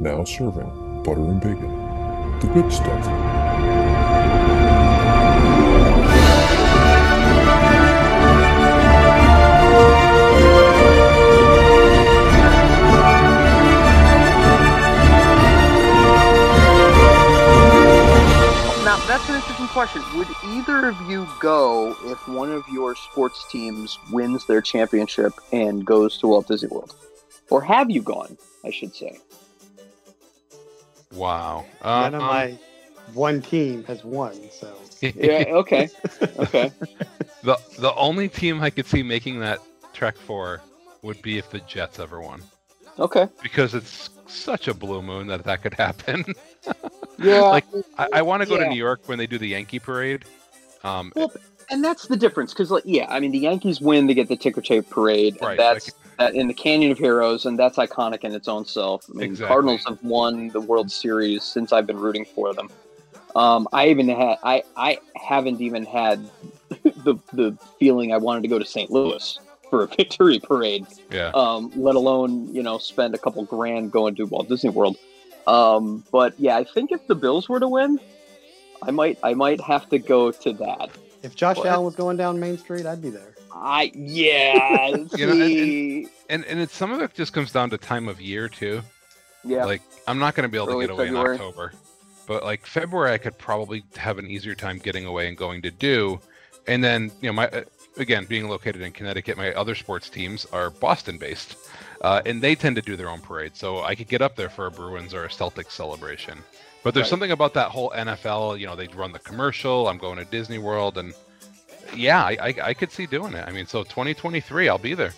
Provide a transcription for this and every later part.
Now serving butter and bacon. The good stuff. Now, that's an interesting question. Would either of you go if one of your sports teams wins their championship and goes to Walt Disney World? Or have you gone, I should say? Wow. None of Um, my one team has won, so Yeah, okay. Okay. the the only team I could see making that trek for would be if the Jets ever won, Okay. because it's such a blue moon that that could happen. Yeah. Like, I, I want to go Yeah. to New York when they do the Yankee parade. Um, Well, and that's the difference because, like, yeah, I mean, the Yankees win, they get the ticker tape parade, and Right, that's like- that in the Canyon of Heroes, and that's iconic in its own self. I mean, Exactly. Cardinals have won the World Series since I've been rooting for them. Um, I even had, I, I haven't even had the the feeling I wanted to go to St. Louis for a victory parade, yeah. um, let alone you know spend a couple grand going to Walt Disney World. Um, but yeah, I think if the Bills were to win, I might I might have to go to that. if Josh What? Allen was going down Main Street, I'd be there. I yeah. You know, and- see, And and it's some of it just comes down to time of year too. yeah. Like I'm not going to be able Early to get away February. in October, but like February, I could probably have an easier time getting away and going to do. And then you know my uh, again being located in Connecticut, my other sports teams are Boston based, uh, and they tend to do their own parade. So I could get up there for a Bruins or a Celtics celebration. But there's Right. something about that whole NFL. You know, they run the commercial. I'm going to Disney World, and yeah, I, I I could see doing it. I mean, so 2023, I'll be there.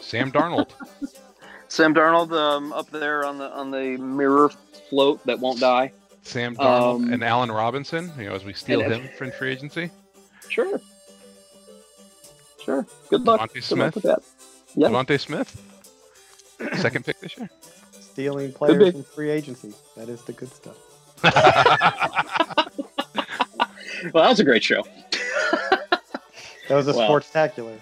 Sam Darnold. Sam Darnold um, up there on the on the mirror float that won't die. Sam Darnold Um, and Allen Robinson, you know, as we steal and- him from free agency. Sure. Sure. Good luck. DeVonta Good Smith. luck with that. Yeah. DeVonta Smith, second pick this year. Stealing players in free agency. That is the good stuff. Well, that was a great show. That was a Well. sportacular.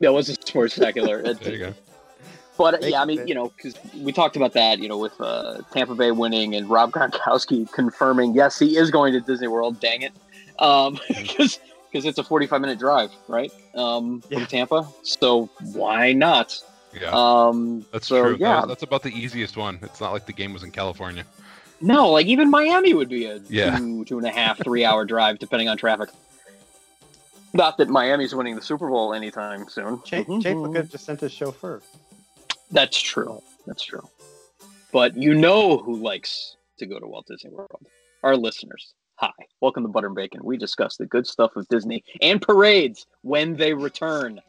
That was a spectacular. It- there you go. But Thank yeah, I mean, Ben. you know, because we talked about that, you know, with uh, Tampa Bay winning and Rob Gronkowski confirming, yes, he is going to Disney World. Dang it, because because it's a forty-five minute drive, right, um, Yeah. from Tampa. So why not? Yeah, Um, that's so, true. That Yeah, was- that's about the easiest one. It's not like the game was in California. no, like even Miami would be a Yeah. two, two and a half, three hour drive, depending on traffic. Not that Miami's winning the Super Bowl anytime soon. Chase. Chase could have just sent his chauffeur. That's true. That's true. But you know who likes to go to Walt Disney World? Our listeners. Hi, welcome to Butter and Bacon. We discuss the good stuff of Disney and parades when they return.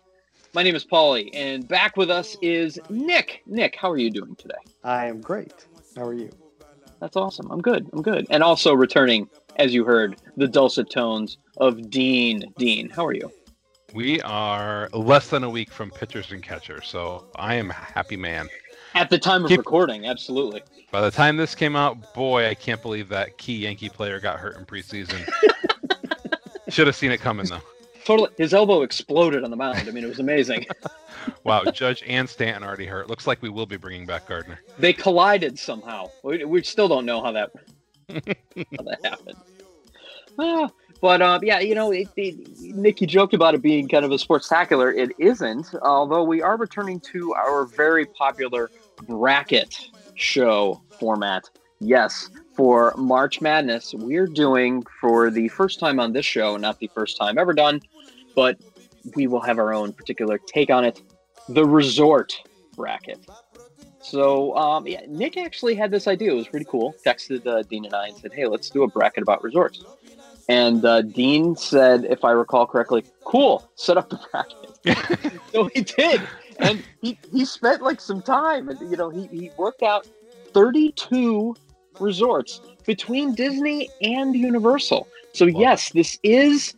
My name is Paulie, and back with us is Nick. Nick, how are you doing today? I am great. How are you? That's awesome. I'm good. I'm good. And also returning, as you heard, the dulcet tones of Dean. Dean, how are you? We are less than a week from pitchers and catchers, so I am a happy man. At the time of Keep- recording, absolutely. By the time this came out, boy, I can't believe that key Yankee player got hurt in preseason. Should have seen it coming though. Totally. His elbow exploded on the mound. I mean, it was amazing. Wow, Judge and Stanton already hurt. Looks like we will be bringing back Gardner. they collided somehow. We, we still don't know how that how that happened. Ah, but uh, yeah, you know, it, it, Nick, joked about it being kind of a sportacular. It isn't, although we are returning to our very popular bracket show format. Yes, for March Madness, we're doing for the first time on this show, not the first time ever done, but we will have our own particular take on it the resort bracket. So, um, yeah, Nick actually had this idea. It was pretty cool. Texted uh, Dean and I and said, "Hey, let's do a bracket about resorts." And uh, Dean said, if I recall correctly, "Cool, set up the bracket." so he did, and he, he spent like some time, and you know, he, he worked out thirty-two resorts between Disney and Universal. So Wow. yes, this is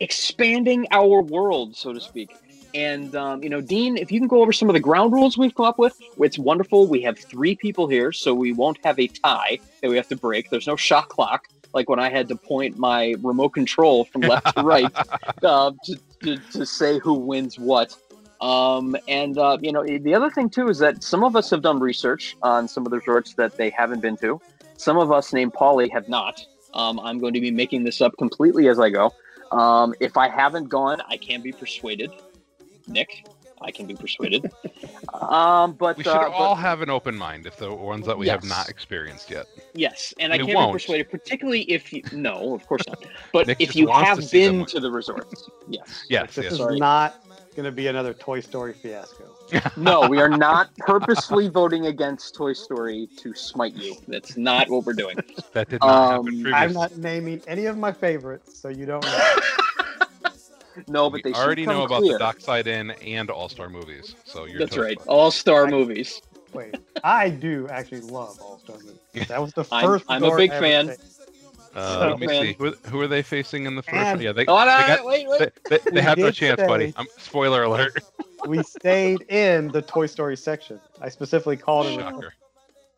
expanding our world, so to speak. And um, you know, Dean, if you can go over some of the ground rules we've come up with, it's wonderful. We have three people here, so we won't have a tie that we have to break. There's no shot clock, like when I had to point my remote control from left to right uh, to, to, to say who wins what. Um, and uh, you know, the other thing too is that some of us have done research on some of the resorts that they haven't been to. Some of us, named Paulie, have not. Um, I'm going to be making this up completely as I go. Um, if I haven't gone, I can be persuaded. Nick, I can be persuaded. um, but We should uh, but- all have an open mind if the ones that we have not experienced yet. Yes, and I can't won't. be persuaded, particularly if you. No, of course not. But if you wants to have been to the resorts, yes. Yes, This yes. is Sorry. not going to be another Toy Story fiasco. No, we are not purposefully voting against Toy Story to smite you. That's not what we're doing. That did not Um, happen previously. I'm not naming any of my favorites, so you don't know. No, but we they already know about clear. the Dockside Inn and All Star movies, so you're That's right. All star movies. Wait, I do actually love All Star Movies. That was the I'm- 1st I'm a big fan. stayed. Uh, let me see. Who, who are they facing in the first? And- yeah, they, Oh, no, they, got, wait, wait. they, they, they have no chance, say- buddy. Um, spoiler alert. We stayed in the Toy Story section. I specifically called it Shocker.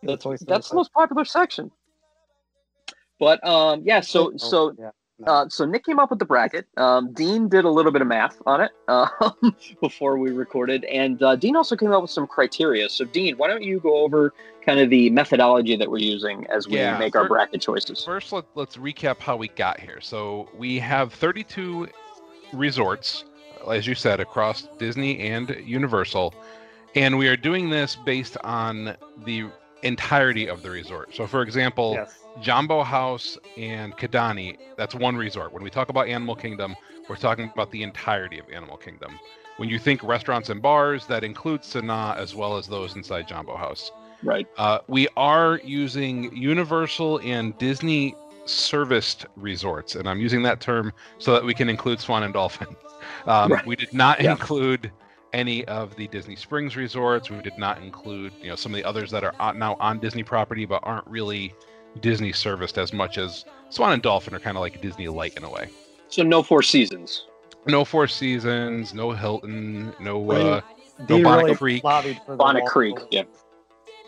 the That's, Toy Story that's the most popular section. But um, yeah. So Oh, so yeah. Uh, so Nick came up with the bracket. Um, Dean did a little bit of math on it um, before we recorded, and uh, Dean also came up with some criteria. So Dean, why don't you go over kind of the methodology that we're using as we Yeah, make our bracket choices? First, let, let's recap how we got here. So we have 32 resorts, as you said, across Disney and Universal, and we are doing this based on the entirety of the resort. So, for example, Yes. Jambo House and Kidani, that's one resort. When we talk about Animal Kingdom, we're talking about the entirety of Animal Kingdom. When you think restaurants and bars, that includes Sanaa as well as those inside Jambo House. Right. Uh, we are using Universal and Disney serviced resorts, and I'm using that term so that we can include Swan and Dolphin. Um, Right. We did not Yeah. include any of the Disney Springs resorts. We did not include, you know, some of the others that are on, now on Disney property but aren't really Disney serviced as much as Swan and Dolphin are kind of like Disney light in a way. So no Four Seasons. No Four Seasons, no Hilton, no I mean, uh, Dean Bonnet really Creek. lobbied for the Bonnet Waldorf. Creek. Yeah.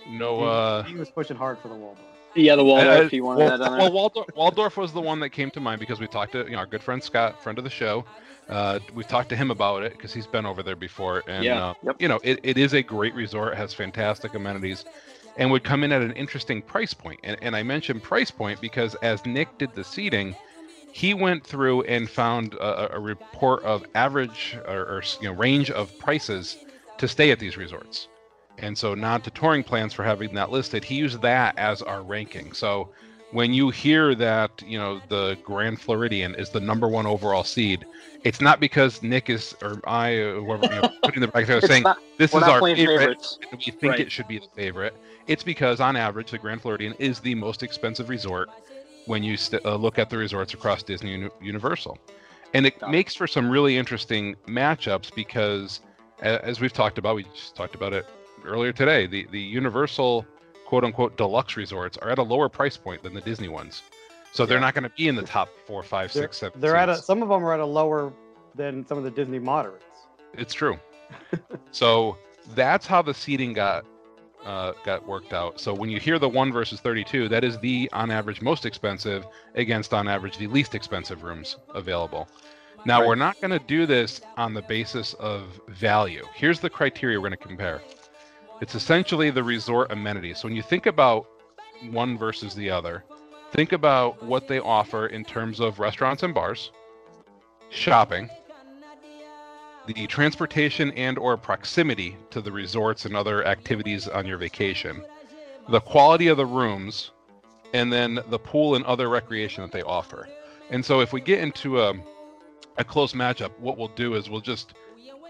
no He, uh, he was pushing hard for the Waldorf. Yeah, the Waldorf. Uh, if you wanted well, that on well. Waldorf, Waldorf was the one that came to mind because we talked to you know our good friend Scott, friend of the show. Uh, we've talked to him about it because he's been over there before, and Yeah, uh, yep. you know it, it is a great resort, has fantastic amenities, and would come in at an interesting price point. And, and I mentioned price point because as Nick did the seating, he went through and found a, a report of average or, or you know range of prices to stay at these resorts. And so not to touring plans for having that listed, he used that as our ranking. So when you hear that, you know, the Grand Floridian is the number one overall seed, it's not because Nick is or I or whoever you know, putting the bracket saying not- this is our favorite favorites. and we think Right. it should be the favorite. It's because on average the Grand Floridian is the most expensive resort when you st- uh, look at the resorts across Disney Uni- Universal. And it makes for some really interesting matchups because a- as we've talked about, we just talked about it earlier today. The the Universal quote unquote deluxe resorts are at a lower price point than the Disney ones, so they're Yeah. not going to be in the top four, five, They're, six, seven. they're at a, some of them are at a lower than some of the Disney moderates. It's true. so that's how the seating got uh, got worked out. So when you hear the one versus 32, that is the on average most expensive against on average the least expensive rooms available. Now Right. we're not going to do this on the basis of value. Here's the criteria we're going to compare. It's essentially the resort amenities. So when you think about one versus the other, think about what they offer in terms of restaurants and bars, shopping, the transportation and or proximity to the resorts and other activities on your vacation, the quality of the rooms, and then the pool and other recreation that they offer. And so if we get into a, a close matchup, what we'll do is we'll just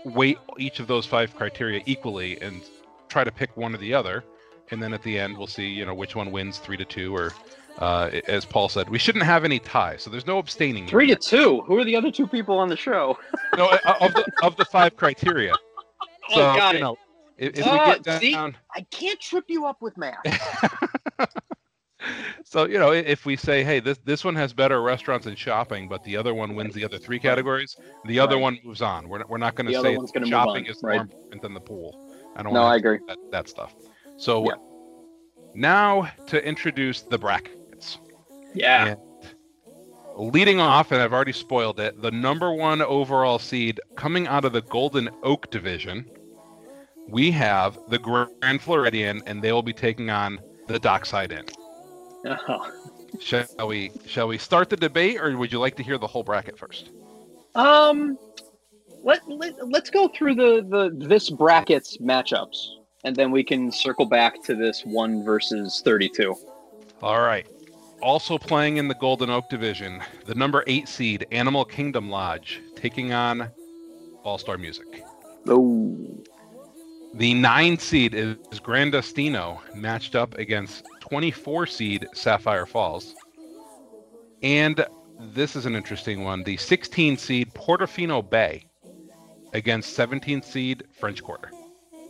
weight each of those five criteria equally and try to pick one or the other. And then at the end, we'll see, you know, which one wins three to two, or uh, as Paul said, we shouldn't have any ties. So there's no abstaining. Three here. to two. Who are the other two people on the show? no, uh, of the of the five criteria. Oh, So got you it. know, if, if Oh, we get see? down, I can't trip you up with math. so you know, if we say, hey, this this one has better restaurants and shopping, but the other one wins the other three categories, the other Right. one moves on. We're not, we're not going to say shopping on, is right. more important than the pool. I don't No, I agree. that, that stuff. So Yeah. now to introduce the brackets. Yeah. leading off, and I've already spoiled it, the number one overall seed coming out of the Golden Oak division, we have the Grand Floridian, and they will be taking on the Dockside Inn. Oh. Shall we? Shall we start the debate, or would you like to hear the whole bracket first? Um, let, let let's go through the the this bracket's matchups, and then we can circle back to this one versus thirty-two. All right. Also playing in the Golden Oak division, the number eight seed Animal Kingdom Lodge taking on All Star Music. Oh, The nine seed is Gran Destino matched up against 24 seed Sapphire Falls. And this is an interesting one. The 16 seed Portofino Bay against 17 seed French Quarter.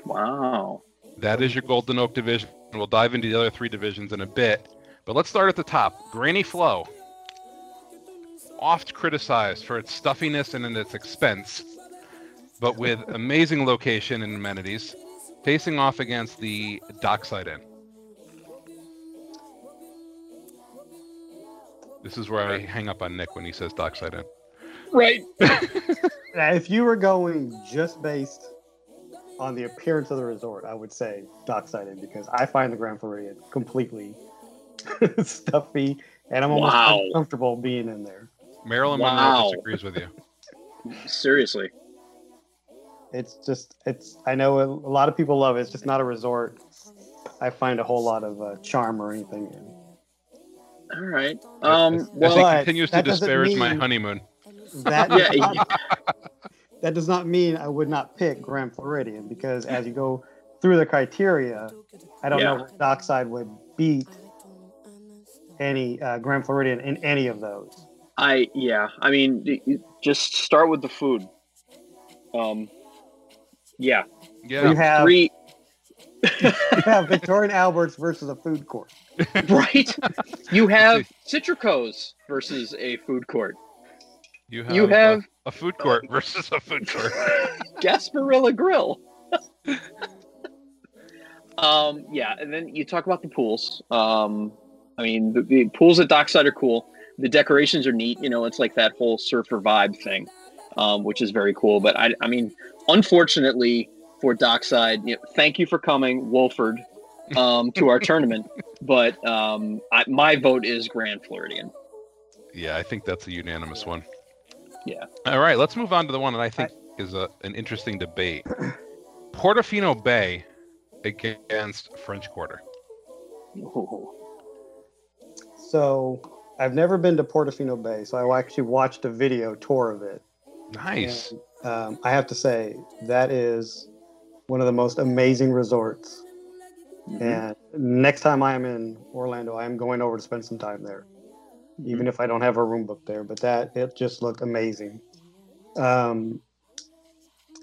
wow. That is your Golden Oak division. We'll dive into the other three divisions in a bit. But let's start at the top. Granny Flow, oft criticized for its stuffiness and in its expense, but with amazing location and amenities, facing off against the Dockside Inn. This is where I hang up on Nick when he says Dockside Inn. Right. Now, if you were going just based on the appearance of the resort, I would say Dockside Inn because I find the Grand Floridian completely stuffy, and I'm almost Wow. uncomfortable being in there. Marilyn Wow. Monroe disagrees with you. Seriously. It's just, it's. I know a, a lot of people love it. It's just not a resort. I find a whole lot of uh, charm or anything. in. All right. Um. as, as Well, he continues to that doesn't disparage my honeymoon. That Yeah, does not, that does not mean I would not pick Grand Floridian because as you go through the criteria, I don't know Yeah. if Dockside would beat any uh, Grand Floridian in any of those. I yeah. I mean, y- y- just start with the food. Um. Yeah. Yeah. You have Three. you have Victoria and Alberts versus a food court. right. You have Citricos versus a food court. You have, You have a food court versus a food court. Gasparilla Grill. um, yeah, and then you talk about the pools. Um, I mean, the, the pools at Dockside are cool. The decorations are neat. You know, it's like that whole surfer vibe thing, um, which is very cool. But I, I mean, unfortunately for Dockside, you know, thank you for coming, Wolford, um, to our tournament. But um, I, my vote is Grand Floridian. Yeah, I think that's a unanimous one. Yeah. All right, let's move on to the one that I think is a, an interesting debate. Portofino Bay against French Quarter. Ooh. So I've never been to Portofino Bay, so I actually watched a video tour of it. Nice. And, um, I have to say that is one of the most amazing resorts. Mhm. And next time I am in Orlando, I am going over to spend some time there, even if I don't have a room booked there. But that it just looked amazing. Um,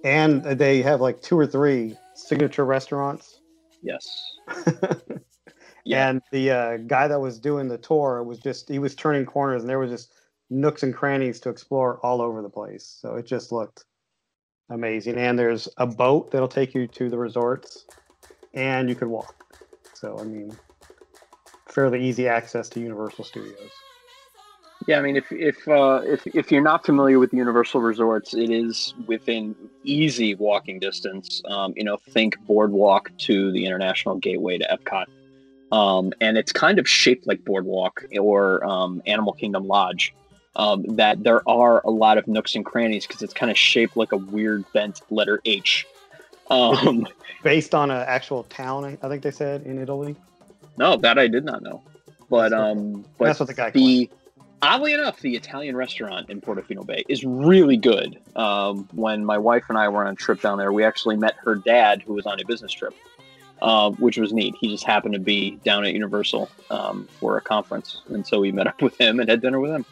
and they have like two or three signature restaurants. Yes. Yeah. And the uh, guy that was doing the tour was just he was turning corners, and there was just nooks and crannies to explore all over the place. So it just looked amazing. And there's a boat that'll take you to the resorts, and you could walk. So I mean, fairly easy access to Universal Studios. Yeah, I mean, if if uh, if if you're not familiar with Universal Resorts, it is within easy walking distance. Um, you know, think Boardwalk to the International Gateway to Epcot, um, and it's kind of shaped like Boardwalk or um, Animal Kingdom Lodge. Um, that there are a lot of nooks and crannies because it's kind of shaped like a weird bent letter H. Um, Based on an actual town, I- think they said in Italy. no, that I did not know, but That's what- um, but That's what the guy. the oddly enough the italian restaurant in portofino bay is really good um, when my wife and i were on a trip down there we actually met her dad who was on a business trip um, which was neat he just happened to be down at universal um, for a conference and so we met up with him and had dinner with him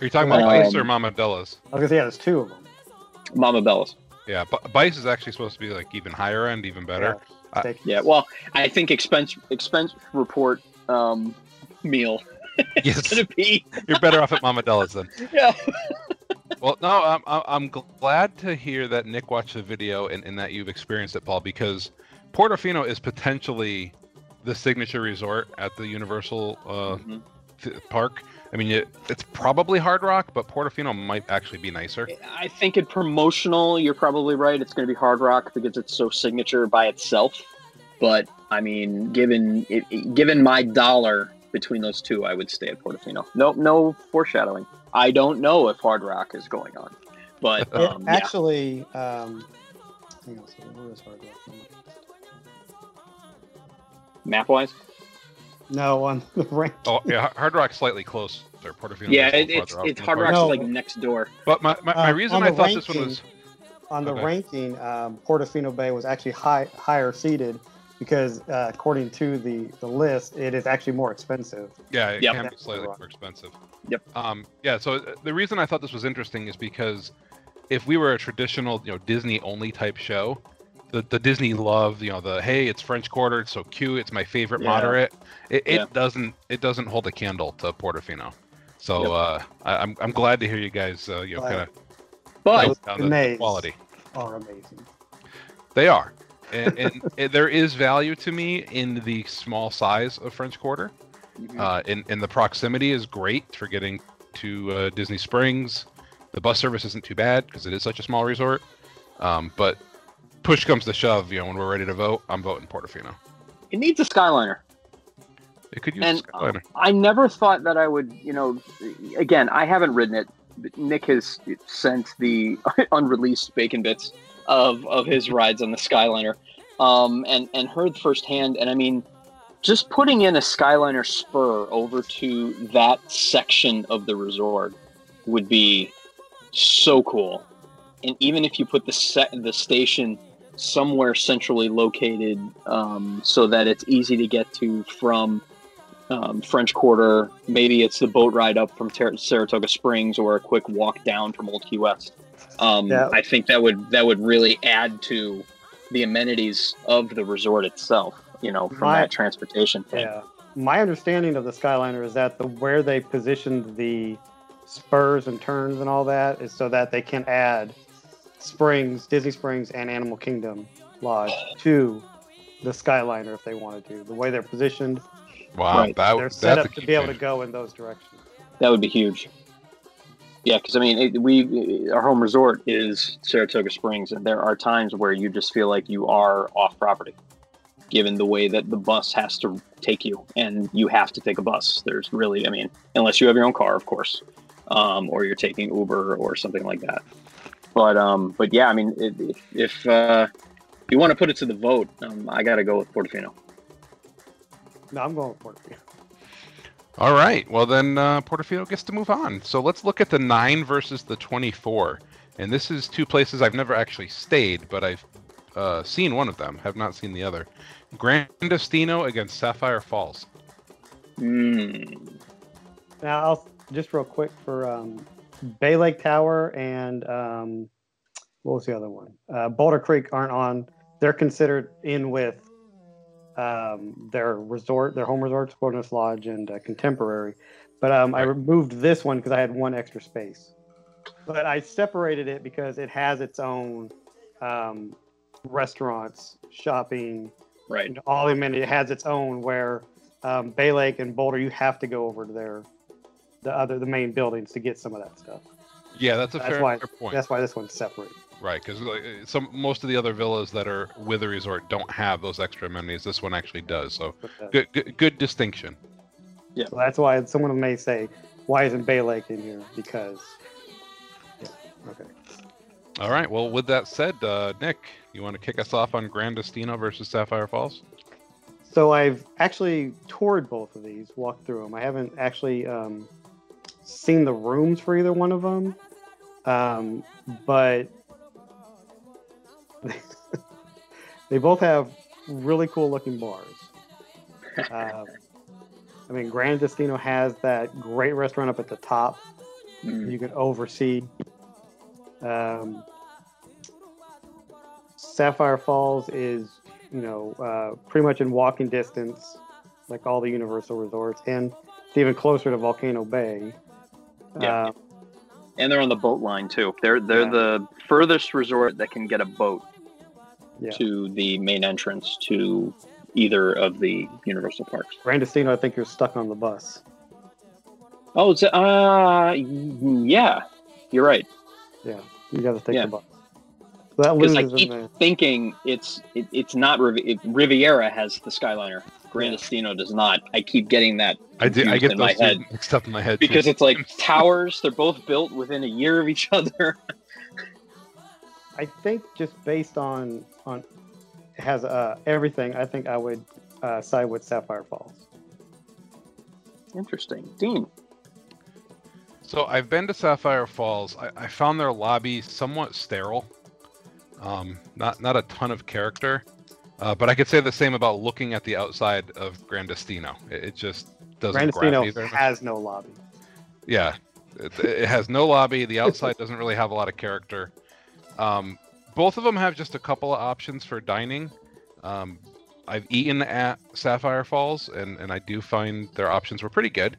Are you talking about Um, Bice or Mama Della's? I was gonna say yeah, there's two of them. mama della's Yeah, B- Bice is actually supposed to be like even higher end, even better. Uh, Steak- yeah well i think expense expense report um, meal is Yes, gonna be you're better off at Mama Della's then. yeah Well, no, I'm, I'm I'm glad to hear that Nick watched the video and, and that you've experienced it, Paul, because Portofino is potentially the signature resort at the Universal uh, Mhm. th- park. I mean, it, it's probably Hard Rock, but Portofino might actually be nicer. I think in promotional, you're probably right. It's going to be Hard Rock because it's so signature by itself. But I mean, given it, it- given my dollar between those two, I would stay at Portofino. No, no foreshadowing. I don't know if Hard Rock is going on, but It um, yeah. actually, um, hang on a where is Hard Rock? Map wise, No, on the rank. Oh, yeah, Hard Rock's slightly closer. Portofino yeah, is a it, little it's it's Hard. Rock's No. like next door. But my, my, my Uh, reason on I the thought this one ranking- was On the Okay. ranking, um, Portofino Bay was actually high, higher seated because, uh, according to the, the list, it is actually more expensive. Yeah, it Yep. can be slightly more expensive. Yep. Um, yeah. So uh, the reason I thought this was interesting is because if we were a traditional, you know, Disney only type show, the, the Disney love, you know, the hey, it's French Quarter, it's so cute, it's my favorite Yeah. moderate. It, it Yeah. doesn't it doesn't hold a candle to Portofino. So Yep. uh, I, I'm I'm glad to hear you guys, uh, you know, kind of But Those down the- the quality. Are amazing. They are, and, and it- there is value to me in the small size of French Quarter. Mhm. Uh, and, and the proximity is great for getting to uh, Disney Springs. The bus service isn't too bad because it is such a small resort. Um, but push comes to shove, you know, when we're ready to vote, I'm voting Portofino. it needs a Skyliner. It could use And, a Skyliner. I never thought that I would, you know, again, I haven't ridden it. Nick has sent the unreleased bacon bits of, of his rides on the Skyliner um, and, and heard firsthand. And I mean, just putting in a Skyliner spur over to that section of the resort would be so cool. And even if you put the set, the station somewhere centrally located um, so that it's easy to get to from um, French Quarter. Maybe it's the boat ride up from Ter- Saratoga Springs or a quick walk down from Old Key West. Um, Yeah. I think that would that would really add to the amenities of the resort itself. You know, from My- that transportation thing. Yeah. My understanding of the Skyliner is that the where they positioned the spurs and turns and all that is so that they can add Springs, Disney Springs, and Animal Kingdom Lodge to the Skyliner if they wanted to. The way they're positioned, Wow, right. that, they're set a up to key be able to go in those directions. That would be huge. Yeah, because I mean, it, we our home resort is Saratoga Springs, and there are times where you just feel like you are off property, given the way that the bus has to take you, and you have to take a bus. There's really, I mean, unless you have your own car, of course, um, or you're taking Uber or something like that. But um, but yeah, I mean, if if, if uh, if you want to put it to the vote, um, I got to go with Portofino. No, I'm going for it. All right. Well, then uh, Portofino gets to move on. So let's look at the nine versus the 24. And this is two places I've never actually stayed, but I've uh, seen one of them, have not seen the other. Gran Destino against Sapphire Falls. Mm. Now, I'll just real quick for um, Bay Lake Tower and um, what was the other one? Uh, Boulder Creek aren't on. They're considered in with um, their resort, their home resorts, Wilderness Lodge and uh, Contemporary. But um, I removed this one because I had one extra space. But I separated it because it has its own um, restaurants, shopping, Right. and all the amenities. It has its own where um, Bay Lake and Boulder, you have to go over to their the other the main buildings to get some of that stuff. Yeah, that's a That's fair, why- fair point. That's why this one's separate. Right, because some most of the other villas that are with a resort don't have those extra amenities. This one actually does. So But, uh, good, good, good distinction. So that's why someone may say, "Why isn't Bay Lake in here?" Because yeah, okay. All right. Well, with that said, uh, Nick, you want to kick us off on Gran Destino versus Sapphire Falls? So I've actually toured both of these, walked through them. I haven't actually um, seen the rooms for either one of them, um, but they both have really cool looking bars. Um, I mean, Gran Destino has that great restaurant up at the top Mm. you can oversee. Um, Sapphire Falls is, you know, uh, pretty much in walking distance, like all the Universal resorts, and it's even closer to Volcano Bay. Yeah. Uh, and they're on the boat line too. They're they're Yeah. the furthest resort that can get a boat Yeah. to the main entrance to either of the Universal parks. Gran Destino, I think you're stuck on the bus. Oh, it's, uh, yeah, you're right. Yeah, you got to think Yeah. about. So that Because loses I keep thinking it's it, it's not Riv- it, Riviera has the Skyliner. Gran Destino does not. I keep getting that I do. I get in my two head mixed up in my head too. because it's like towers. They're both built within a year of each other. I think just based on on has uh, everything. I think I would uh, side with Sapphire Falls. Interesting, Dean. So I've been to Sapphire Falls. I, I found their lobby somewhat sterile. Um, not not a ton of character, uh, but I could say the same about looking at the outside of Gran Destino. It, it just doesn't Gran Destino has no lobby. Yeah, it, it has no lobby. The outside doesn't really have a lot of character. Um, both of them have just a couple of options for dining. Um, I've eaten at Sapphire Falls, and, and I do find their options were pretty good.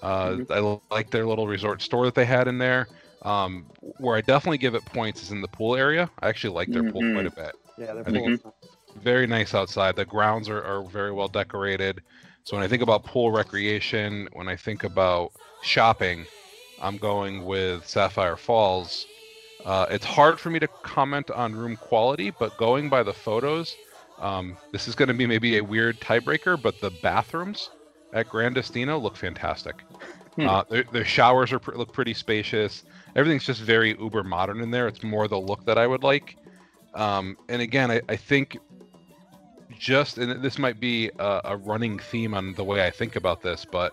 Uh, I l- like their little resort store that they had in there. Um, where I definitely give it points is in the pool area. I actually like their pool Mhm. quite a bit Yeah, I think- full. Very nice outside. The grounds are, are very well decorated. So when I think about pool recreation, when I think about shopping, I'm going with Sapphire Falls. Uh, it's hard for me to comment on room quality, but going by the photos, um, this is going to be maybe a weird tiebreaker, but the bathrooms at Gran Destino look fantastic. Hmm. Uh, their, their showers are pr- look pretty spacious. Everything's just very uber modern in there. It's more the look that I would like. Um, and again, I, I think just and this might be a, a running theme on the way I think about this, but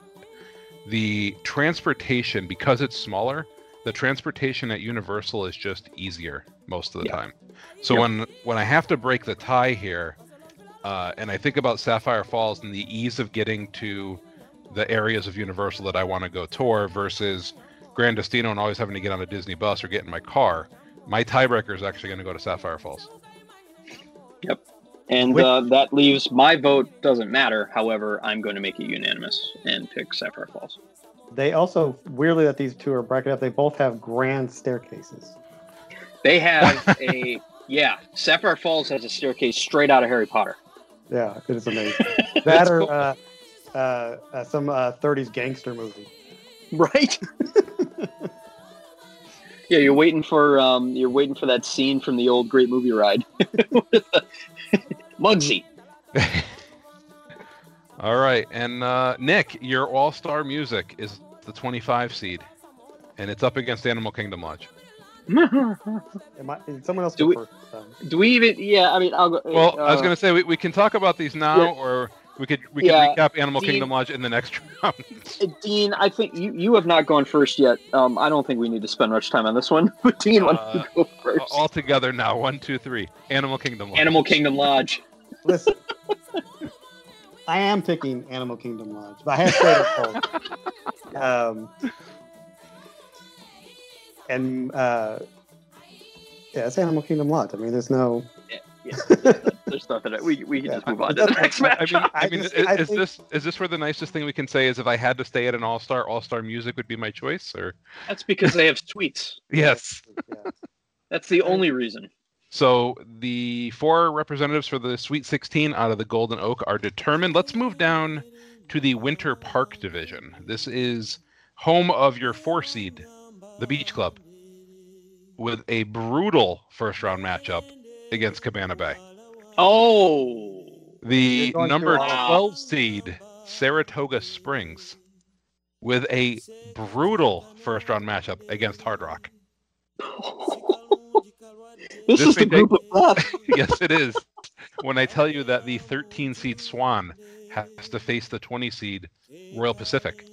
the transportation because it's smaller, the transportation at Universal is just easier most of the Yeah. time. So Yep. when when I have to break the tie here, uh, and I think about Sapphire Falls and the ease of getting to the areas of Universal that I want to go tour versus Gran Destino and always having to get on a Disney bus or get in my car, my tiebreaker is actually going to go to Sapphire Falls. And uh, that leaves my vote doesn't matter. However, I'm going to make it unanimous and pick Sapphire Falls. They also weirdly that these two are bracketed up. They both have grand staircases. They have a yeah. Sapphire Falls has a staircase straight out of Harry Potter. Yeah, it is amazing. That or cool. uh, uh, uh, some uh, 30s gangster movie. Right. yeah, you're waiting for um, you're waiting for that scene from the old Great Movie Ride. Muggsy. All right, and uh, Nick, your all-star music is the 25 seed, and it's up against Animal Kingdom Lodge. Am I, someone else Do we- first. Um, Do we even? Yeah, I mean, I'll go. Well, I was uh, going to say we, we can talk about these now, Yeah. or we could we Yeah, could recap Animal Dean- Kingdom Lodge in the next round. Uh, Dean, I think you, you have not gone first yet. Um, I don't think we need to spend much time on this one. But Dean, why don't you Uh, go first? All together now, one, two, three. Animal Kingdom Lodge. Animal Kingdom Lodge. listen, I am picking Animal Kingdom Lodge, but I have to say it Um, and uh, yeah, it's Animal Kingdom Lodge. I mean, there's no. Yeah, there's nothing. We, we can Yeah, just move I- on to the that's- next I match. mean, I I mean, just- is, I is think- this is this where the nicest thing we can say is if I had to stay at an All Star, All Star music would be my choice, or That's because they have tweets. yes. That's the only reason. So the four representatives for the Sweet 16 out of the Golden Oak are determined. Let's move down to the Winter Park division. This is home of your four seed, the Beach Club, with a brutal first round matchup against Cabana Bay. Oh, The number through all- 12 seed, Saratoga Springs, with a brutal first round matchup against Hard Rock. this, This is the may take- group of death. yes, it is. When I tell you that the 13 seed Swan has to face the 20 seed Royal Pacific.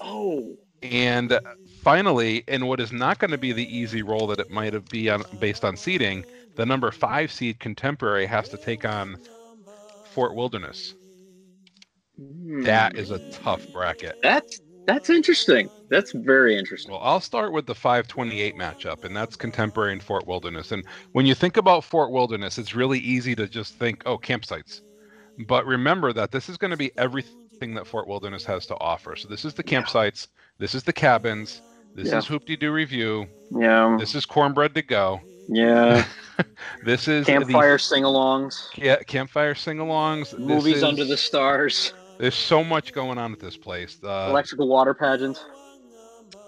Oh, And uh, finally, in what is not going to be the easy role that it might have be on based on seeding, the number five seed Contemporary has to take on Fort Wilderness. Hmm. That is a tough bracket. That's that's interesting. That's very interesting. Well, I'll start with the 528 matchup, and that's Contemporary and Fort Wilderness. And when you think about Fort Wilderness, it's really easy to just think, oh, campsites. But remember that this is going to be everything that Fort Wilderness has to offer. So this is the Yeah. campsites, this is the cabins, this Yeah. is Hoop-Dee-Doo Revue, Yeah, this is Cornbread to Go, yeah. this is Campfire sing-alongs, yeah, campfire sing-alongs. Movies is- under the stars, There's so much going on at this place. Uh, electrical water pageant.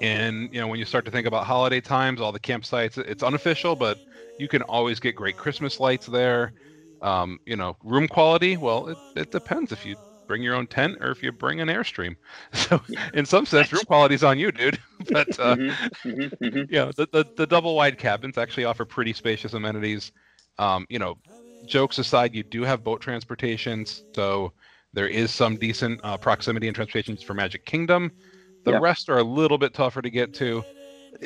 And you know, when you start to think about holiday times, all the campsites, it's unofficial, but you can always get great Christmas lights there. Um, you know, room quality, well, it, it depends if you bring your own tent or if you bring an airstream. So in some sense, room quality is on you, dude. but uh, Mhm, mhm, mhm. you know, the, the the double wide cabins actually offer pretty spacious amenities. Um, you know, jokes aside, you do have boat transportations, so there is some decent uh, proximity and transportations for Magic Kingdom. The Yep. rest are a little bit tougher to get to.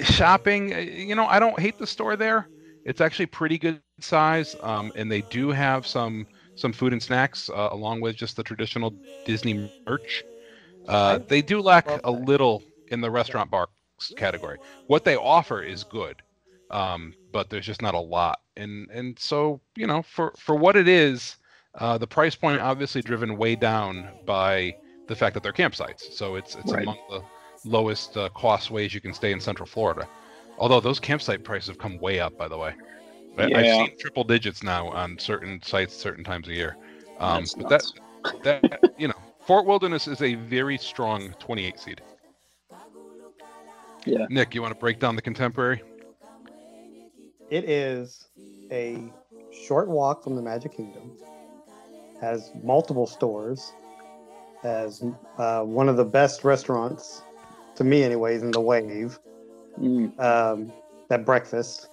Shopping, uh, you know, I don't hate the store there. It's actually pretty good size, um, and they do have some some food and snacks uh, along with just the traditional Disney merch. Uh, they do lack a little in the restaurant bar category. What they offer is good, um, but there's just not a lot. And and so you know, for for what it is, uh, the price point obviously driven way down by the fact that they're campsites. So it's it's Right. among the lowest uh, cost ways you can stay in Central Florida. Although those campsite prices have come way up, by the way. I- I've seen triple digits now on certain sites, certain times a year. Um, That's but nuts. that that you know, Fort Wilderness is a very strong 28 seed. Yeah. Nick, you want to break down the contemporary? It is a short walk from the Magic Kingdom. Has multiple stores. Has uh, one of the best restaurants, to me, anyways, in the Wave. Mm. Um, that breakfast.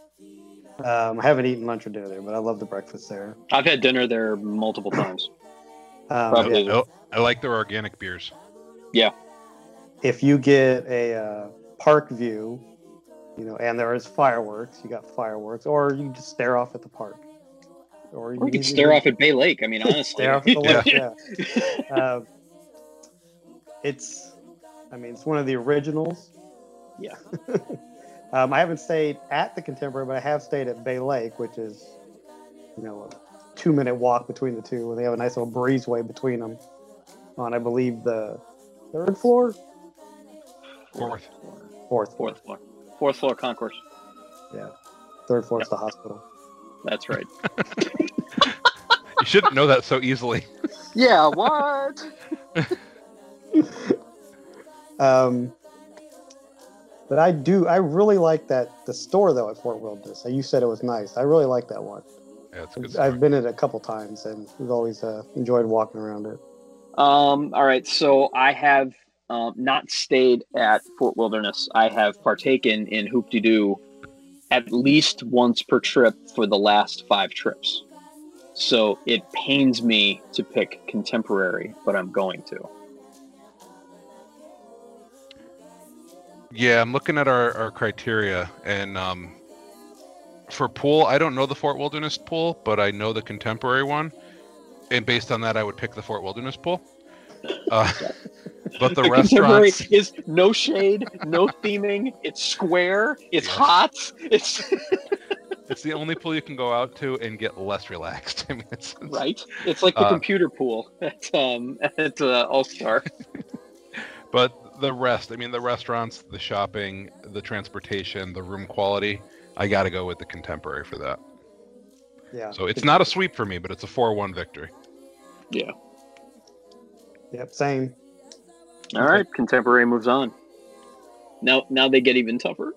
Um, I haven't eaten lunch or dinner there, but I love the breakfast there. I've had dinner there multiple times. Um, Probably. yeah, Oh, I like their organic beers. Yeah. If you get a uh, park view, you know, and there is fireworks, you got fireworks, or you just stare off at the park, Or you can stare off at Bay Lake. I mean, honestly. stare off at the lake. Yeah. Uh, it's, I mean, it's one of the originals. Yeah. um, I haven't stayed at the Contemporary, but I have stayed at Bay Lake, which is, you know, a two-minute walk between the two, and they have a nice little breezeway between them. On, I believe, the third floor, Fourth. fourth, floor. Fourth floor. Fourth floor concourse. Yeah. third floor is the hospital. That's right. You shouldn't know that so easily. yeah, what? Um, but I do, I really like that the store though at Fort Wilderness. You said it was nice. I really like that one. Yeah, it's a good. I've been in it a couple times, and we've always uh, enjoyed walking around it. Um, all right, so I have um, not stayed at Fort Wilderness. I have partaken in Hoop-Dee-Doo at least once per trip for the last five trips. So it pains me to pick contemporary, but I'm going to. Yeah, I'm looking at our, our criteria, and um, for pool, I don't know the Fort Wilderness pool, but I know the contemporary one, and based on that, I would pick the Fort Wilderness pool. Uh, but the, restaurants, is no shade, no theming. It's square. It's hot. It's it's the only pool you can go out to and get less relaxed. I mean, it's, it's- right. It's like the Uh, computer pool at um at uh, All Star. But the rest, I mean, the restaurants, the shopping, the transportation, the room quality, I got to go with the contemporary for that. Yeah. So it's not a sweep for me, but it's a 4 1 victory. Yeah. Yep. Same. All right, contemporary moves on. Now, now they get even tougher.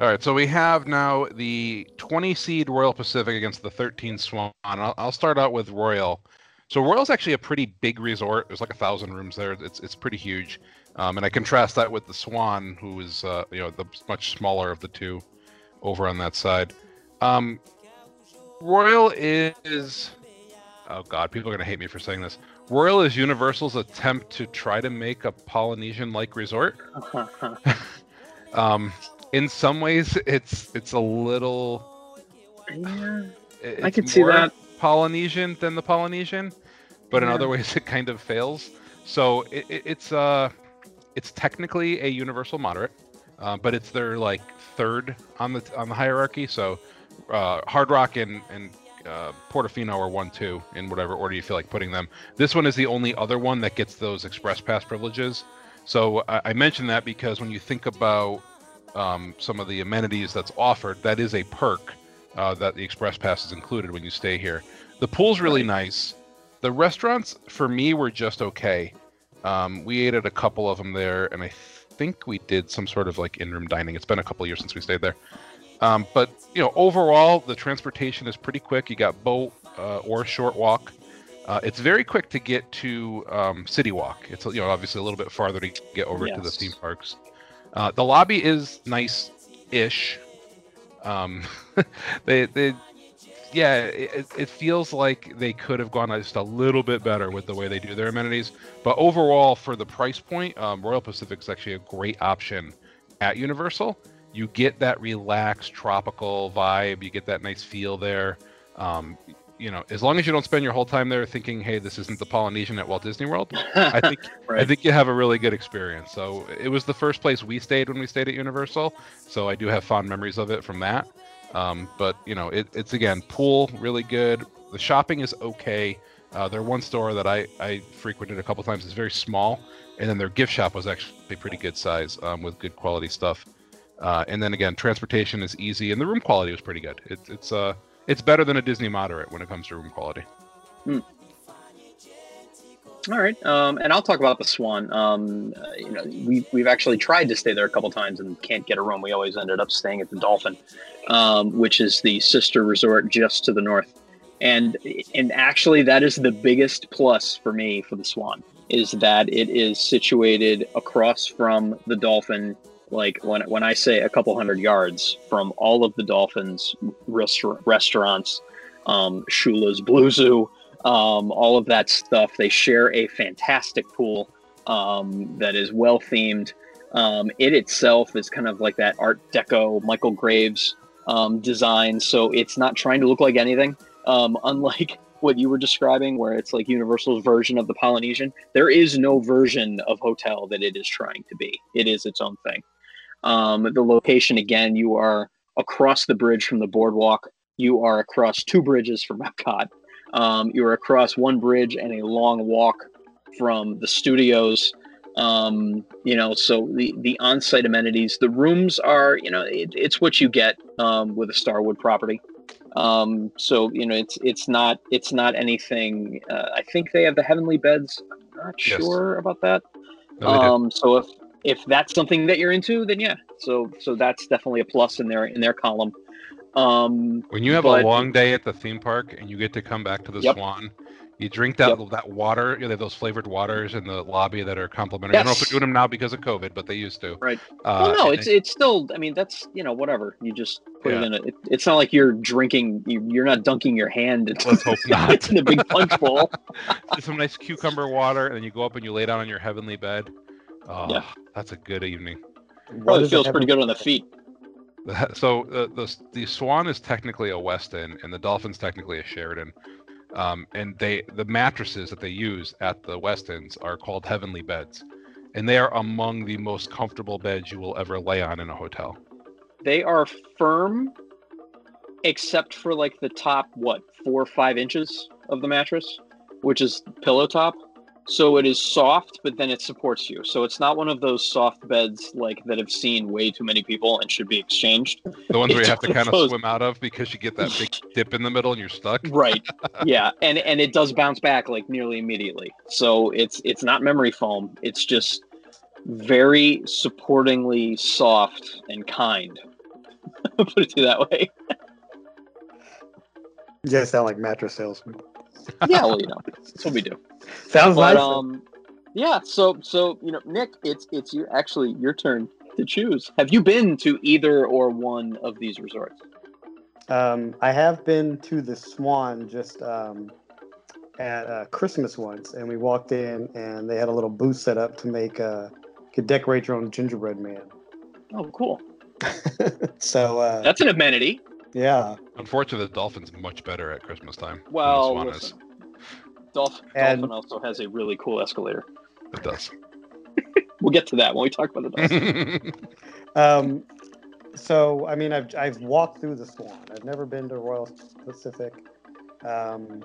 All right, so we have now the 20 seed Royal Pacific against the 13 Swan. I'll, I'll start out with Royal. So Royal's actually a pretty big resort. There's like a thousand rooms there. It's it's pretty huge, um, and I contrast that with the Swan, who is uh, you know the much smaller of the two, over on that side. Um, Royal is, oh god, people are gonna hate me for saying this. Royal is Universal's attempt to try to make a Polynesian-like resort. Um, in some ways, it's it's a little. yeah, It's I can see more that. Polynesian than the Polynesian, but in other ways, it kind of fails. So it, it, it's uh, it's technically a universal moderate, uh, but it's their like third on the on the hierarchy. So uh, Hard Rock and and uh, Portofino are one two in whatever order you feel like putting them. This one is the only other one that gets those express pass privileges. So I, I mention that because when you think about um, some of the amenities that's offered, that is a perk uh, that the express pass is included when you stay here. The pool's really nice. The restaurants for me were just okay. Um, we ate at a couple of them there, and I think we did some sort of like in-room dining. It's been a couple of years since we stayed there. Um, but you know, overall, the transportation is pretty quick. You got boat uh, or short walk. Uh, it's very quick to get to um, City Walk. It's you know obviously a little bit farther to get over to the theme parks. Uh, the lobby is nice-ish. Um, they they yeah, it, it feels like they could have gone just a little bit better with the way they do their amenities. But overall, for the price point, um, Royal Pacific is actually a great option at Universal. You get that relaxed tropical vibe. You get that nice feel there. Um, you know, as long as you don't spend your whole time there thinking, "Hey, this isn't the Polynesian at Walt Disney World," I think I think you have a really good experience. So it was the first place we stayed when we stayed at Universal, so I do have fond memories of it from that. Um, but you know, it, it's again pool really good. The shopping is okay. Uh, their one store that I I frequented a couple times is very small, and then their gift shop was actually pretty good size um, with good quality stuff. Uh, and then again, transportation is easy, and the room quality was pretty good. It, it's uh it's better than a Disney moderate when it comes to room quality. All right, um, and I'll talk about the Swan. Um, you know, we we've actually tried to stay there a couple times and can't get a room. We always ended up staying at the Dolphin, um, which is the sister resort just to the north. And and actually, that is the biggest plus for me for the Swan is that it is situated across from the Dolphin. Like when when I say a couple hundred yards from all of the Dolphins restaurants, um, Shula's Blue Zoo um, all of that stuff. They share a fantastic pool um, that is well themed. Um, it itself is kind of like that Art Deco Michael Graves um, design, so it's not trying to look like anything. Um, unlike what you were describing, where it's like Universal's version of the Polynesian, there is no version of hotel that it is trying to be. It is its own thing. Um, the location, again, you are across the bridge from the boardwalk. You are across two bridges from Epcot. Um, you're across one bridge and a long walk from the studios. Um, you know, so the the on-site amenities, the rooms are, you know, it, it's what you get um, with a Starwood property. Um, so you know, it's it's not it's not anything. Uh, I think they have the heavenly beds. I'm not Yes. sure about that. No. Um, so if if that's something that you're into, then yeah. So so that's definitely a plus in their in their column. Um, When you have but- a long day at the theme park and you get to come back to the Yep. Swan, you drink that Yep. that water. You know, they have those flavored waters in the lobby that are complimentary. I don't know if Yes. they're doing them now because of COVID, but they used to. Right. Uh, well, no, it's they- it's still. I mean, that's you know whatever. You just put Yeah. it in a. It, it's not like you're drinking. You, you're not dunking your hand into, Let's hope not. in a big punch bowl. Some nice cucumber water, and then you go up and you lay down on your heavenly bed. Oh, Yeah. that's a good evening. Probably feels pretty good on the feet. So uh, the the Swan is technically a Westin, and the Dolphin's technically a Sheraton. Um, and they the mattresses that they use at the Westins are called heavenly beds, and they are among the most comfortable beds you will ever lay on in a hotel. They are firm, except for like the top what four or five inches of the mattress, which is pillow top. So it is soft, but then it supports you. So it's not one of those soft beds like that have seen way too many people and should be exchanged. The ones where you have to kind of those- swim out of because you get that big dip in the middle and you're stuck. right yeah and and it does bounce back like nearly immediately so it's it's not memory foam it's just very supportingly soft and kind put it to you that way You guys sound like mattress salesman. yeah well you know that's what we do Sounds but nice. um yeah so so you know nick it's it's you actually your turn to choose have you been to either or one of these resorts Um, I have been to the Swan just um, at uh, Christmas once, and we walked in, and they had a little booth set up to make uh, could decorate your own gingerbread man. oh cool so uh, that's an amenity yeah, Unfortunately, the Dolphin's much better at Christmas time. than the well Swan listen, Dolphin, And- Dolphin also has a really cool escalator. It does. We'll get to that when we talk about the Dolphin. Um, so I mean, I've I've walked through the Swan. I've never been to Royal Pacific. Um,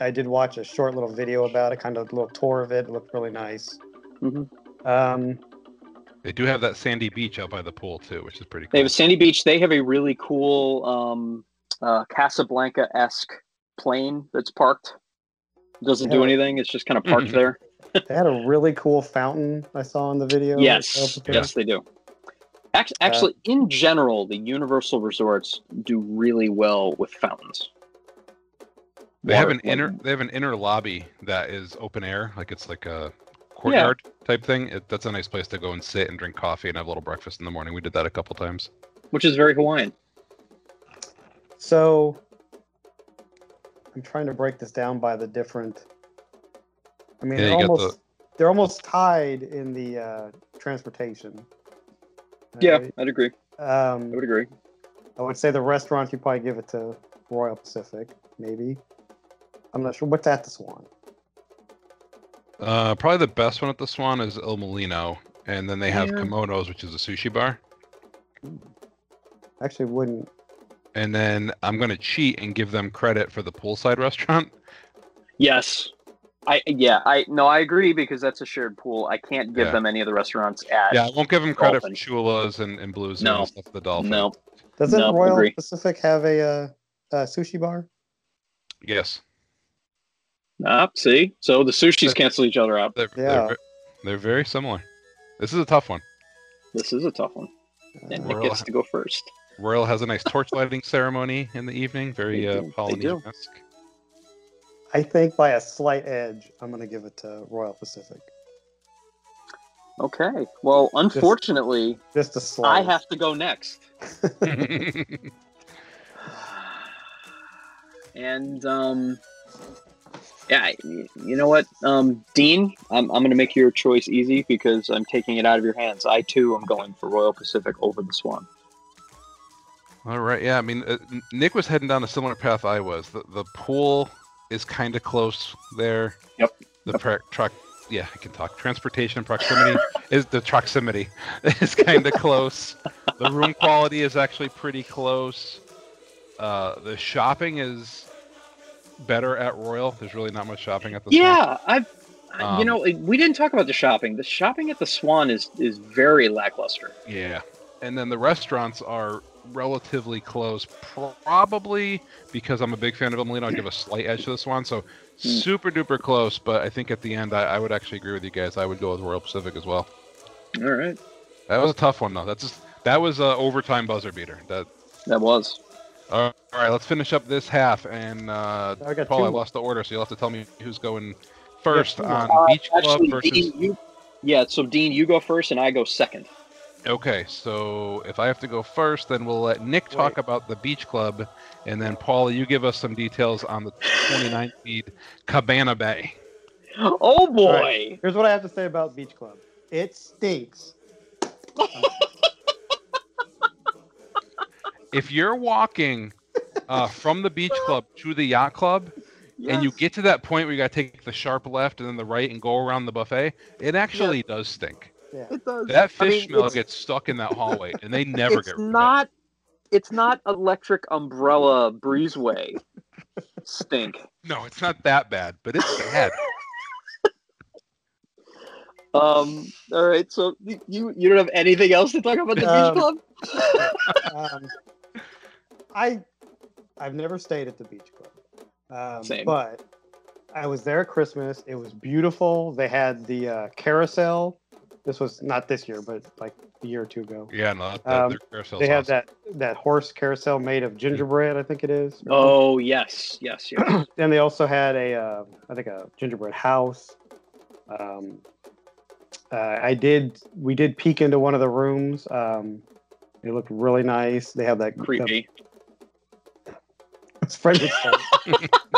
I did watch a short little video about it, kind of a little tour of it. It looked really nice. Mhm. Um, they do have that sandy beach out by the pool too, which is pretty cool. They have a sandy beach. They have a really cool um, uh, Casablanca esque plane that's parked. Doesn't do anything. It's just kind of parked mm-hmm. there. They had a really cool fountain I saw in the video. Yes, yes, they do. Actually, uh, actually, in general, the Universal resorts do really well with fountains. They have an inner they have an inner lobby that is open air, like it's like a courtyard type thing. It, that's a nice place to go and sit and drink coffee and have a little breakfast in the morning. We did that a couple times. which is very Hawaiian. So I'm trying to break this down by the different. I mean, Yeah, they're you got almost they're almost tied in the uh, transportation. Yeah, Right? I'd agree. I Um, would agree. I would say the restaurant you probably give it to Royal Pacific, maybe. I'm not sure what's at the Swan. Uh, probably the best one at the Swan is Il Mulino, and then they have Yeah. Kimonos, which is a sushi bar. Actually, wouldn't. And then I'm gonna cheat and give them credit for the poolside restaurant. Yes. I yeah, I no, I agree because that's a shared pool. I can't give Yeah. them any of the restaurants at Yeah, I won't give them credit Dolphin. for Shula's and, and Blues No. and stuff. The Dolphin. No. Doesn't No, Royal agree. Pacific have a, uh, a sushi bar? Yes, Ah, see? So the sushis But- cancel each other out. they're, Yeah. they're they're very similar. This is a tough one. This is a tough one. And Nick gets to go first. Royal has a nice torch lighting ceremony in the evening, very uh, do, they do. Polynesian-esque. I think by a slight edge, I'm going to give it to Royal Pacific. Okay. Well, unfortunately, Just a slight. I have to go next. And um yeah, you know what? Um Dean, I'm I'm going to make your choice easy because I'm taking it out of your hands. I too am going for Royal Pacific over the Swan. All right, yeah. I mean, uh, Nick was heading down a similar path I was. The the pool is kind of close there. Yep. The pra- truck, yeah, I can talk. Transportation proximity is the proximity is kind of close. The room quality is actually pretty close. Uh, the shopping is better at Royal. There's really not much shopping at the Swan. Yeah, I've you Um, know, we didn't talk about the shopping. The shopping at the Swan is is very lackluster. Yeah. And then the restaurants are relatively close, probably because I'm a big fan of Il Mulino. I'll give a slight edge to this one. So super duper close, but I think at the end, I, I would actually agree with you guys. I would go with Royal Pacific as well. All right. That was a tough one, though. That's just that was a overtime buzzer beater. That That was. all right. Let's finish up this half, and uh, I got Paul, two I lost the order, so you'll have to tell me who's going first two on Uh, Beach Club Actually, versus. Dean, you Yeah, so Dean, you go first and I go second. Okay, so if I have to go first, then we'll let Nick talk Wait. about the beach club, and then Paula, you give us some details on the 29 feed Cabana Bay. Oh boy. right. Here's what I have to say about Beach Club. It stinks. If you're walking uh, from the beach club to the yacht club, and you get to that point where you got to take the sharp left and then the right and go around the buffet, it actually does stink. Yeah. It does. That I fish mean, smell gets stuck in that hallway, and they never it's get rid of it. not it's not electric umbrella breezeway stink. No, it's not that bad, but it's bad. Um all right, so you you don't have anything else to talk about the Um, beach club? um, I I've never stayed at the beach club, um, Same. but I was there at Christmas. It was beautiful. They had the uh, carousel. This was not this year, but like a year or two ago. Yeah, no, that, that, Um, their They had awesome. that that horse carousel made of gingerbread, I think it is. Oh yes, yes, yes. and they also had a uh, I think a gingerbread house. Um, uh, I did we did peek into one of the rooms. Um, it looked really nice. They have that Creepy. It's friendly.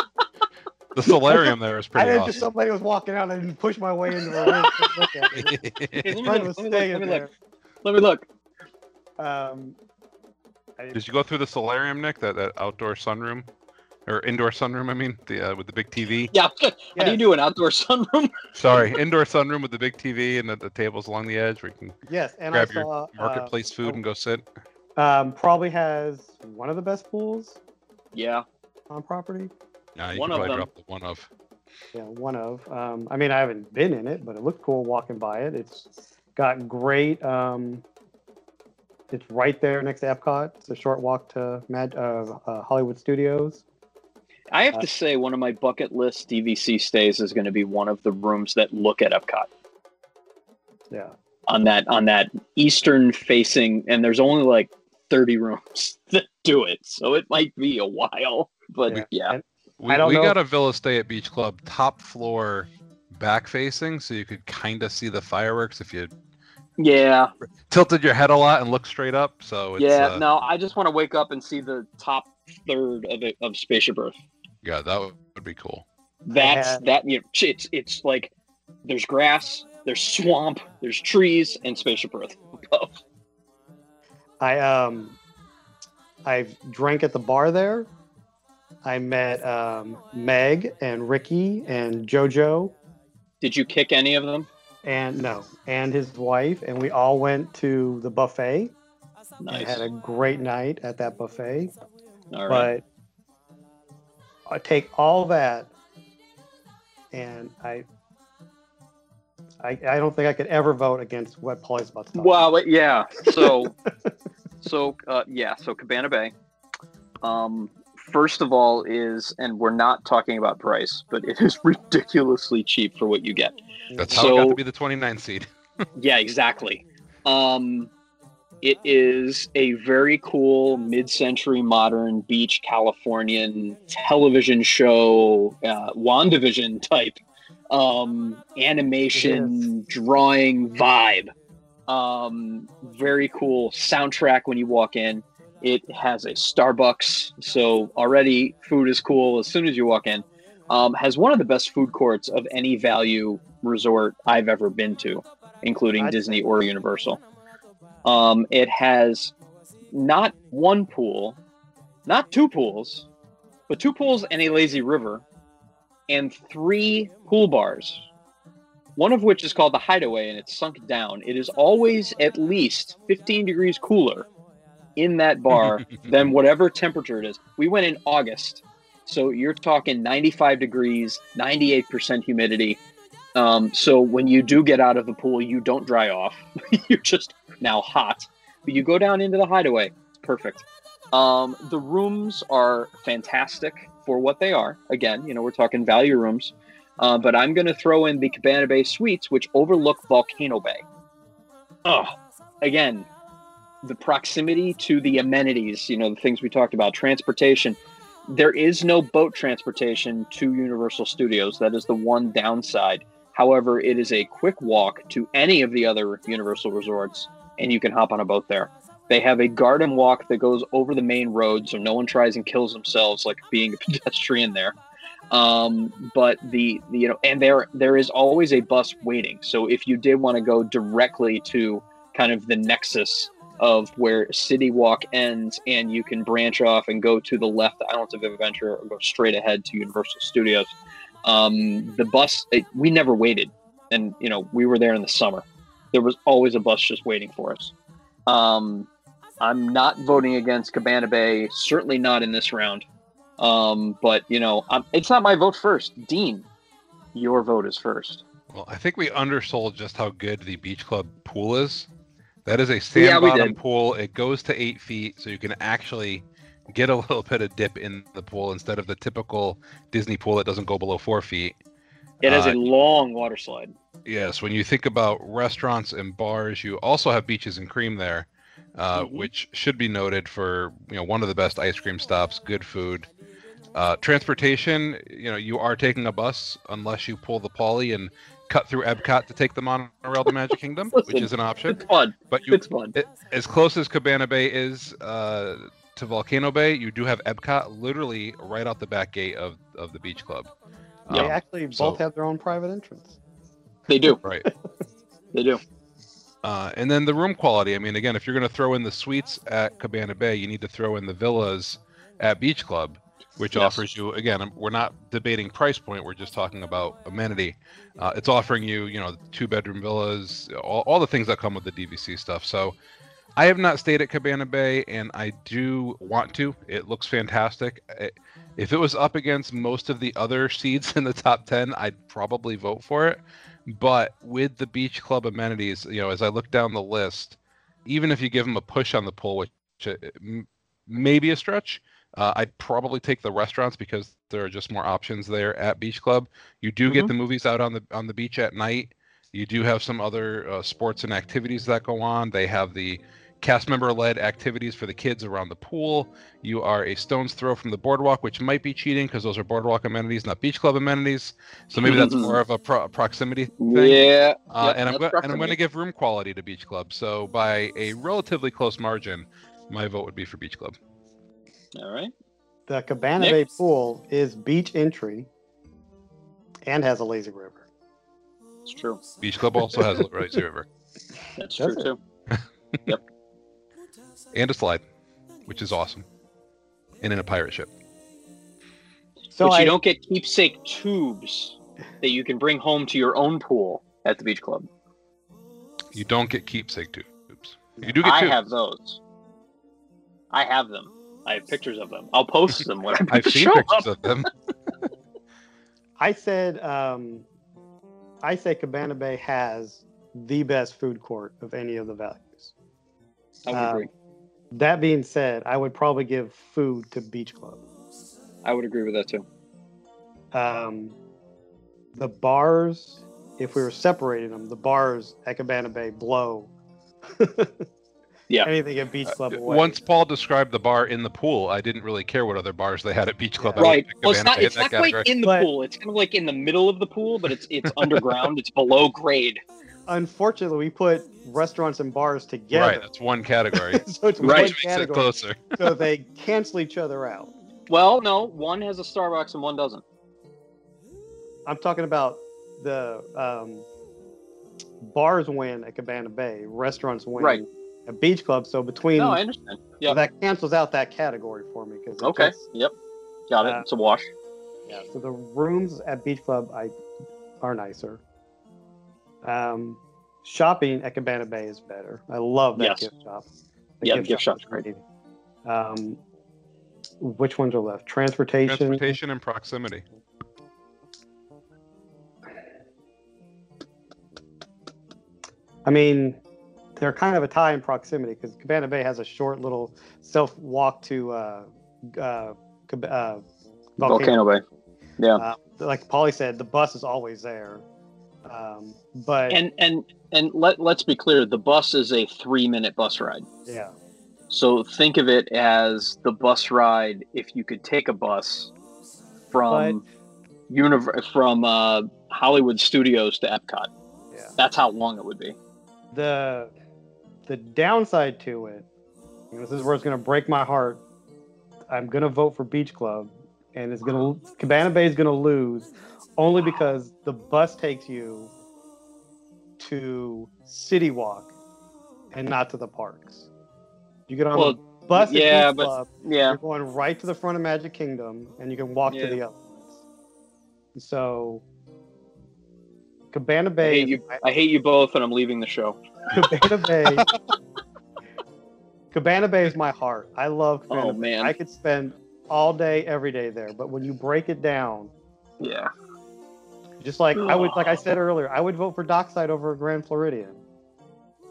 The solarium there is I pretty didn't awesome. just somebody was walking out. I didn't push my way into a room to look at it. Hey, let me look, was let me look, staying let me there. look. Let me look. Um, I Did you go through the solarium, Nick? That that outdoor sunroom, or indoor sunroom? I mean, the uh, with the big TV. Yeah, how do you do an outdoor sunroom? Sorry, indoor sunroom with the big TV and the, the tables along the edge where you can yes, and I grab your saw marketplace food and go sit. Uh, um, probably has one of the best pools Yeah. on property. Nah, you One of them. drop the one of. Yeah, one of. Um, I mean, I haven't been in it, but it looked cool walking by it. It's got great. Um, it's right there next to Epcot. It's a short walk to Mad- uh, uh, Hollywood Studios. I have Uh, to say, one of my bucket list DVC stays is going to be one of the rooms that look at Epcot Yeah. on that on that eastern facing, and there's only like 30 rooms that do it, so it might be a while. But Yeah. yeah, And- We, I don't we know got a villa stay at Beach Club, top floor, back facing, so you could kind of see the fireworks if you yeah, tilted your head a lot and looked straight up. So it's, yeah. uh, no, I just want to wake up and see the top third of it of Spaceship Earth. yeah, that would, would be cool. That's Yeah. that. You know, it's it's like there's grass, there's swamp, there's trees, and Spaceship Earth. I um I've drank at the bar there. I met um, Meg and Ricky and Jojo Did you kick any of them? and no and his wife and we all went to the buffet Nice. had a great night at that buffet. All right. But I take all that and I I, I don't think I could ever vote against what Paulie's about to talk Well, yeah. So, so uh, yeah. So Cabana Bay. Um, first of all, is and we're not talking about price, but it is ridiculously cheap for what you get. That's how it got to be the 29 seed. Yeah, exactly. Um, it is a very cool mid-century modern beach Californian television show, uh, WandaVision type um, animation drawing vibe. Um, very cool soundtrack when you walk in. It has a Starbucks, so already food is cool as soon as you walk in. Um, has one of the best food courts of any value resort I've ever been to, including I'd Disney or Universal. Um, it has not one pool, not two pools, but two pools and a lazy river, and three pool bars. One of which is called the Hideaway, and it's sunk down. It is always at least 15 degrees cooler in that bar than whatever temperature it is. We went in August, so you're talking 95 degrees, 98% humidity. Um, so when you do get out of the pool, you don't dry off. you're just now hot. But you go down into the hideaway. It's perfect. Um, the rooms are fantastic for what they are. Again, you know, we're talking value rooms. Uh, but I'm going to throw in the Cabana Bay Suites, which overlook Volcano Bay. Oh, again, the proximity to the amenities, you know, the things we talked about, transportation. There is no boat transportation to Universal Studios. That is the one downside. However, it is a quick walk to any of the other Universal resorts, and you can hop on a boat there. They have a garden walk that goes over the main road, so no one tries and kills themselves like being a pedestrian there. Um, but the, the you know, and there there is always a bus waiting. So if you did want to go directly to kind of the nexus of where City Walk ends, and you can branch off and go to the left Islands of Adventure or go straight ahead to Universal Studios. Um, the bus, it, we never waited, and you know we were there in the summer. There was always a bus just waiting for us. Um, I'm not voting against Cabana Bay, certainly not in this round. Um, but you know, i it's not my vote first. Dean, your vote is first. Well, I think we undersold just how good the beach club pool is. That is a sand Yeah, bottom pool. It goes to eight feet, so you can actually get a little bit of dip in the pool instead of the typical Disney pool that doesn't go below four feet. It has Uh, a long water slide. Yes, when you think about restaurants and bars, you also have beaches and cream there, uh, Mhm. which should be noted for you know one of the best ice cream stops, good food. Uh, transportation, you know, you are taking a bus unless you pull the Paulie and cut through Epcot to take the monorail to Magic Kingdom, which is an option. It's fun. But you, It's fun. it, as close as Cabana Bay is uh, to Volcano Bay, you do have Epcot literally right out the back gate of, of the beach club. They Um, actually so- both have their own private entrance. They do. right. They do. Uh, and then the room quality. I mean, again, if you're going to throw in the suites at Cabana Bay, you need to throw in the villas at Beach Club, which Yes. offers you again. We're not debating price point. We're just talking about amenity. Uh, it's offering you, you know, two bedroom villas, all, all the things that come with the DVC stuff. So, I have not stayed at Cabana Bay, and I do want to. It looks fantastic. I- If it was up against most of the other seeds in the top ten, I'd probably vote for it but with the beach club amenities you know as i look down the list even if you give them a push on the pool which uh, m- may be a stretch Uh, I'd probably take the restaurants because there are just more options there at Beach Club. You do get Mhm. the movies out on the on the beach at night. You do have some other uh, sports and activities that go on. They have the cast member led activities for the kids around the pool. You are a stone's throw from the boardwalk, which might be cheating because those are boardwalk amenities, not beach club amenities. So maybe that's Mhm. more of a pro- proximity thing. Yeah. Uh, Yep, and I'm go- and I'm going to give room quality to Beach Club. So by a relatively close margin, my vote would be for Beach Club. All right. The Cabana Nick? Bay pool is beach entry and has a lazy river. It's true. Beach Club also has a lazy river That's Does true it? too. and a slide, which is awesome, and in a pirate ship. So but I, you don't get keepsake tubes that you can bring home to your own pool at the beach club. You don't get keepsake tubes. You do get I tubes. have those. I have them. I have pictures of them. I'll post them when I put I've seen show pictures up. of them. I said, um, I say Cabana Bay has the best food court of any of the values. I would Um, agree. That being said, I would probably give food to Beach Club. I would agree with that too. Um, the bars, if we were separating them, the bars at Cabana Bay blow. Yeah. Anything at Beach Club away. Once Paul described the bar in the pool, I didn't really care what other bars they had at Beach Club. Yeah. Right. Well, it's not. Bay in It's not quite category. in the But- pool. It's kind of like in the middle of the pool, but it's it's underground. It's below grade. Unfortunately, we put restaurants and bars together. Right, that's one category. so it's Right. one Which makes it category. closer. so they cancel each other out. Well, no, one has a Starbucks and one doesn't. I'm talking about the um, bars win at Cabana Bay, restaurants win Right. At Beach Club. So between No, I understand. so Yeah. that cancels out that category for me because Okay. Yep. Got it. Uh, It's a wash. Yeah. So the rooms at Beach Club I are nicer. Um, shopping at Cabana Bay is better. I love that Yes. gift shop. The Yeah, the gift shop shop's is great. Um, which ones are left? Transportation. Transportation and proximity. I mean, they're kind of a tie in proximity because Cabana Bay has a short little self walk to uh, uh, Cab- uh, Volcano. Volcano Bay. Yeah. Uh, like Paulie said, the bus is always there. Um, but And and and let let's be clear. The bus is a three minute bus ride. yeah, So think of it as the bus ride if you could take a bus from univ- from uh, Hollywood Studios to Epcot. yeah. That's how long it would be. The the downside to it, this is where it's going to break my heart. I'm going to vote for Beach Club, and it's going to Cabana Bay is going to lose only because the bus takes you to City Walk and not to the parks. You get on Well, the bus at yeah, Beach but- Club, Yeah. you're going right to the front of Magic Kingdom, and you can walk Yeah. to the other ones. So, Cabana I Bay. hate you. I hate you both, and I'm leaving the show. Cabana Bay. Cabana Bay is my heart. I love Cabana Oh, Bay. man. I could spend all day, every day there. But when you break it down, Yeah. just like I would, like I said earlier, I would vote for Dockside over Grand Floridian.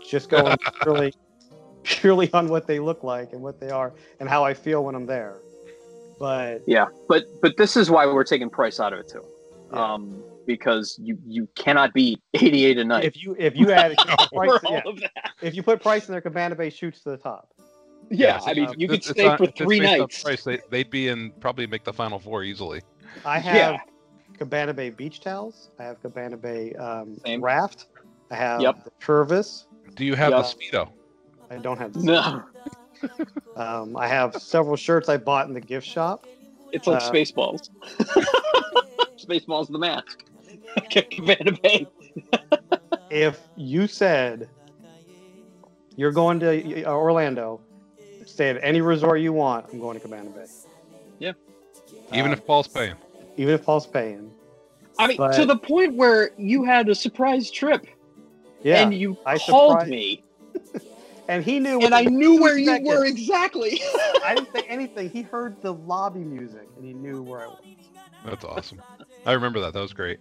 Just going purely, purely on what they look like and what they are and how I feel when I'm there. But Yeah. But but this is why we're taking price out of it too. Yeah. Um, because you you cannot beat 88 a night. if you if you add price, for all yeah, of that. if you put price in there, Cabana Bay shoots to the top. Yeah, Yes, I mean, you could it's- it's stay on- for three nights. Price, they, they'd be in probably make the final four easily. I have Yeah. Cabana Bay beach towels. I have Cabana Bay um, raft. I have Yep. the Tervis. Do you have Yeah. the speedo? I don't have this. No, Um, I have several shirts I bought in the gift shop. it's like Uh, Spaceballs. Spaceballs the mask. Cabana Bay. If you said you're going to uh, Orlando, stay at any resort you want, I'm going to Cabana Bay. Yeah. Even Um, if Paul's paying. even if Paul's paying. I mean, But- to the point where you had a surprise trip Yeah, and you I called surprised- me, and he knew. and I knew two where you were exactly. I didn't say anything. He heard the lobby music and he knew where I was. That's awesome. I remember that. That was great.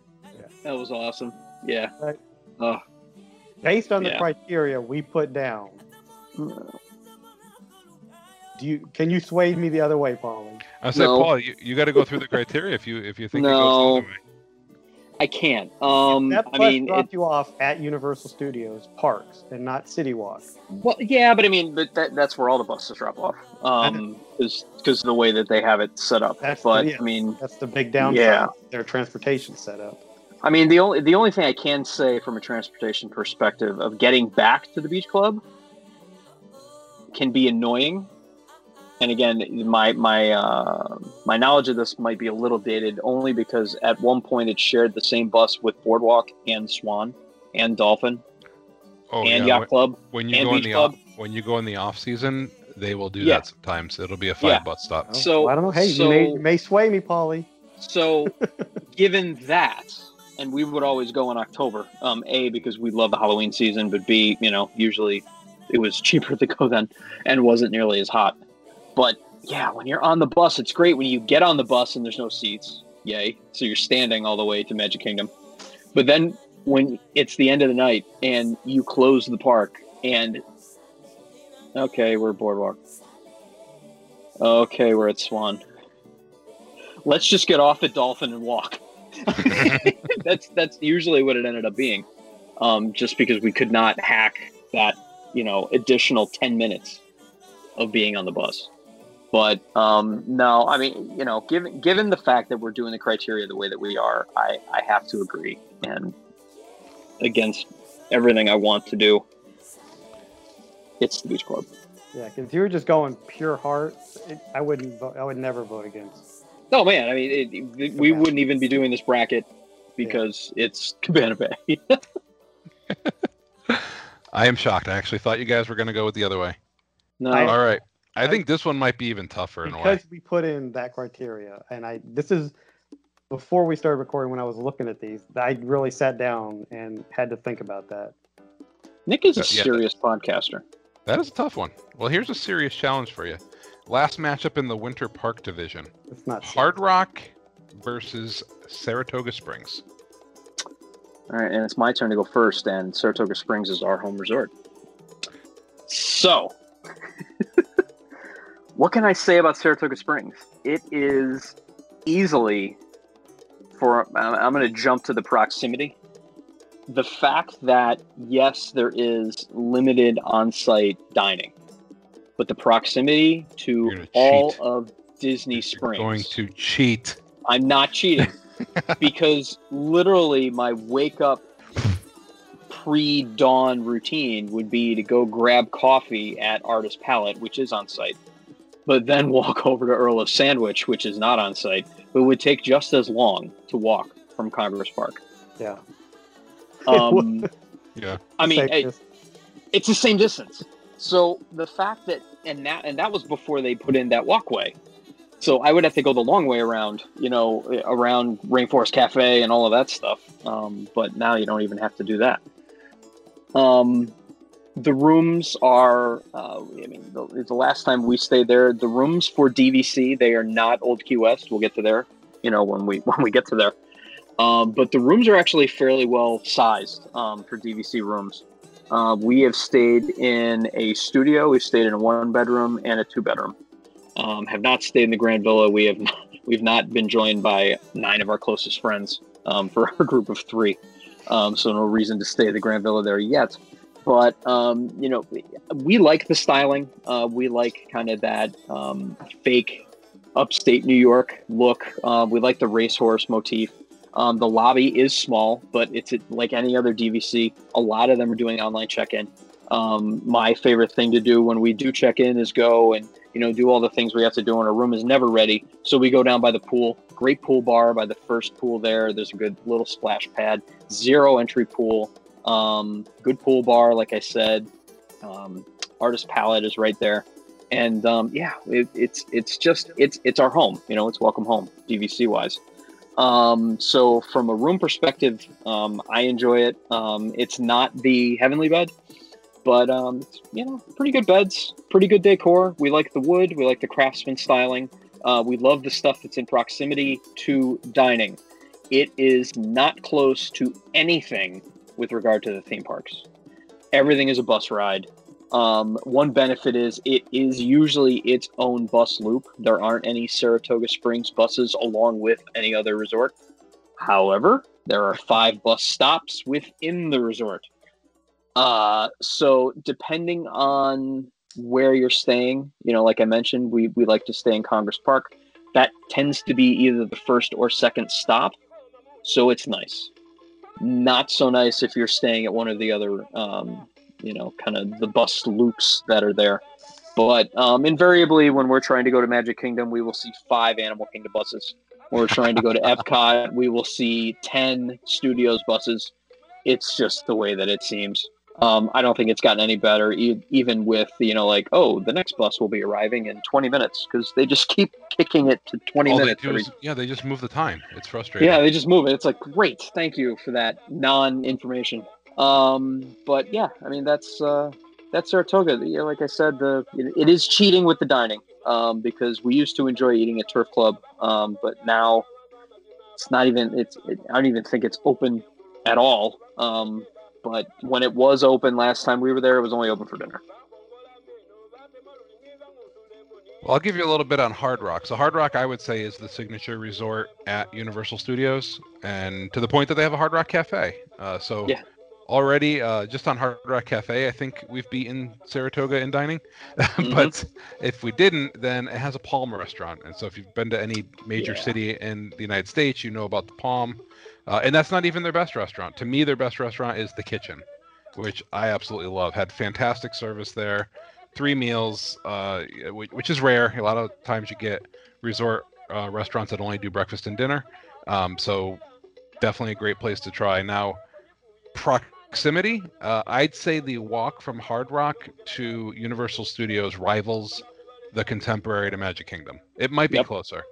That was awesome. Yeah. Right. Oh, Based on the Yeah. criteria we put down, Do you can you sway me the other way, Paulie? I said, No. Paul, you, you got to go through the criteria if you if you think it No. goes the other way. I can't. Um, that I bus mean, dropped it, you off at Universal Studios parks and not City Walk. well, yeah, but I mean, but that, that's where all the buses drop off. Um, because because the way that they have it set up. That's- but yeah. I mean, That's the big downside. Yeah. Their transportation setup. I mean, the only the only thing I can say from a transportation perspective of getting back to the beach club can be annoying. And again, my my uh, my knowledge of this might be a little dated, only because at one point it shared the same bus with Boardwalk and Swan and Dolphin Oh and yeah, Yacht when, Club. when you and go in the Club. off, when you go in the off season, they will do Yeah. that sometimes. It'll be a five Yeah. bus stop. So- well, I don't know. Hey, so- you, may, you may sway me, Paulie. So, given that, and we would always go in October, um, A, because we love the Halloween season, but B, you know, usually it was cheaper to go then and wasn't nearly as hot. But yeah, when you're on the bus, it's great when you get on the bus and there's no seats. Yay. So you're standing all the way to Magic Kingdom. But then when it's the end of the night and you close the park and okay, we're boardwalk. Okay, we're at Swan. Let's just get off at Dolphin and walk. that's that's usually what it ended up being. Um, just because we could not hack that, you know, additional ten minutes of being on the bus. But um, no, I mean, you know, given given the fact that we're doing the criteria the way that we are, I, I have to agree. And against everything I want to do, it's the beach club. Yeah, because you were just going pure heart, it, I wouldn't. Vote, I would never vote against. No, man. I mean, it, it- we wouldn't even be doing this bracket because it's Cabana Bay. I am shocked. I actually thought you guys were going to go with the other way. no, I- All right. I I- think this one might be even tougher in a way. because we put in that criteria, and I this is before we started recording. When I was looking at these, I really sat down and had to think about that. Nick is a yeah. serious podcaster. That is a tough one. Well, here's a serious challenge for you. Last matchup in the Winter Park division: It's not Hard Rock versus Saratoga Springs. All right, and it's my turn to go first, and Saratoga Springs is our home resort. So, what can I say about Saratoga Springs? It is easily, for I'm, I'm going to jump to the proximity. The fact that, yes, there is limited on site dining, but the proximity to all cheat. of Disney You're Springs. going to cheat. I'm not cheating because literally my wake up pre dawn routine would be to go grab coffee at Artist Palette, which is on site, but then walk over to Earl of Sandwich, which is not on site, but would take just as long to walk from Congress Park. Yeah. Um, Yeah. I mean, it- it's the same distance. So the fact that and that and that was before they put in that walkway. So I would have to go the long way around, you know, around Rainforest Cafe and all of that stuff. Um, but now you don't even have to do that. Um, the rooms are, uh, I mean, the, the last time we stayed there, the rooms for DVC they are not Old Key West. We'll get to there, you know, when we when we get to there. Um, but the rooms are actually fairly well sized um, for DVC rooms. Uh, we have stayed in a studio. We've stayed in a one bedroom and a two bedroom. Um, have not stayed in the Grand Villa. We have not, we've not been joined by nine of our closest friends um, for our group of three. Um, so no reason to stay at the Grand Villa there yet. But um, you know, we like the styling. Uh, we like kind of that um, fake upstate New York look. Uh, we like the racehorse motif. Um, the lobby is small, but it's like any other DVC. A lot of them are doing online check-in. Um, my favorite thing to do when we do check in is go and you know do all the things we have to do when our room is never ready. So we go down by the pool. Great pool bar by the first pool there. There's a good little splash pad. Zero entry pool. Um, good pool bar, like I said. Um, artist palette is right there, and um, yeah, it, it's it's just it's it's our home. You know, it's welcome home DVC wise. Um, so from a room perspective, um, I enjoy it. Um, it's not the heavenly bed, but um, you know, pretty good beds, pretty good decor. We like the wood, we like the craftsman styling. Uh, we love the stuff that's in proximity to dining. It is not close to anything with regard to the theme parks. Everything is a bus ride. Um, one benefit is it is usually its own bus loop. There aren't any Saratoga Springs buses along with any other resort. However, there are five bus stops within the resort. Uh, so depending on where you're staying, you know, like I mentioned, we, we like to stay in Congress Park. That tends to be either the first or second stop. So it's nice. Not so nice if you're staying at one of the other, um, you know, kind of the bus loops that are there. But um, invariably, when we're trying to go to Magic Kingdom, we will see five Animal Kingdom buses. When we're trying to go to Epcot, we will see 10 Studios buses. It's just the way that it seems. Um, I don't think it's gotten any better, e- even with you know, like, oh, the next bus will be arriving in 20 minutes because they just keep kicking it to 20 All minutes. do every- is, yeah, they just move the time. It's frustrating. yeah, they just move it. It's like great, thank you for that non-information. Um, but yeah, I mean that's uh, that's Saratoga. Yeah, like I said, the it, it is cheating with the dining um, because we used to enjoy eating at Turf Club, um, but now it's not even. It's it, I don't even think it's open at all. Um, but when it was open last time we were there, it was only open for dinner. Well, I'll give you a little bit on Hard Rock. So Hard Rock, I would say, is the signature resort at Universal Studios, and to the point that they have a Hard Rock Cafe. Uh, so Yeah. Already, uh, just on Hard Rock Cafe, I think we've beaten Saratoga in dining. Mm-hmm. but if we didn't, then it has a Palm restaurant. And so if you've been to any major Yeah. city in the United States, you know about the Palm. Uh, and that's not even their best restaurant. To me, their best restaurant is the Kitchen, which I absolutely love. Had fantastic service there three meals, uh, which is rare. A lot of times you get resort uh, restaurants that only do breakfast and dinner. Um, so definitely a great place to try. Now, proximity, uh, I'd say the walk from Hard Rock to Universal Studios rivals the contemporary to Magic Kingdom. It might be Yep. closer.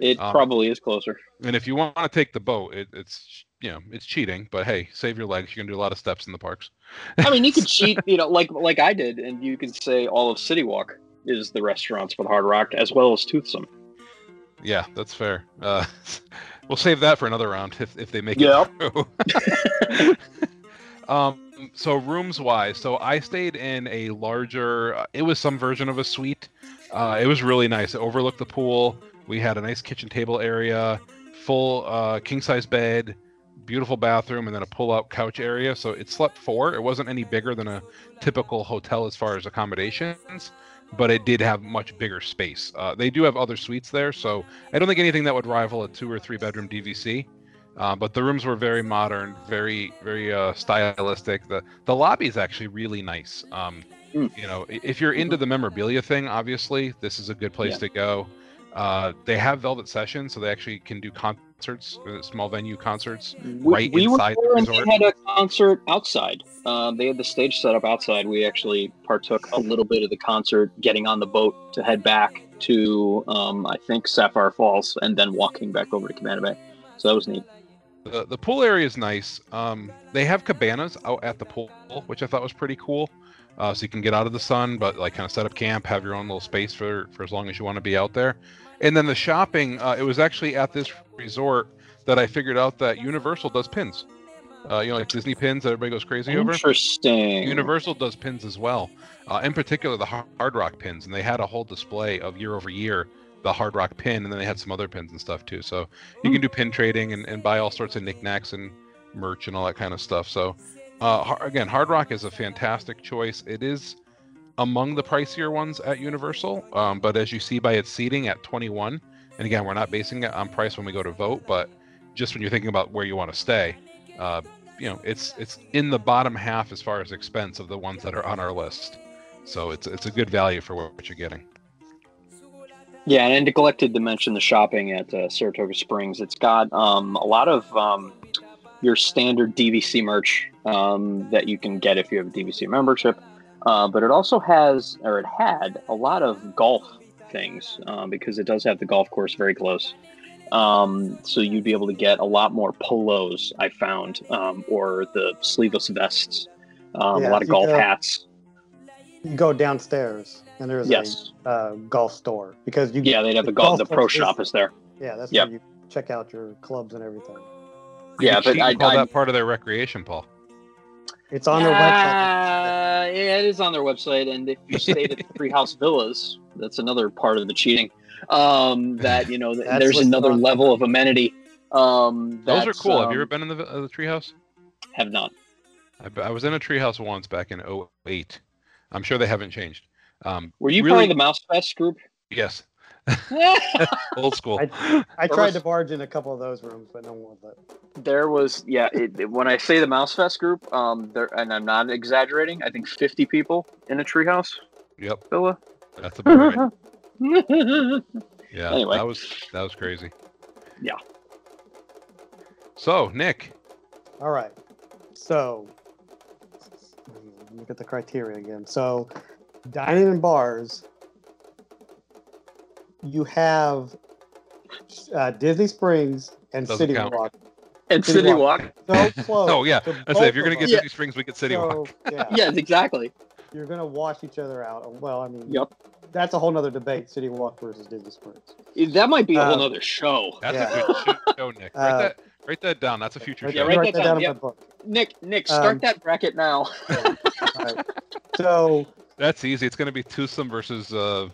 It Um, probably is closer. And if you want to take the boat, it, it's you know it's cheating, but hey, save your legs. You can do a lot of steps in the parks. I mean, you could cheat, you know, like like I did, and you could say all of City Walk is the restaurants for the Hard Rock as well as Toothsome. Yeah, that's fair. Uh, we'll save that for another round if, if they make Yep. it through. um, so rooms wise, so I stayed in a larger. It was some version of a suite. Uh, it was really nice. It overlooked the pool. We had a nice kitchen table area, full uh, king size bed, beautiful bathroom, and then a pull out couch area. So it slept four. It wasn't any bigger than a typical hotel as far as accommodations but it did have much bigger space. Uh, they do have other suites there, so I don't think anything that would rival a two or three bedroom DVC. Uh, but the rooms were very modern, very very uh, stylistic. The the lobby is actually really nice. Um, Mm. You know, if you're into the memorabilia thing, obviously this is a good place Yeah. to go. Uh, they have Velvet Sessions, so they actually can do concerts, uh, small venue concerts. We, Right we inside the were there and resort? they had a concert outside. Um, they had the stage set up outside. We actually partook a little bit of the concert, getting on the boat to head back to, um, I think, Sapphire Falls, and then walking back over to Cabana Bay. So that was neat. The, the pool area is nice. Um, they have cabanas out at the pool, which I thought was pretty cool. Uh, so you can get out of the sun, but like kind of set up camp, have your own little space for for as long as you want to be out there. And then the shopping, uh, it was actually at this resort that I figured out that Universal does pins. Uh, you know, like Disney pins that everybody goes crazy over. Interesting. Universal does pins as well. Uh, in particular, the Hard Rock pins, and they had a whole display of year over year the Hard Rock pin, and then they had some other pins and stuff too. So you can do pin trading and, and buy all sorts of knickknacks and merch and all that kind of stuff. So uh, again, Hard Rock is a fantastic choice. It is among the pricier ones at Universal, um, but as you see by its seating at 21, and again, we're not basing it on price when we go to vote, but just when you're thinking about where you want to stay, uh, you know, it's it's in the bottom half as far as expense of the ones that are on our list. So it's it's a good value for what you're getting. Yeah, and I neglected to mention the shopping at uh, Saratoga Springs. It's got um, a lot of um, your standard DVC merch um, that you can get if you have a DVC membership, uh, but it also has, or it had, a lot of golf things um, because it does have the golf course very close. Um, so you'd be able to get a lot more polos, I found, um, or the sleeveless vests, um, Yeah, a lot of golf go- hats. You go downstairs and there's Yes. a uh, golf store because you Yeah, they'd have the the golf. The pro course is- shop is there. yeah that's Yep. where you check out your clubs and everything. Yeah, could but I, call I that part of their recreation, Paul. It's on their website. Uh, yeah, it is on their website, and if you stayed at the Treehouse Villas, that's another part of the cheating. Um, that you know, there's another level of amenity. Um, Those are that's, cool. Have you um, ever been in the, uh, the treehouse? Have not. I, I was in a treehouse once back in 08. I'm sure they haven't changed. Um, Were you really, part of the Mouse Fest group? Yes, old school. I There tried was- to barge in a couple of those rooms, but no one would let. there was, yeah. It, it- when I say the Mouse Fest group, um, there, and I'm not exaggerating. I think 50 people in a treehouse Yep, villa. that's about right. Yeah, Anyway. that was that was crazy. Yeah. So Nick, All right. So, let me look at the criteria again. So, dining and bars, you have uh, Disney Springs and Doesn't City count. Walk. and City City Walk. Walk. So close. oh yeah, to I say if you're gonna get us. Yeah. Disney Springs, we get City so, Walk. Yeah, Yes, exactly. you're gonna wash each other out. Well, I mean, Yep. that's a whole nother debate: City Walk versus Disney Springs. That might be a whole Um, nother show. That's Yeah. a good show, Nick. Write Uh, that write that down. That's a future Right, show. write write that that down, down in yep. my book. Nick, Nick, start Um, that bracket now. All right. So, That's easy. It's gonna be Toothsome versus uh,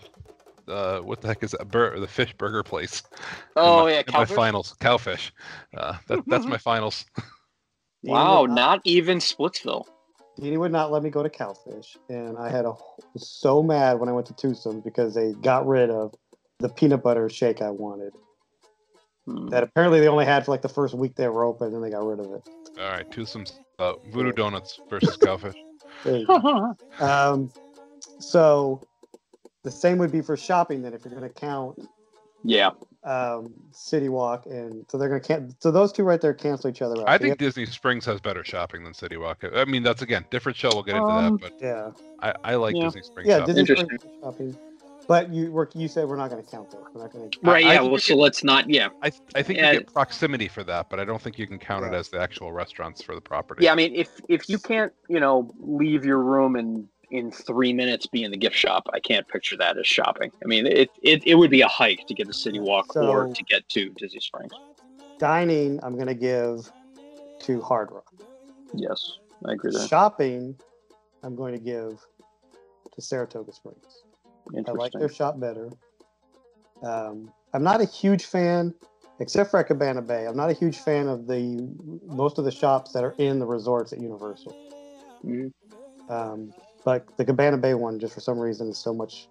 uh, what the heck is that? Bur- the fish burger place. Oh my, yeah, my finals. Cowfish. Uh, that, that's my finals. Wow, Deanie would not even Splitsville. Deanie would not let me go to Cowfish, and I had a was so mad when I went to Toothsome because they got rid of the peanut butter shake I wanted. Hmm. That apparently they only had for like the first week they were open, and they got rid of it. All right, Toothsomes. Uh, Voodoo Donuts versus Cowfish. There you go. um, so the same would be for shopping then if you're going to count yeah, um, City Walk, and so they're going to can So those two right there cancel each other out. I So you think Disney Springs has better shopping than City Walk. I mean, that's again different show. We'll get into Um, that, but yeah, I, I like yeah. Disney Springs. yeah, shopping. Disney Springs shopping. But you were you said we're not going to count those. We're not going to. right. I Yeah, think well, so let's not. Yeah, I, I think Yeah. you get proximity for that, but I don't think you can count it as the actual restaurants for the property. yeah. I mean, if if you can't, you know, leave your room and in three minutes be in the gift shop, I can't picture that as shopping. I mean, it it, it would be a hike to get to City Walk or to get to Disney Springs. Dining, I'm going to give to Hard Rock. Yes, I agree there. Shopping, I'm going to give to Saratoga Springs. I like their shop better. Um, I'm not a huge fan, except for at Cabana Bay. I'm not a huge fan of the most of the shops that are in the resorts at Universal. Mhm. Um, but the Cabana Bay one, just for some reason, is so much.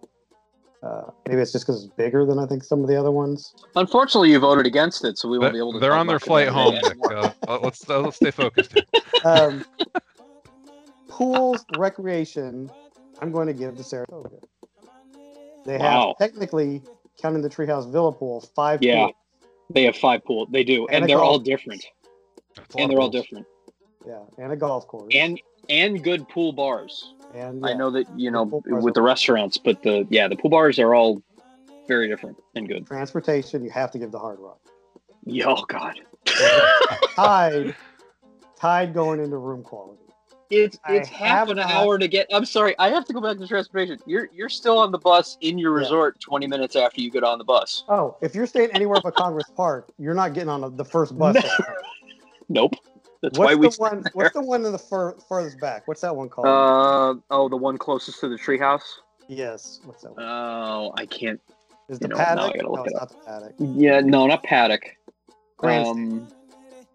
Uh, maybe it's just because it's bigger than I think some of the other ones. Unfortunately, you voted against it, so we won't But be able to. they're on their flight home. Nick. Uh, let's uh, let's stay focused. Um, pools, recreation, I'm going to give to Saratoga. They Wow. have technically, counting the Treehouse Villa pool, five Yeah. pools. They have five pool. They do, And and, they're all golf. different. That's a lot And they're all different. Yeah, and a golf course. And and good pool bars. And I know that you know bars with the restaurants, but the yeah, the pool bars are all very different and good. transportation, you have to give the Hard Rock. Yeah, Oh God, Tied, Tied going into room quality. it's I it's half an hour to get. I'm sorry, I have to go back to transportation. You're you're still on the bus in your Yeah. resort 20 minutes after you get on the bus. Oh, if you're staying anywhere but Congress Park, you're not getting on the- the first bus. No. Nope. That's What's why we. the one? What's the one in the fur, furthest back? What's that one called? Uh oh, the one closest to the treehouse. yes. What's that one? Oh, I can't. Is the know, now I paddock? gotta look no, it it's not the paddock. Yeah, no, not paddock. Grandstand. Um,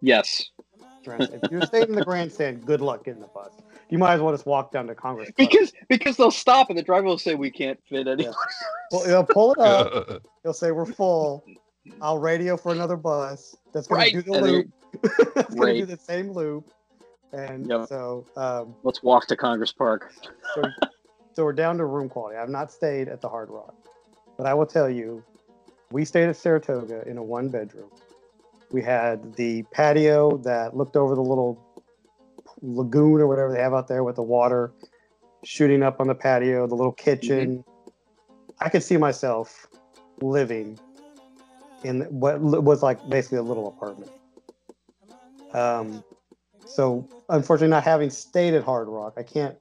yes, grandstand. If you're staying in the grandstand, good luck getting the bus. You might as well just walk down to Congress Park. because because they'll stop and the driver will say we can't fit anyone. Well, they'll pull it up. He'll say we're full. I'll radio for another bus that's going Right, to do the and loop. that's going to do the same loop. And Yep. so, um, Let's walk to Congress Park. so, so we're down to room quality. I've not stayed at the Hard Rock, but I will tell you, we stayed at Saratoga in a one bedroom. We had the patio that looked over the little lagoon or whatever they have out there with the water shooting up on the patio, the little kitchen. I could see myself living in what was like basically a little apartment. Um, so unfortunately, not having stayed at Hard Rock, I can't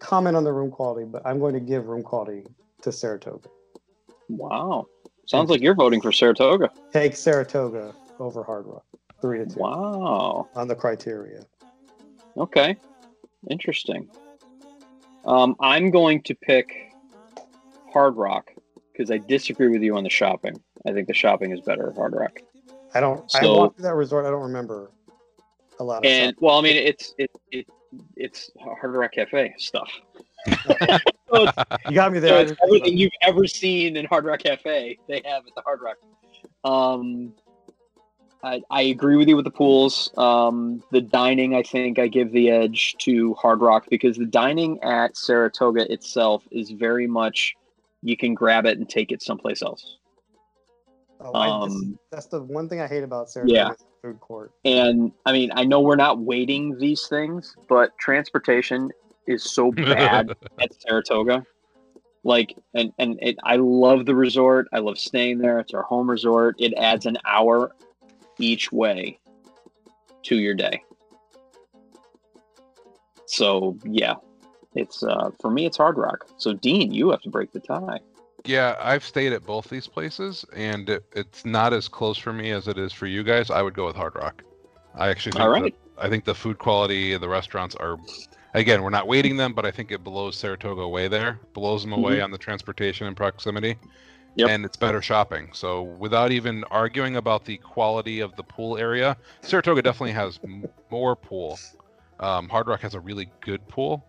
comment on the room quality, but I'm going to give room quality to Saratoga. Wow, sounds like you're voting for Saratoga. Take Saratoga over Hard Rock, three to two Wow. on the criteria. Okay. Interesting. Um, I'm going to pick Hard Rock because I disagree with you on the shopping. I think the shopping is better at Hard Rock. I don't. I So- walked through that resort. I don't remember a lot of And stuff. well, I mean, it's it, it it's Hard Rock Cafe stuff. So You got me there. I think everything you've ever seen in Hard Rock Cafe, they have at the Hard Rock. Um, I, I agree with you with the pools. Um, the dining, I think, I give the edge to Hard Rock because the dining at Saratoga itself is very much you can grab it and take it someplace else. it. Oh, I just- um, that's the one thing I hate about Saratoga Yeah. food court. And I mean, I know we're not weighting these things, but transportation is so bad at Saratoga. Like, and and it, I love the resort. I love staying there. It's our home resort. It adds an hour each way to your day. So yeah, it's uh for me. It's Hard Rock. So Dean, you have to break the tie. Yeah, I've stayed at both these places, and it, it's not as close for me as it is for you guys. I would go with Hard Rock. I actually think All the- I think the food quality of the restaurants are, again, we're not weighting them, but I think it blows Saratoga away there, blows them away on the transportation and proximity, Yep. and it's better shopping. So without even arguing about the quality of the pool area, Saratoga definitely has more pool. Um, Hard Rock has a really good pool.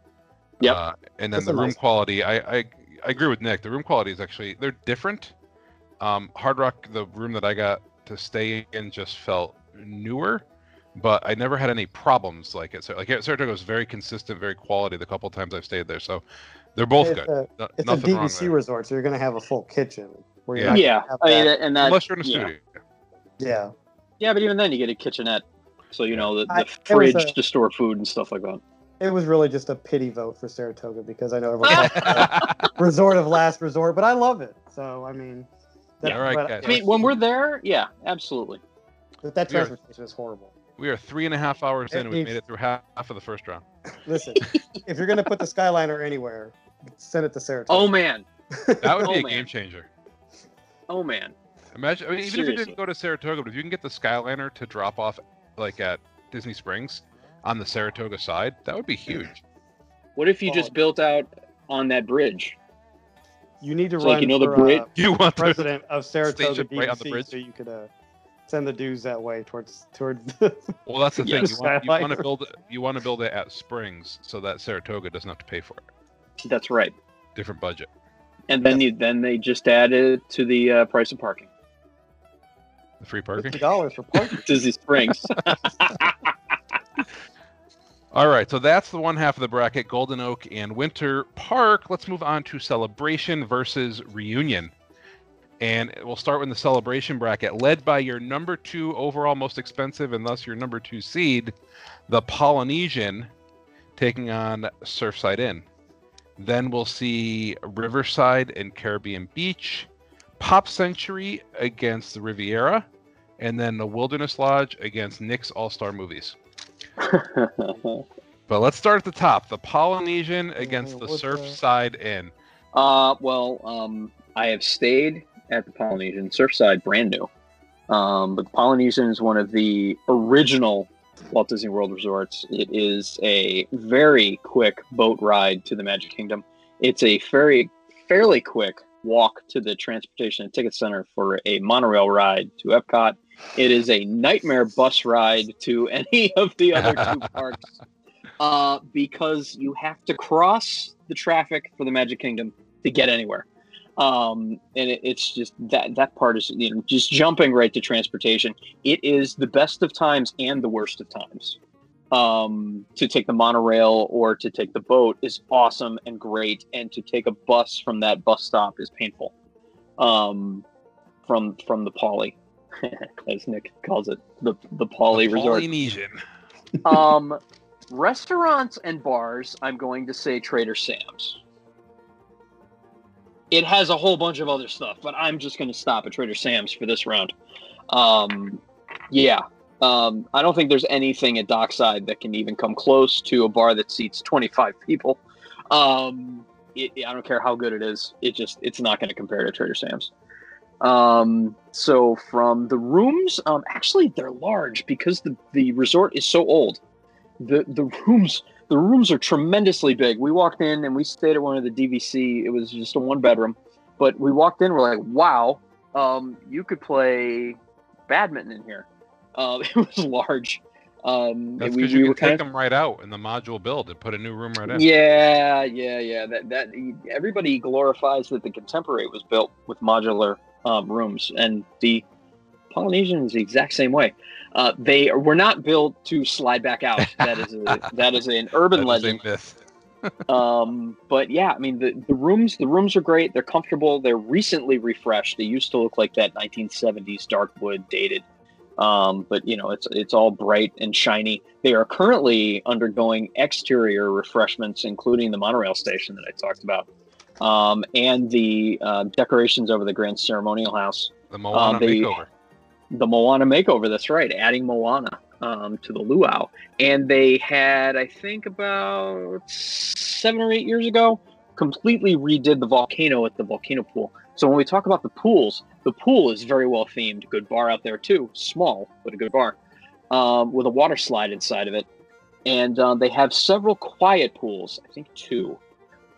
Yep. Uh, and then That's the room nice- quality, I, I I agree with Nick. The room quality is actually they're different. Um, Hard Rock, the room that I got to stay in, just felt newer, but I never had any problems like it. So like Saratoga was very consistent, very quality. The couple times I've stayed there, so they're both It's good. a, No- it's a nothing wrong DVC there. resort, so you're going to have a full kitchen. Where you're Yeah. Yeah, gonna I mean, that- and that Unless you're in a yeah. studio. yeah. Yeah, but even then, you get a kitchenette, so you know the, the I- fridge a- to store food and stuff like that. It was really just a pity vote for Saratoga because I know everyone calls it resort of last resort, but I love it. So I mean, that, Yeah, all right, but, guys. I mean, when we're there, yeah, absolutely. but that We are- transportation is horrible. we are three and a half hours in, and we've made it through half of the first round. Listen, if you're going to put the Skyliner anywhere, send it to Saratoga. Oh man, That would Oh, be a oh, man. game changer. oh man. Imagine, I mean, even if you didn't go to Saratoga, but if you can get the Skyliner to drop off, like at Disney Springs, on the Saratoga side, that would be huge. What if you Oh. just built out on that bridge? you need to It's run like, you know the for, bridge- uh, You want the president of Saratoga Station right on the DVC bridge? so you could uh, send the dues that way towards towards. well, that's the thing. You want, you want to build it. You want to build it at Springs so that Saratoga doesn't have to pay for it. That's right. Different budget. And then you then they just added to the uh, price of parking. The free parking. Fifty dollars for parking. Disney Springs. All right, so that's the one half of the bracket, Golden Oak and Winter Park. Let's move on to Celebration versus Reunion. And we'll start with the Celebration bracket, led by your number two overall most expensive and thus your number two seed, the Polynesian, taking on Surfside Inn. Then we'll see Riverside and Caribbean Beach, Pop Century against the Riviera, and then the Wilderness Lodge against Nick's All Star Movies. But let's start at the top. The Polynesian against the what's Surfside Inn. Uh, well, um, I have stayed at the Polynesian Surfside, brand new. Um, but the Polynesian is one of the original Walt Disney World resorts. It is a very quick boat ride to the Magic Kingdom. It's a very fairly quick walk to the Transportation and Ticket Center for a monorail ride to Epcot. It is a nightmare bus ride to any of the other two parks uh, because you have to cross the traffic for the Magic Kingdom to get anywhere. Um, and it, it's just that that part is you know just jumping right to transportation. It is the best of times and the worst of times. Um, to take the monorail or to take the boat is awesome and great, and to take a bus from that bus stop is painful. Um, from from the Poly, as Nick calls it, the the Poly The Resort Polynesian. um, restaurants and bars, I'm going to say Trader Sam's. It has a whole bunch of other stuff, but I'm just going to stop at Trader Sam's for this round. Um, yeah. Um, I don't think there's anything at Dockside that can even come close to a bar that seats 25 people. Um, it, I don't care how good it is. It just it's not going to compare to Trader Sam's. Um, so from the rooms, um, actually they're large because the, the resort is so old. The the rooms the rooms are tremendously big. We walked in and we stayed at one of the DVC. It was just a one bedroom, but we walked in. We're like, wow, um, you could play badminton in here. Uh, it was large. Um, That's because you kind take them right out in the module build and put a new room right in. yeah, yeah, yeah. That that everybody glorifies that the contemporary was built with modular um, rooms, and the Polynesian is the exact same way. Uh, they were not built to slide back out. That is a, that is an urban legend. myth. Um, but yeah, I mean the, the rooms the rooms are great. They're comfortable. They're recently refreshed. They used to look like that 1970s dark wood dated. Um, but you know it's it's all bright and shiny. They are currently undergoing exterior refreshments, including the monorail station that I talked about, um, and the uh, decorations over the grand ceremonial house. The Moana they- makeover. The Moana makeover. That's right, adding Moana um, to the luau. And they had, I think, about seven or eight years ago, completely redid the volcano at the volcano pool. So when we talk about the pools, the pool is very well themed. Good bar out there too, small but a good bar, um, with a water slide inside of it. And uh, they have several quiet pools. I think two.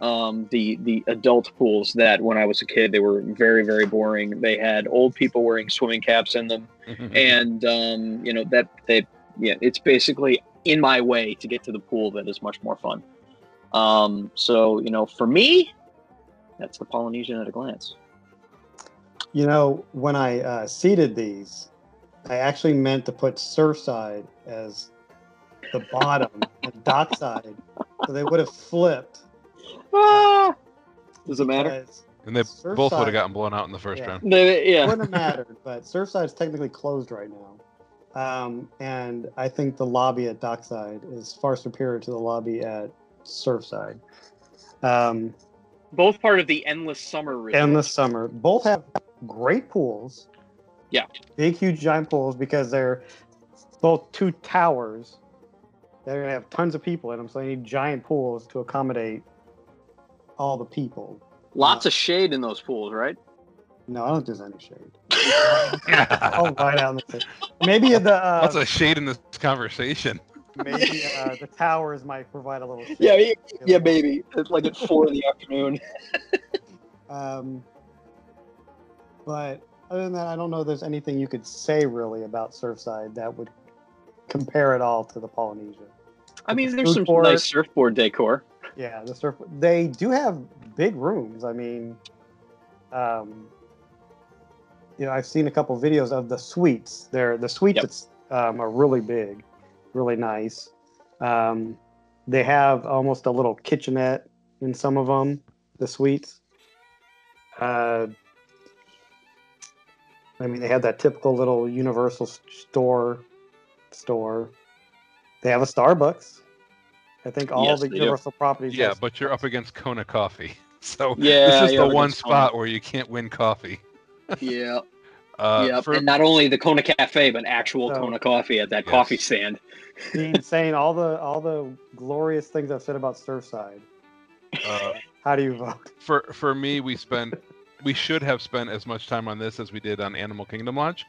Um, the the adult pools that when I was a kid they were very very boring. They had old people wearing swimming caps in them and um, you know that they yeah it's basically in my way to get to the pool that is much more fun um, so you know for me that's the polynesian at a glance You know, when I uh, seeded these, I actually meant to put Surfside as the bottom and Dockside, so they would have flipped. Ah! does it matter and they Surfside- both would have gotten blown out in the first Yeah. round. They- It yeah wouldn't have mattered, but Surfside's technically closed right now. Um, and I think the lobby at Dockside is far superior to the lobby at Surfside. Um, both part of the endless summer resort. and the summer. Both have great pools. Yeah. Big, huge, giant pools because they're both two towers. They're gonna have tons of people in them, so they need giant pools to accommodate all the people. lots of shade in those pools right No, I don't think there's any shade. I'll right out in the face. Maybe the uh, Lots of shade in this conversation. maybe uh, the towers might provide a little. shade. yeah yeah, yeah baby it's like at four in the afternoon Um, but other than that, I don't know. If there's anything you could say really about Surfside that would compare it all to the Polynesia. i mean there's some court. nice surfboard decor Yeah, the surf. They do have big rooms. I mean, um, you know, I've seen a couple videos of the suites. They're the suites Yep. um, are really big, really nice. Um, they have almost a little kitchenette in some of them. The suites. Uh, I mean, they have that typical little Universal store. Store. They have a Starbucks. I think all Yes, the they do. Universal properties. Yeah, but you're up against Kona Coffee. So Yeah, this is the one against Kona. spot where you can't win coffee. yeah Uh, yep. for- and not only the Kona Cafe, but actual So- Kona coffee at that Yes. coffee stand. Dean saying all the all the glorious things I've said about Surfside. uh, How do you vote? for for me, we spent we should have spent as much time on this as we did on Animal Kingdom Lodge.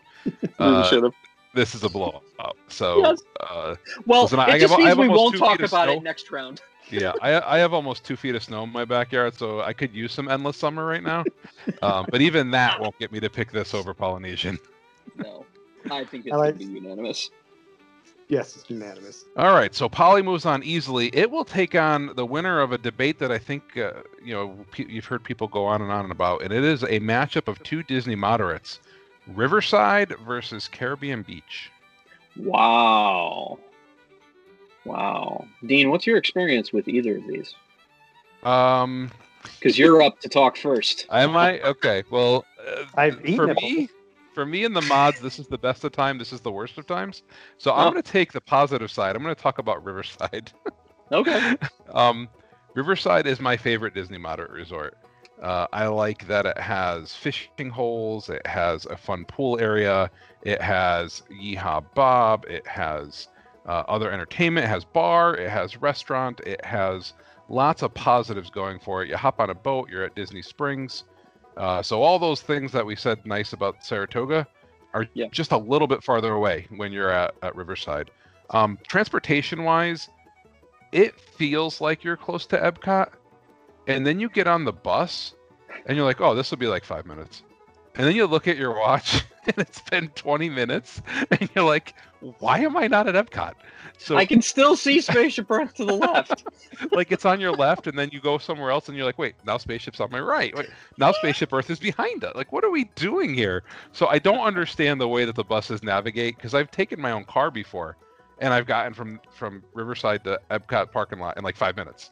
Uh, Should have. This is a blowout. So Yes. uh, Well, listen, it I just have- I means have we won't talk about snow. it next round. yeah, I I have almost two feet of snow in my backyard, so I could use some endless summer right now. Um, but even that won't get me to pick this over Polynesian. No, I think it's I like- be unanimous. Yes, it's unanimous. All right, so Poly moves on easily. It will take on the winner of a debate that I think uh, you know pe- you've heard people go on and on about, and it is a matchup of two Disney moderates: Riverside versus Caribbean Beach. Wow. Wow. Dean, what's your experience with either of these? Um, Because you're up to talk first. am I okay? Well, uh, I've eaten for me, for me in the mods, this is the best of time. This is the worst of times. So I'm Oh. going to take the positive side. I'm going to talk about Riverside. Okay. um, Riverside is my favorite Disney moderate resort. Uh, I like that it has fishing holes, it has a fun pool area, it has Yeehaw Bob, it has uh, other entertainment, it has bar, it has restaurant, it has lots of positives going for it. You hop on a boat, you're at Disney Springs. Uh, so all those things that we said nice about Saratoga are Yeah. just a little bit farther away when you're at, at Riverside. Um, transportation wise, it feels like you're close to Epcot, and then you get on the bus, and you're like, oh, this will be like five minutes, and then you look at your watch, and it's been 20 minutes, and you're like, why am I not at Epcot? So I can still see Spaceship Earth to the left. like it's on your left, and then you go somewhere else, and you're like, wait, now spaceship's on my right. Wait, now spaceship Earth is behind us. Like, what are we doing here? So I don't understand the way that the buses navigate because I've taken my own car before, and I've gotten from from Riverside to Epcot parking lot in like five minutes.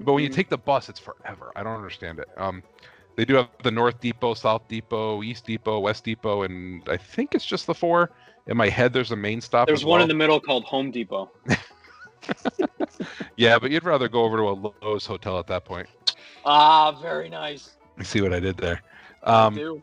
But when you Mhm. take the bus, it's forever. I don't understand it. Um, they do have the North Depot, South Depot, East Depot, West Depot, and I think it's just the four. In my head, there's a main stop. There's one well. in the middle called Home Depot. Yeah, but you'd rather go over to a Loews hotel at that point. Ah, very nice. See what I did there. I Um, do.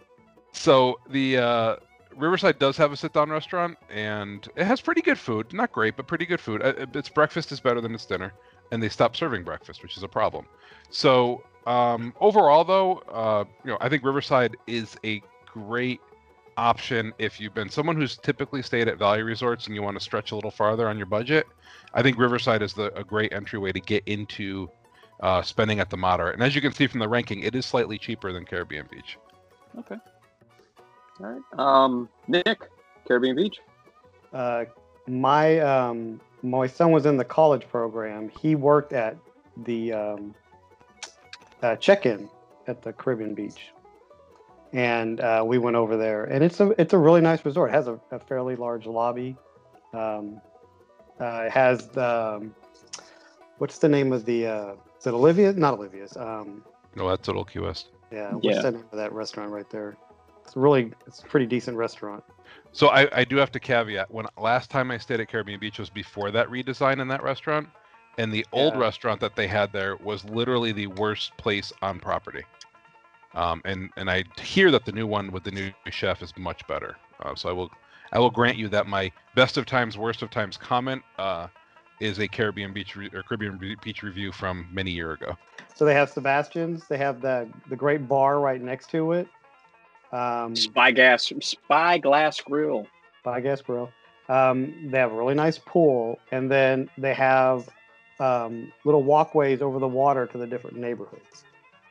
so the uh, Riverside does have a sit-down restaurant, and it has pretty good food. Not great, but pretty good food. Uh, Its breakfast is better than its dinner, and they stopped serving breakfast, which is a problem. So um, overall, though, uh, you know, I think Riverside is a great option if you've been someone who's typically stayed at value resorts and you want to stretch a little farther on your budget. I think Riverside is the, a great entryway to get into uh, spending at the moderate. And as you can see from the ranking, it is slightly cheaper than Caribbean Beach. Okay. All right. Um, Nick, Caribbean Beach. Uh, my um, my son was in the college program. He worked at the um, uh, check-in at the Caribbean Beach, and uh, we went over there. And it's a it's a really nice resort. It has a, a fairly large lobby. Um, uh, it has the um, what's the name of the uh, is it Olivia? Not Olivia's. Um, No, that's Little Key West. yeah, what's Yeah. the name of that restaurant right there? It's really it's a pretty decent restaurant. So I, I do have to caveat when last time I stayed at Caribbean Beach was before that redesign in that restaurant, and the old Yeah. restaurant that they had there was literally the worst place on property. Um, and and I hear that the new one with the new chef is much better. Uh, so I will I will grant you that my best of times, worst of times comment uh, is a Caribbean Beach re- or Caribbean Beach review from many year ago. So they have Sebastian's. They have the the great bar right next to it. Um, Spyglass Spyglass Grill. I guess grill. Um, they have a really nice pool, and then they have um, little walkways over the water to the different neighborhoods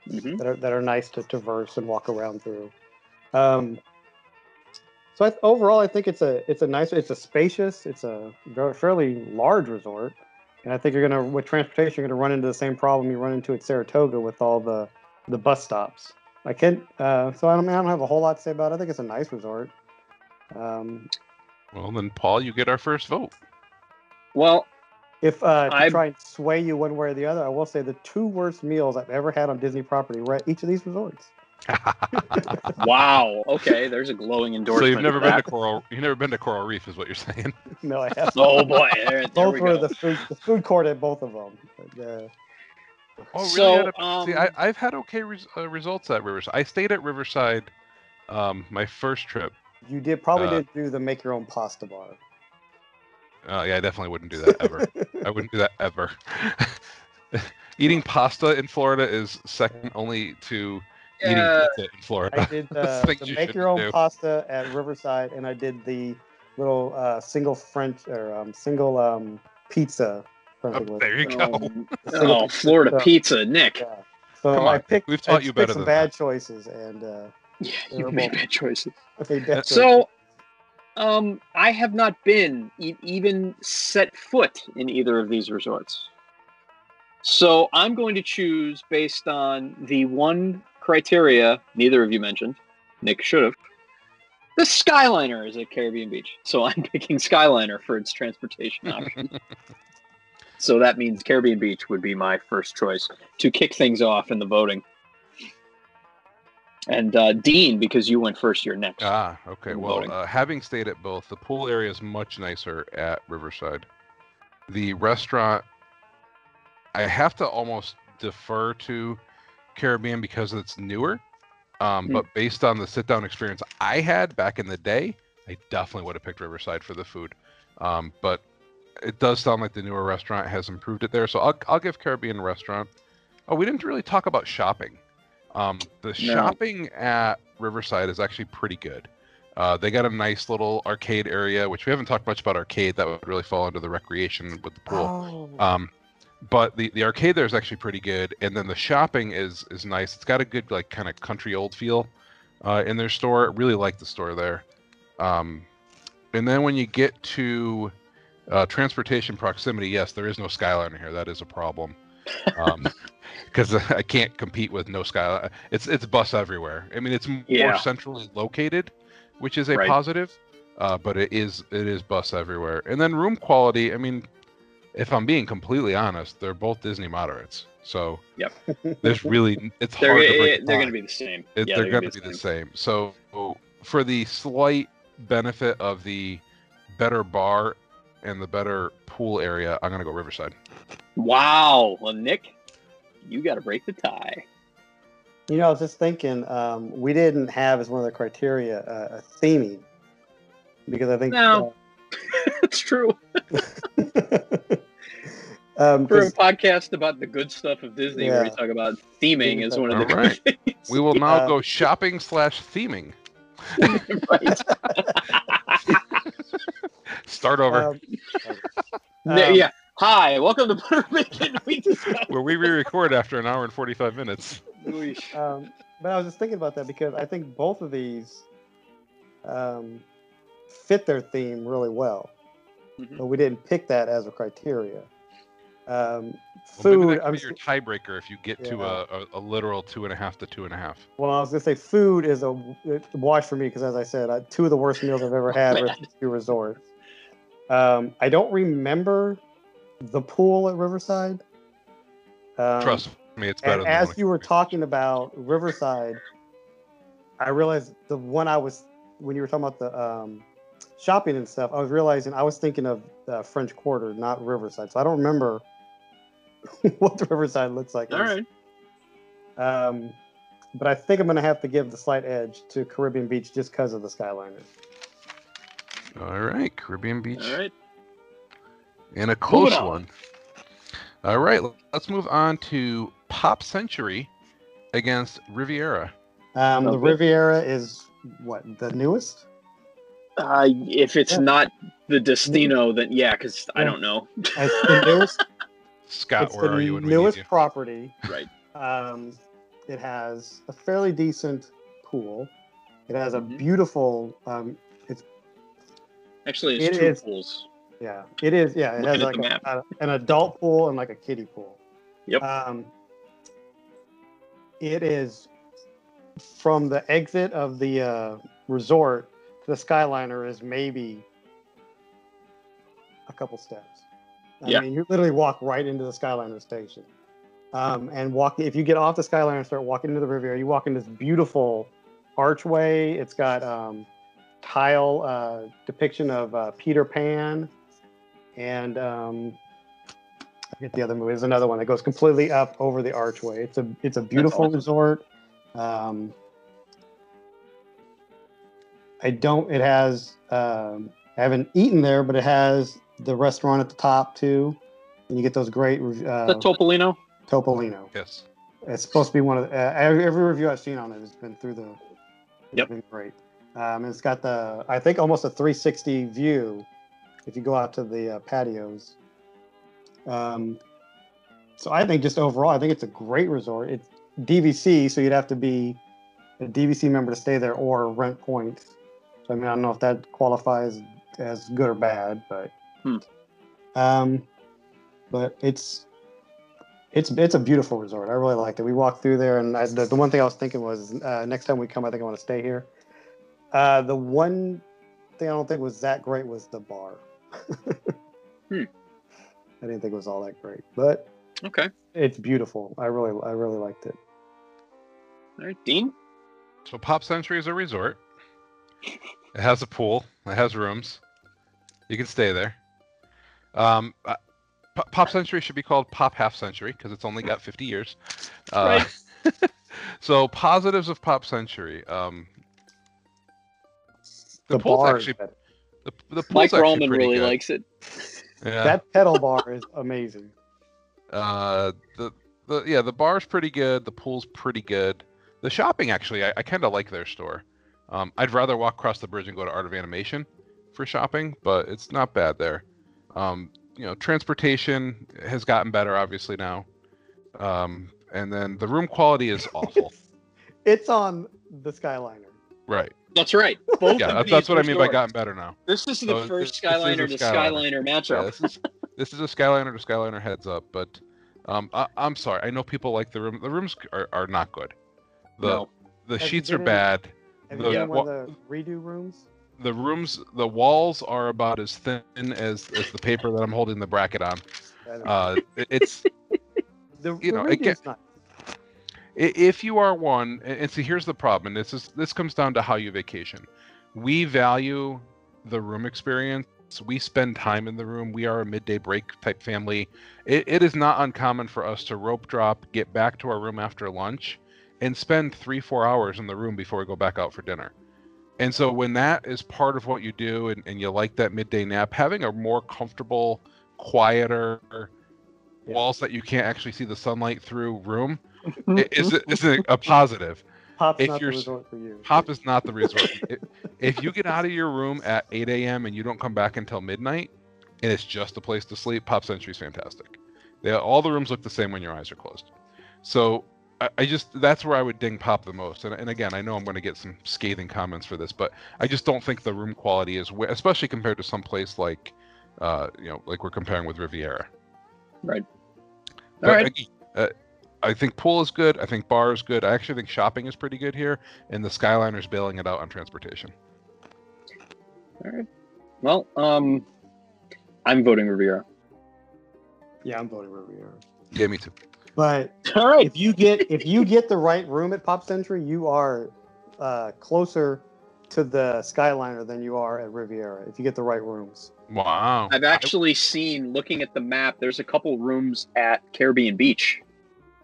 hmm that are that are nice to traverse and walk around through. Um, so I, overall, I think it's a it's a nice it's a spacious it's a very, fairly large resort, and I think you're gonna with transportation you're gonna run into the same problem you run into at Saratoga with all the the bus stops. I can't. Uh, so I don't, I don't have a whole lot to say about it. I think it's a nice resort. Um, Well, then Paul, you get our first vote. Well, If uh, to I- try and sway you one way or the other, I will say the two worst meals I've ever had on Disney property were at each of these resorts. wow. Okay, there's a glowing endorsement. so you've never for been to. Coral you've never been to Coral Reef is what you're saying. no, I haven't. Oh boy, there, there both we were go. the food, the food court at both of them. But, uh, Oh, really? So, At a- See, I, um, I've had okay res- uh, results at Riverside. I stayed at Riverside um, my first trip. you did probably Uh, did do the make your own pasta bar. Uh, yeah, I definitely wouldn't do that ever. I wouldn't do that ever. Eating pasta in Florida is second only to eating Yeah. pizza in Florida. I did That's uh, the you make your own do. pasta at Riverside, and I did the little uh, single French or um, single um, pizza. Oh, there you go. Um, oh. Florida So- pizza, Nick. Yeah. So Come I on, picked. we've I taught you picked better some than bad that. choices, and uh, Yeah, you made bad choices. okay, bad choices. So, um, I have not been e- even set foot in either of these resorts. So I'm going to choose based on the one criteria neither of you mentioned. Nick should have. The Skyliner is at Caribbean Beach, so I'm picking Skyliner for its transportation option. So that means Caribbean Beach would be my first choice to kick things off in the voting. And uh, Dean, because you went first, you're next. Ah, okay. Well, uh, having stayed at both, the pool area is much nicer at Riverside. The restaurant, I have to almost defer to Caribbean because it's newer. Um, Hmm. But based on the sit down experience I had back in the day, I definitely would have picked Riverside for the food. Um, but it does sound like the newer restaurant has improved it there. So I'll, I'll give Caribbean restaurant. Oh, we didn't really talk about shopping. Um, the shopping at Riverside is actually pretty good. Uh, they got a nice little arcade area, which we haven't talked much about arcade. That would really fall under the recreation with the pool. Oh, Um, but the, the arcade there is actually pretty good, and then the shopping is is nice. It's got a good like kind of country old feel uh, in their store. Really like the store there. Um, and then when you get to uh, transportation proximity, yes, there is no Skyliner here. That is a problem. because I can't compete with no Skyliner. It's it's bus everywhere. I mean, it's more Yeah. centrally located, which is a Right. positive, uh, but it is it is bus everywhere. And then room quality. I mean, if I'm being completely honest, they're both Disney moderates. So Yep. there's really it's They're, hard to break. they're going to be the same. it, yeah, they're going to be the same. So for the slight benefit of the better bar and the better pool area, I'm going to go Riverside. Wow. Well, Nick, you got to break the tie. You know, I was just thinking, um, we didn't have as one of the criteria uh, a theming because I think No. It's true. uh, um, For a 'cause- podcast about the good stuff of Disney, where Yeah. you talk about theming as one of the All right. good things. We will now Uh, go shopping slash theming. right. Start over. um, Yeah, um, yeah. Hi, welcome to Butter Bacon. We discuss. where we re-record after an hour and 45 minutes. Um, but I was just thinking about that because I think both of these um, fit their theme really well, Mhm. but we didn't pick that as a criteria. Um, Well, maybe food, that could I'm be your tiebreaker if you get to a, a, a literal two and a half to two and a half. Well, I was gonna say food is a it's a watch for me because, as I said, I, two of the worst meals I've ever had were at these two resorts. Um, I don't remember the pool at Riverside. Um, Trust me, it's better And than as you were talking about Riverside, I realized the one I was when you were talking about the um, shopping and stuff. I was realizing I was thinking of uh, French Quarter, not Riverside. So I don't remember what the Riverside looks like. All right. Um, but I think I'm going to have to give the slight edge to Caribbean Beach just because of the Skyliner. All right, Caribbean Beach. All right. And a close on. one. All right, let's move on to Pop Century against Riviera. Um, the Riviera is what the newest. Uh, if it's Yeah. not the Destino, then yeah, because I don't know. It's the newest. Scott, it's where the are you when we need newest you? property. Right. Um, it has a fairly decent pool. It has a Mhm. beautiful. Um, it's Actually, it's It two is- pools. yeah, it is. Yeah, it Looking has like a, a- an adult pool and like a kiddie pool. Yep. Um, it is from the exit of the uh, resort to the Skyliner is maybe a couple steps. I Yeah. mean, you literally walk right into the Skyliner station. Um, and walk if you get off the Skyliner and start walking into the Riviera, you walk in this beautiful archway. It's got um, tile uh, depiction of uh, Peter Pan, and um, I forget the other movie. There's another one that goes completely up over the archway. It's a it's a beautiful awesome. resort. Um, I don't. It has. Um, I haven't eaten there, but it has the restaurant at the top too, and you get those great uh, The Topolino. Topolino. Yes. It's supposed to be one of the, uh, every, every review I've seen on it has been through the. It's Yep. been great. Um, and it's got the I think almost a 360 view if you go out to the uh, patios. Um, so I think just overall, I think it's a great resort. It's DVC, so you'd have to be a DVC member to stay there or rent points. So I mean, I don't know if that qualifies as good or bad, but Hmm. um, but it's it's it's a beautiful resort. I really liked it. We walked through there, and I, the, the one thing I was thinking was uh, next time we come, I think I want to stay here. Uh, the one thing I don't think was that great was the bar. Hmm. I didn't think it was all that great, but Okay. it's beautiful. I really I really liked it. All right, Dean. So Pop Century is a resort. It has a pool. It has rooms. You can stay there. Um, uh, Pop Century should be called Pop Half Century because it's only got 50 years. Uh, so positives of Pop Century. Um, the, pool's bar actually better. the, the pool's Mike actually Roman pretty really good. likes it. Yeah. that pedal bar is amazing. Uh, the the yeah, the bar's pretty good. The pool's pretty good. The shopping actually, I, I kind of like their store. Um, I'd rather walk across the bridge and go to Art of Animation for shopping, but it's not bad there. Um, you know, transportation has gotten better, obviously now, um, and then the room quality is awful. It's on the Skyliner. right. That's right. Both Yeah, of that's, that's what I mean by gotten better now. This is the So first this- this is a Skyliner to Skyliner. Skyliner Yeah, matchup. this is this is a Skyliner to Skyliner heads up, but um, I, I'm sorry. I know people like the room. The rooms are, are not good. The No. the Have sheets are bad. Have The you been one of the redo rooms? The rooms, the walls are about as thin as as the paper that I'm holding the bracket on. Uh, it's the, you know, again-. I- if you are one and and see here's the problem and this is this comes down to how you vacation we value the room experience we spend time in the room we are a midday break type family it, it is not uncommon for us to rope drop get back to our room after lunch and spend three four hours in the room before we go back out for dinner and so when that is part of what you do and, and you like that midday nap having a more comfortable quieter Yeah. walls that you can't actually see the sunlight through room is is a, a positive. Pop's if not the you're resort for you. Hop is not the resort. I- if you get out of your room at 8 a.m. and you don't come back until midnight, and it's just a place to sleep, Pop Century is fantastic. They all the rooms look the same when your eyes are closed. So I, I just that's where I would ding Pop the most. And, and again, I know I'm going to get some scathing comments for this, but I just don't think the room quality is, wi- especially compared to some place like, uh, you know, like we're comparing with Riviera. Right. But All right. uh, I think pool is good. I think bar is good. I actually think shopping is pretty good here, and the Skyliner's bailing it out on transportation. All right. Well, um, I'm voting Riviera. Yeah, I'm voting Riviera. Yeah, me too. But All right. if you get if you get the right room at Pop Century, you are uh, closer to the Skyliner than you are at Riviera. If you get the right rooms. Wow. I've actually seen, looking at the map, there's a couple rooms at Caribbean Beach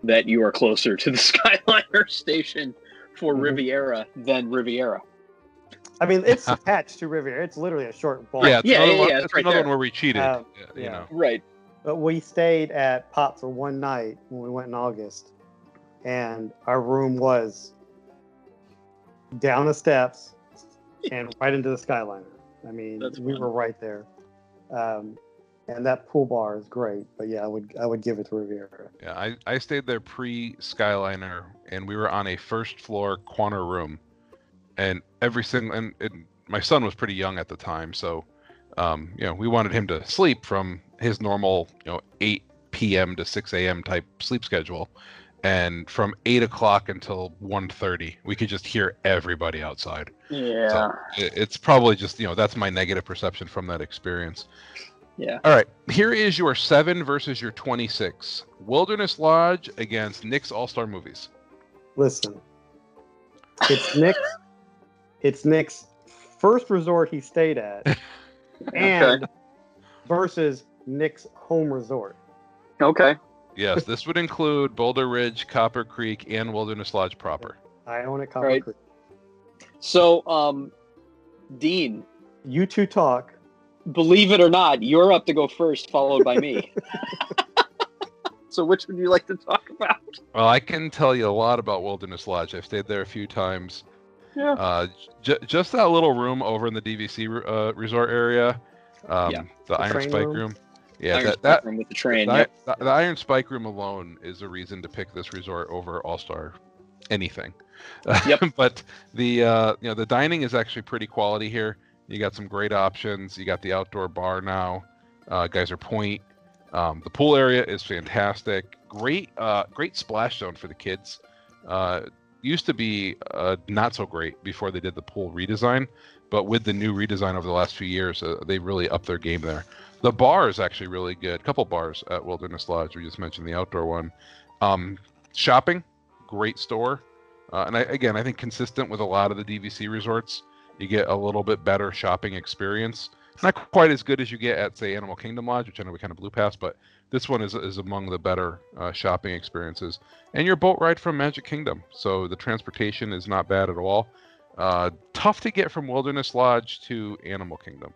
that you are closer to the Skyliner station for Mhm. Riviera than Riviera. I mean, it's attached to Riviera. It's literally a short walk. yeah, it's Yeah, another, yeah, one, yeah, it's it's right another there. one where we cheated. Uh, you know. Right. But we stayed at Pop for one night when we went in August, and our room was down the steps and right into the Skyliner. I mean, That's we fun. were right there. Um, and that pool bar is great. But yeah, I would I would give it to Riviera. Yeah, I, I stayed there pre Skyliner, and we were on a first floor corner room, and every single and, and my son was pretty young at the time, so um, you know we wanted him to sleep from his normal you know 8 p.m. to 6 a.m. type sleep schedule, and from eight o'clock until 1.30, we could just hear everybody outside. Yeah. So it, it's probably just you know that's my negative perception from that experience. Yeah. All right, here is your seven versus your 26. Wilderness Lodge against Nick's All Star Movies. Listen, it's Nick's. It's Nick's first resort he stayed at, and versus Nick's home resort. Okay. Yes, this would include Boulder Ridge, Copper Creek, and Wilderness Lodge proper. I own it. Copper Right. Creek. So, um, Dean, You two talk. believe it or not, you're up to go first, followed by me. so, which would you like to talk about? Well, I can tell you a lot about Wilderness Lodge. I've stayed there a few times. Yeah. Uh, j- just that little room over in the DVC uh, resort area, um, Yeah. the, The Iron Spike room? room. Yeah, Iron that, that Spectrum with the train. the, Yep. the, the Iron Spike room alone is a reason to pick this resort over All Star anything. Yep. but the uh, you know the dining is actually pretty quality here. You got some great options. You got the outdoor bar now, uh, Geyser Point. Um, the pool area is fantastic. Great, uh, great splash zone for the kids. Uh, used to be uh, not so great before they did the pool redesign, but with the new redesign over the last few years, uh, they really upped their game there. The bar is actually really good. A couple bars at Wilderness Lodge. We just mentioned the outdoor one. Um, shopping, great store. Uh, and I, again, I think consistent with a lot of the DVC resorts, you get a little bit better shopping experience. Not quite as good as you get at, say, Animal Kingdom Lodge, which I know we kind of blew past, but this one is, is among the better uh, shopping experiences. And your boat ride from Magic Kingdom, so the transportation is not bad at all. Uh, tough to get from Wilderness Lodge to Animal Kingdom.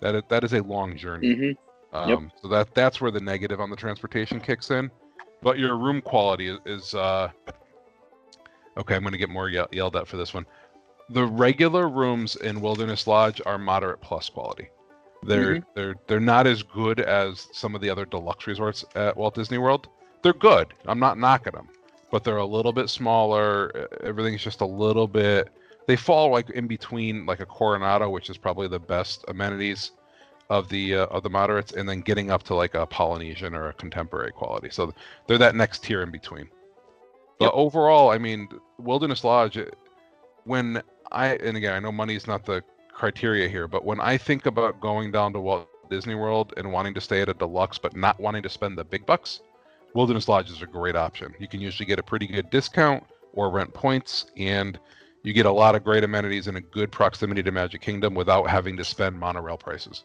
That is, that is a long journey. hmm Um, Yep. So that that's where the negative on the transportation kicks in. But your room quality is, is uh, okay. I'm going to get more ye- yelled at for this one. The regular rooms in Wilderness Lodge are moderate plus quality. They're they're they're not as good as some of the other deluxe resorts at Walt Disney World. They're good. I'm not knocking them, but they're a little bit smaller. Everything's just a little bit. They fall like in between like a Coronado, which is probably the best amenities of the uh, of the moderates, and then getting up to like a Polynesian or a contemporary quality. So they're that next tier in between. But Yep. overall, I mean, Wilderness Lodge. When I and again, I know money is not the criteria here, but when I think about going down to Walt Disney World and wanting to stay at a deluxe but not wanting to spend the big bucks, Wilderness Lodge is a great option. You can usually get a pretty good discount or rent points, and you get a lot of great amenities in a good proximity to Magic Kingdom without having to spend monorail prices.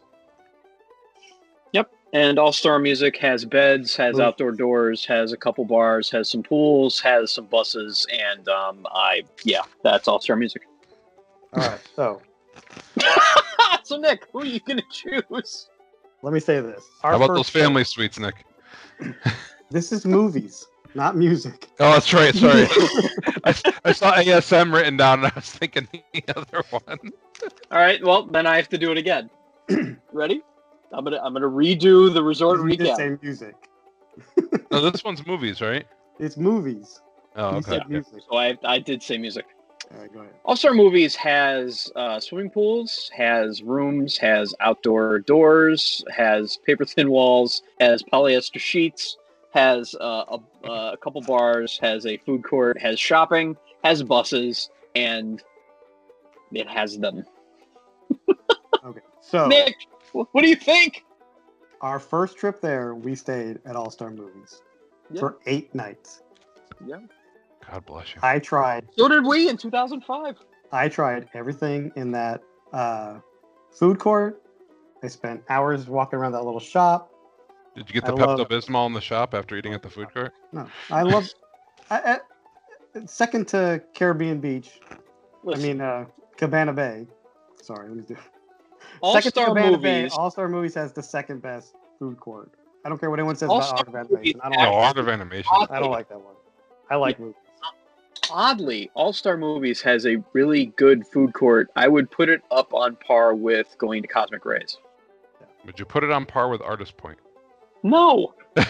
Yep. And All Star Music has beds, has Ooh. outdoor doors, has a couple bars, has some pools, has some buses, and um, I yeah, that's All Star Music. All right, so so Nick, who are you gonna choose? let me say this. Our How about those trip- family suites, Nick? This is movies, not music. Oh, that's right. Sorry, I, I saw ASM written down, and I was thinking the other one. All right, well then I have to do it again. Ready? I'm gonna I'm gonna redo the resort We did recap. say music. No, this one's movies, right? It's movies. Oh, You okay. said okay. music. So I I did say music. All right, ahead. All Star Movies has uh, swimming pools, has rooms, has outdoor doors, has paper thin walls, has polyester sheets, has uh, a, a couple bars, has a food court, has shopping, has buses, and it has them. Okay, so Nick, what do you think? our first trip there, we stayed at All Star Movies Yeah. for eight nights. God bless you. I tried, So did we in 2005. I tried everything in that uh, food court. I spent hours walking around that little shop. Did you get I the love- Pepto Bismol in the shop after eating at the food court? No, I love. I, I, second to Caribbean Beach. I mean, uh, Cabana Bay. Sorry, let me do. All second to Star Cabana Bay, Movies. All Star Movies has the second best food court. I don't care what anyone says about All-Star Art of Animation. Movies I don't, No, like, Art of Animation. I don't like that one. I like movies. Oddly, All Star Movies has a really good food court. I would put it up on par with going to Cosmic Rays. Would you put it on par with Artist Point? No.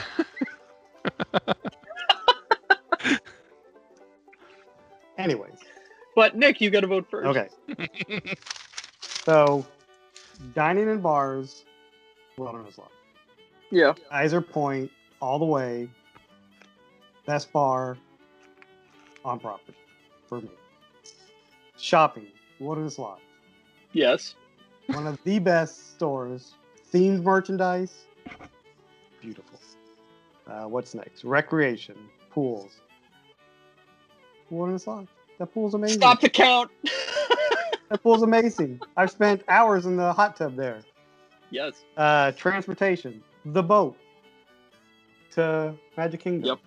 Anyways, But Nick, you got to vote first. okay. So, dining and bars, Wilderness Lodge. Yeah. Geyser Point, all the way. Best bar on property for me. Shopping, Wilderness Lodge. Yes. One of the best stores. Themed merchandise, beautiful. Uh, what's next? Recreation, pools. Wilderness Lodge. That pool's amazing. Stop the count. That pool's amazing. I've spent hours in the hot tub there. yes. Uh, transportation, the boat to Magic Kingdom. Yep.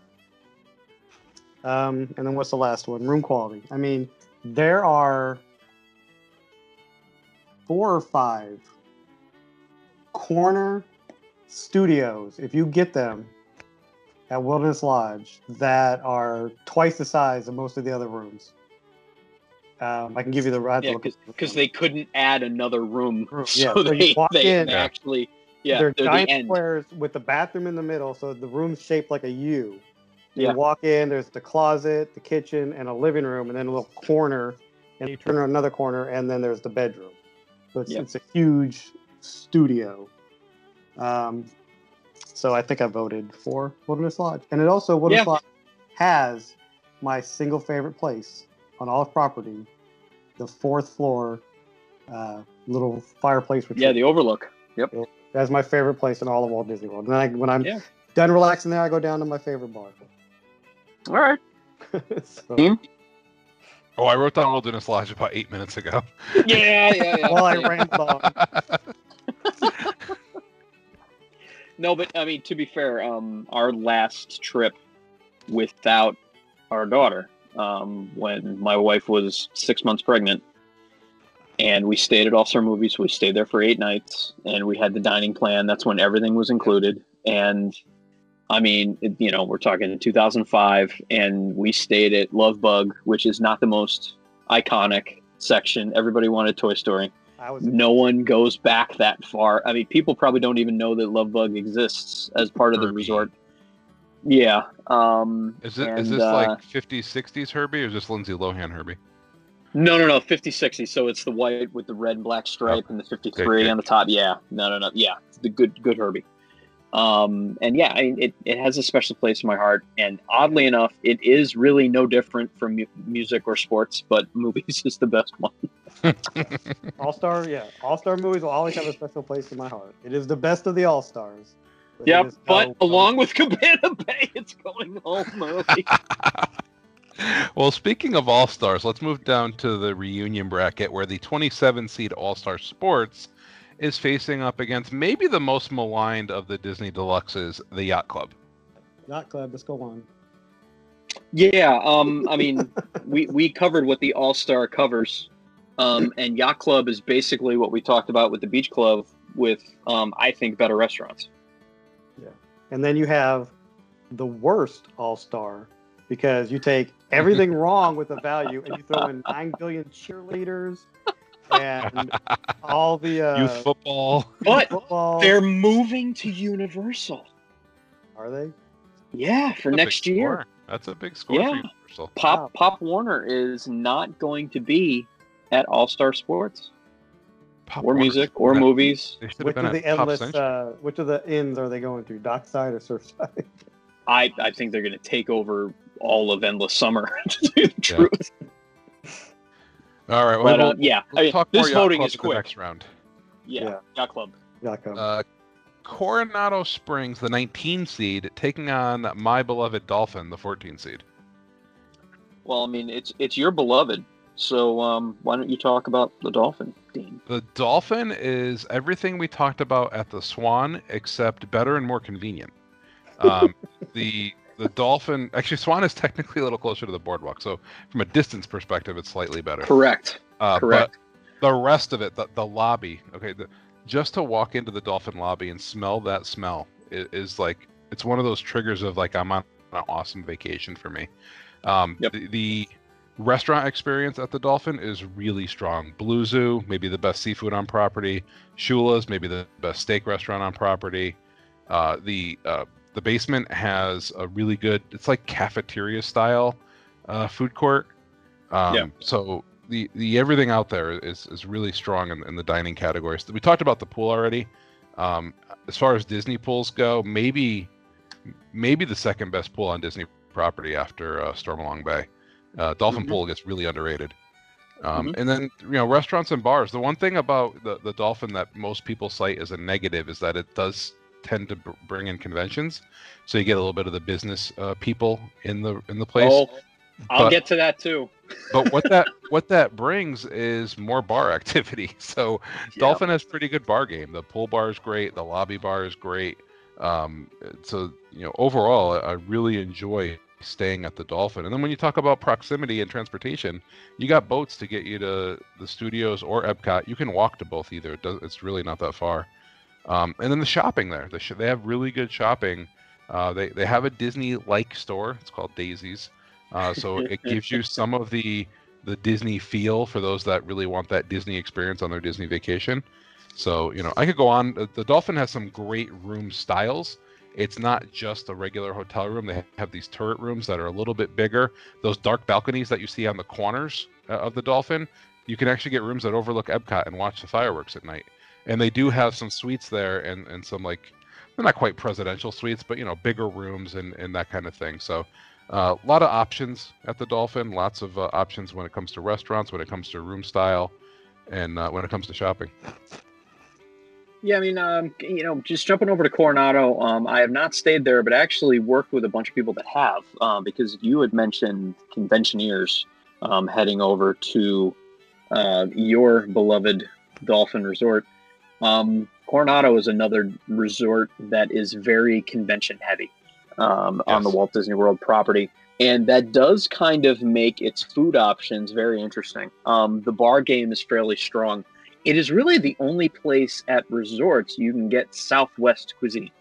Um, and then what's the last one? Room quality. I mean, there are four or five corner studios, if you get them at Wilderness Lodge, that are twice the size of most of the other rooms. Um, I can give you the right. Yeah, because they couldn't add another room, Room, so yeah, so you they, walk they in- actually yeah they're, they're, giant end. squares with the bathroom in the middle, so the room's shaped like a U. Yeah. You walk in, there's the closet, the kitchen, and a living room, and then a little corner, and you turn around another corner, and then there's the bedroom. So it's, Yep. it's a huge studio. Um, so I think I voted for Wilderness Lodge, and it also Wilderness Yeah. Lodge has my single favorite place on all of property, the fourth floor, uh, little fireplace. Yeah, the Overlook. Yep. That's my favorite place in all of Walt Disney World. And then I, when I'm Yeah. done relaxing there, I go down to my favorite bar. All right. so, Oh, I wrote down Wilderness Lodge about eight minutes ago. Yeah, yeah, yeah. while I yeah. rambled. No, but I mean, to be fair, um, our last trip without our daughter, um, when my wife was six months pregnant, and we stayed at All Star Movies. We stayed there for eight nights, and we had the dining plan. That's when everything was included. And I mean, it, you know, we're talking in 2005, and we stayed at Love Bug, which is not the most iconic section. Everybody wanted Toy Story. No one goes back that far. I mean, people probably don't even know that Love Bug exists as part of the Herbie. resort. Yeah. Um, Is it is and, this uh, like 50s, 60s Herbie, or is this Lindsay Lohan Herbie? No, no, no. 50, 60. So it's the white with the red and black stripe and the 53 good. on the top. Yeah. No, no, no. Yeah. The good, good Herbie. Um, and yeah, I mean, it, it has a special place in my heart. And oddly enough, it is really no different from mu- music or sports, but movies is the best one. All Star, yeah. All Star movies will always have a special place in my heart. It is the best of the All Stars. Yep. But along with Cabana Bay, it's going home movie. well, speaking of All Stars, let's move down to the reunion bracket where the 27 seed All Star Sports is facing up against maybe the most maligned of the Disney Deluxes, the Yacht Club. Yacht Club, let's go on. Yeah, um, I mean, we we covered what the All Star covers, um, and Yacht Club is basically what we talked about with the Beach Club, with um, I think better restaurants. Yeah, and then you have the worst All Star because you take everything wrong with the value and you throw in 9 billion cheerleaders and all the uh, Youth football. But football. they're moving to Universal. Are they? Yeah, for That's next year. score. That's a big score Yeah. for Universal. Pop Wow. Pop Warner is not going to be at All Star Sports Pop or Warner music or have been- movies. They should have Which of the endless, uh, which of the inns are they going to? Dockside or Surfside? I, I think they're going to take over all of Endless Summer. To tell you the Yeah. truth. All right. Well, But we'll, uh, yeah, we'll I mean, talk this voting is quick. next round. Yeah, Yeah. Yacht Club. Yacht Club. Uh, Coronado Springs, the 19 seed, taking on my beloved Dolphin, the 14 seed. Well, I mean, it's it's your beloved. So um, why don't you talk about the Dolphin, Dean? The Dolphin is everything we talked about at the Swan, except better and more convenient. Um, the the Dolphin, actually, Swan is technically a little closer to the boardwalk, so from a distance perspective, it's slightly better. Correct. Uh, Correct. But the rest of it, the, the lobby, okay, the, just to walk into the Dolphin lobby and smell that smell is, is like it's one of those triggers of like I'm on an awesome vacation for me. Um, Yep. the, the restaurant experience at the Dolphin is really strong. Blue Zoo, maybe the best seafood on property. Shula's, maybe the best steak restaurant on property. Uh, the uh, the basement has a really good. It's like cafeteria style uh, food court. Um, Yeah. So the the everything out there is is really strong in, in the dining categories. We talked about the pool already. Um, as far as Disney pools go, maybe maybe the second best pool on Disney property after uh, Stormalong Bay. Uh, Dolphin Mhm. Pool gets really underrated. Um, Mhm. And then you know restaurants and bars. The one thing about the the Dolphin that most people cite as a negative is that it does tend to br- bring in conventions, so you get a little bit of the business uh, people in the in the place. Oh, I'll But- get to that too. but what that what that brings is more bar activity. So Dolphin has pretty good bar game. The pool bar is great. The lobby bar is great. Um, so you know, overall, I I really enjoy staying at the Dolphin. And then when you talk about proximity and transportation, you got boats to get you to the studios or Epcot. You can walk to both either. It does, it's really not that far. Um, and then the shopping there. The sh- they have really good shopping. Uh, they they have a Disney-like store. It's called Daisy's. Uh, so it gives you some of the the Disney feel for those that really want that Disney experience on their Disney vacation. So, you know, I could go on. The- The Dolphin has some great room styles. It's not just a regular hotel room. They have these turret rooms that are a little bit bigger. Those dark balconies that you see on the corners uh, of the Dolphin, you can actually get rooms that overlook Epcot and watch the fireworks at night. And they do have some suites there and, and some like, they're not quite presidential suites, but, you know, bigger rooms and, and that kind of thing. So, uh, a lot of options at the Dolphin. Lots of uh, options when it comes to restaurants, when it comes to room style, and uh, when it comes to shopping. Yeah, I mean, um, you know, just jumping over to Coronado, um, I have not stayed there, but actually worked with a bunch of people that have, um, because you had mentioned conventioneers um, heading over to uh, your beloved Dolphin Resort. Um, Coronado is another resort that is very convention heavy um, on the Walt Disney World property. And that does kind of make its food options very interesting. Um, the bar game is fairly strong it is really the only place at resorts you can get Southwest cuisine.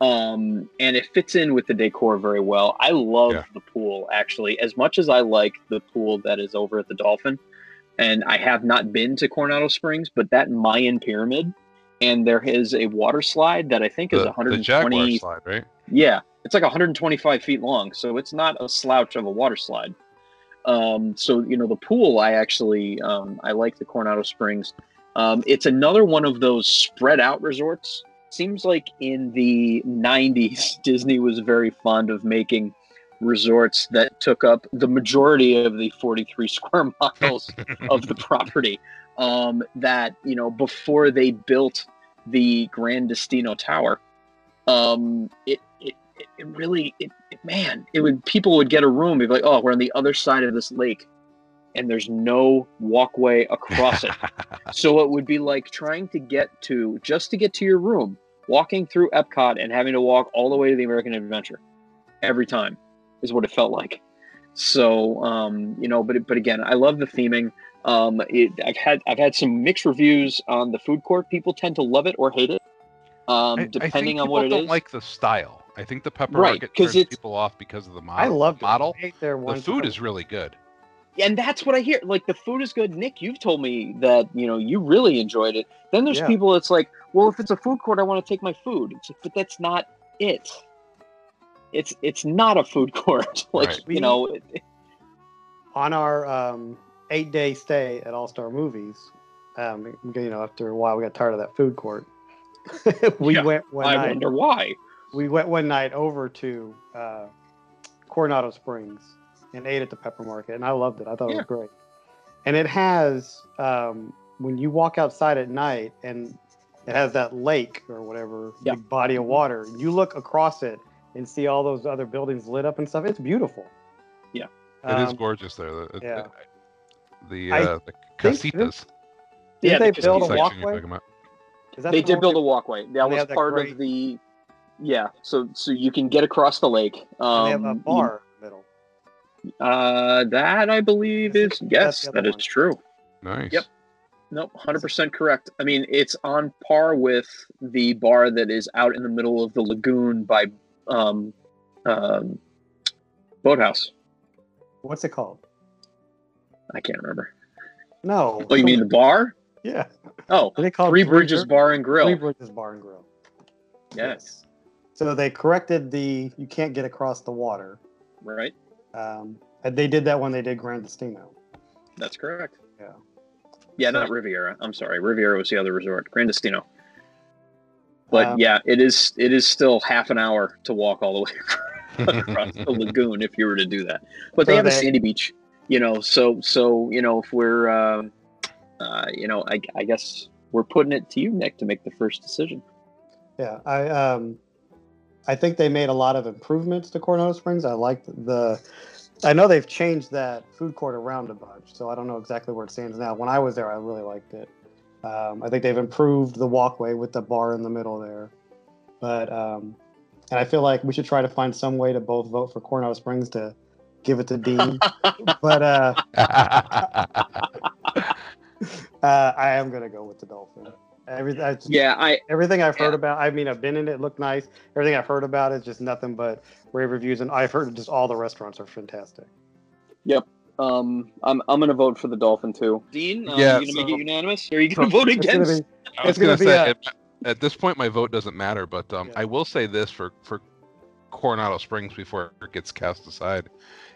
Um, and it fits in with the decor very well. I love Yeah. the pool actually, as much as I like the pool that is over at the Dolphin. And I have not been to Coronado Springs, but that Mayan pyramid, and there is a water slide that I think is The, the Jaguar 120. slide, right? Yeah, it's like 125 feet long, so it's not a slouch of a water slide. Um, so you know the pool, I actually um, I like the Coronado Springs. Um, it's another one of those spread out resorts. Seems like in the 90s, Disney was very fond of making resorts that took up the majority of the 43 square miles of the property. Um, that you know before they built the Gran Destino Tower, um, it, it it, really it, it- man it would people would get a room be like oh we're on the other side of this lake and there's no walkway across it so it would be like trying to get to just to get to your room walking through epcot and having to walk all the way to the american adventure every time is what it felt like so um you know but but again i love the theming um it, i've had i've had some mixed reviews on the food court people tend to love it or hate it um I- I depending on people what it don't like the style. I think the pepper Right, market 'cause turns it's- people off because of the model. I love it. model. I ate there The food time. is really good. and that's what I hear. Like the food is good. Nick, you've told me that you know you really enjoyed it. Then there's Yeah. people that's like, well, if it's a food court, I want to take my food. It's like, but that's not it. It's it's not a food court. like Right. you know, it- it- on our um, eight day stay at All Star Movies. Um, you know, after a while, we got tired of that food court. we Yeah, went one I night. wonder why. We went one night over to uh, Coronado Springs and ate at the Pepper Market, and I loved it. I thought it was great. And it has um, when you walk outside at night, and it has that lake or whatever Yeah. big body of water. You look across it and see all those other buildings lit up and stuff. It's beautiful. Yeah. It is Um, gorgeous there. The, yeah. the, I uh, the casitas. Did Yeah, they the build a walkway? talking about. Is that They the did build a walkway. That was have that part great- of the. Yeah, so so you can get across the lake. Um, and they have a you- bar in the middle. Uh, that I believe That's is the- yes, that's that other is one. true. Nice. Yep. Nope, hundred percent correct. I mean, it's on par with the bar that is out in the middle of the lagoon by um, um, Boathouse. What's it called? I can't remember. No. Oh, you mean the bar? Yeah. Oh, they called? Three Bridges Bar and Grill. Three Bridges Bar and Grill. Yes, So they corrected the you can't get across the water. right. Um, and they did that when they did Gran Destino. That's correct. Yeah. Yeah, not Riviera. I'm sorry, Riviera was the other resort. Gran Destino. But Um, yeah, it is. It is still half an hour to walk all the way across the lagoon if you were to do that. But they So have a sandy beach, you know. So so you know if we're, um, uh, you know, I, I guess we're putting it to you, Nick, to make the first decision. Yeah, I um, I think they made a lot of improvements to Coronado Springs. I like the. I know they've changed that food court around a bunch, so I don't know exactly where it stands now. When I was there, I really liked it. Um, I think they've improved the walkway with the bar in the middle there, but um, and I feel like we should try to find some way to both vote for Coronado Springs to give it to Dean. but uh, uh, I am gonna go with the Dolphin. Every, I, Yeah, I everything I've heard Yeah. about, I mean, I've been in it, it looked nice. Everything I've heard about is just nothing but rave reviews, and I've heard just all the restaurants are fantastic. Um I'm I'm gonna vote for the Dolphin too. Dean, um, Yeah, you gonna make it unanimous? Or are you gonna so vote It's gonna against? be, I was gonna gonna be say a- at, at this point my vote doesn't matter, but um, Yeah. I will say this for for Coronado Springs before it gets cast aside.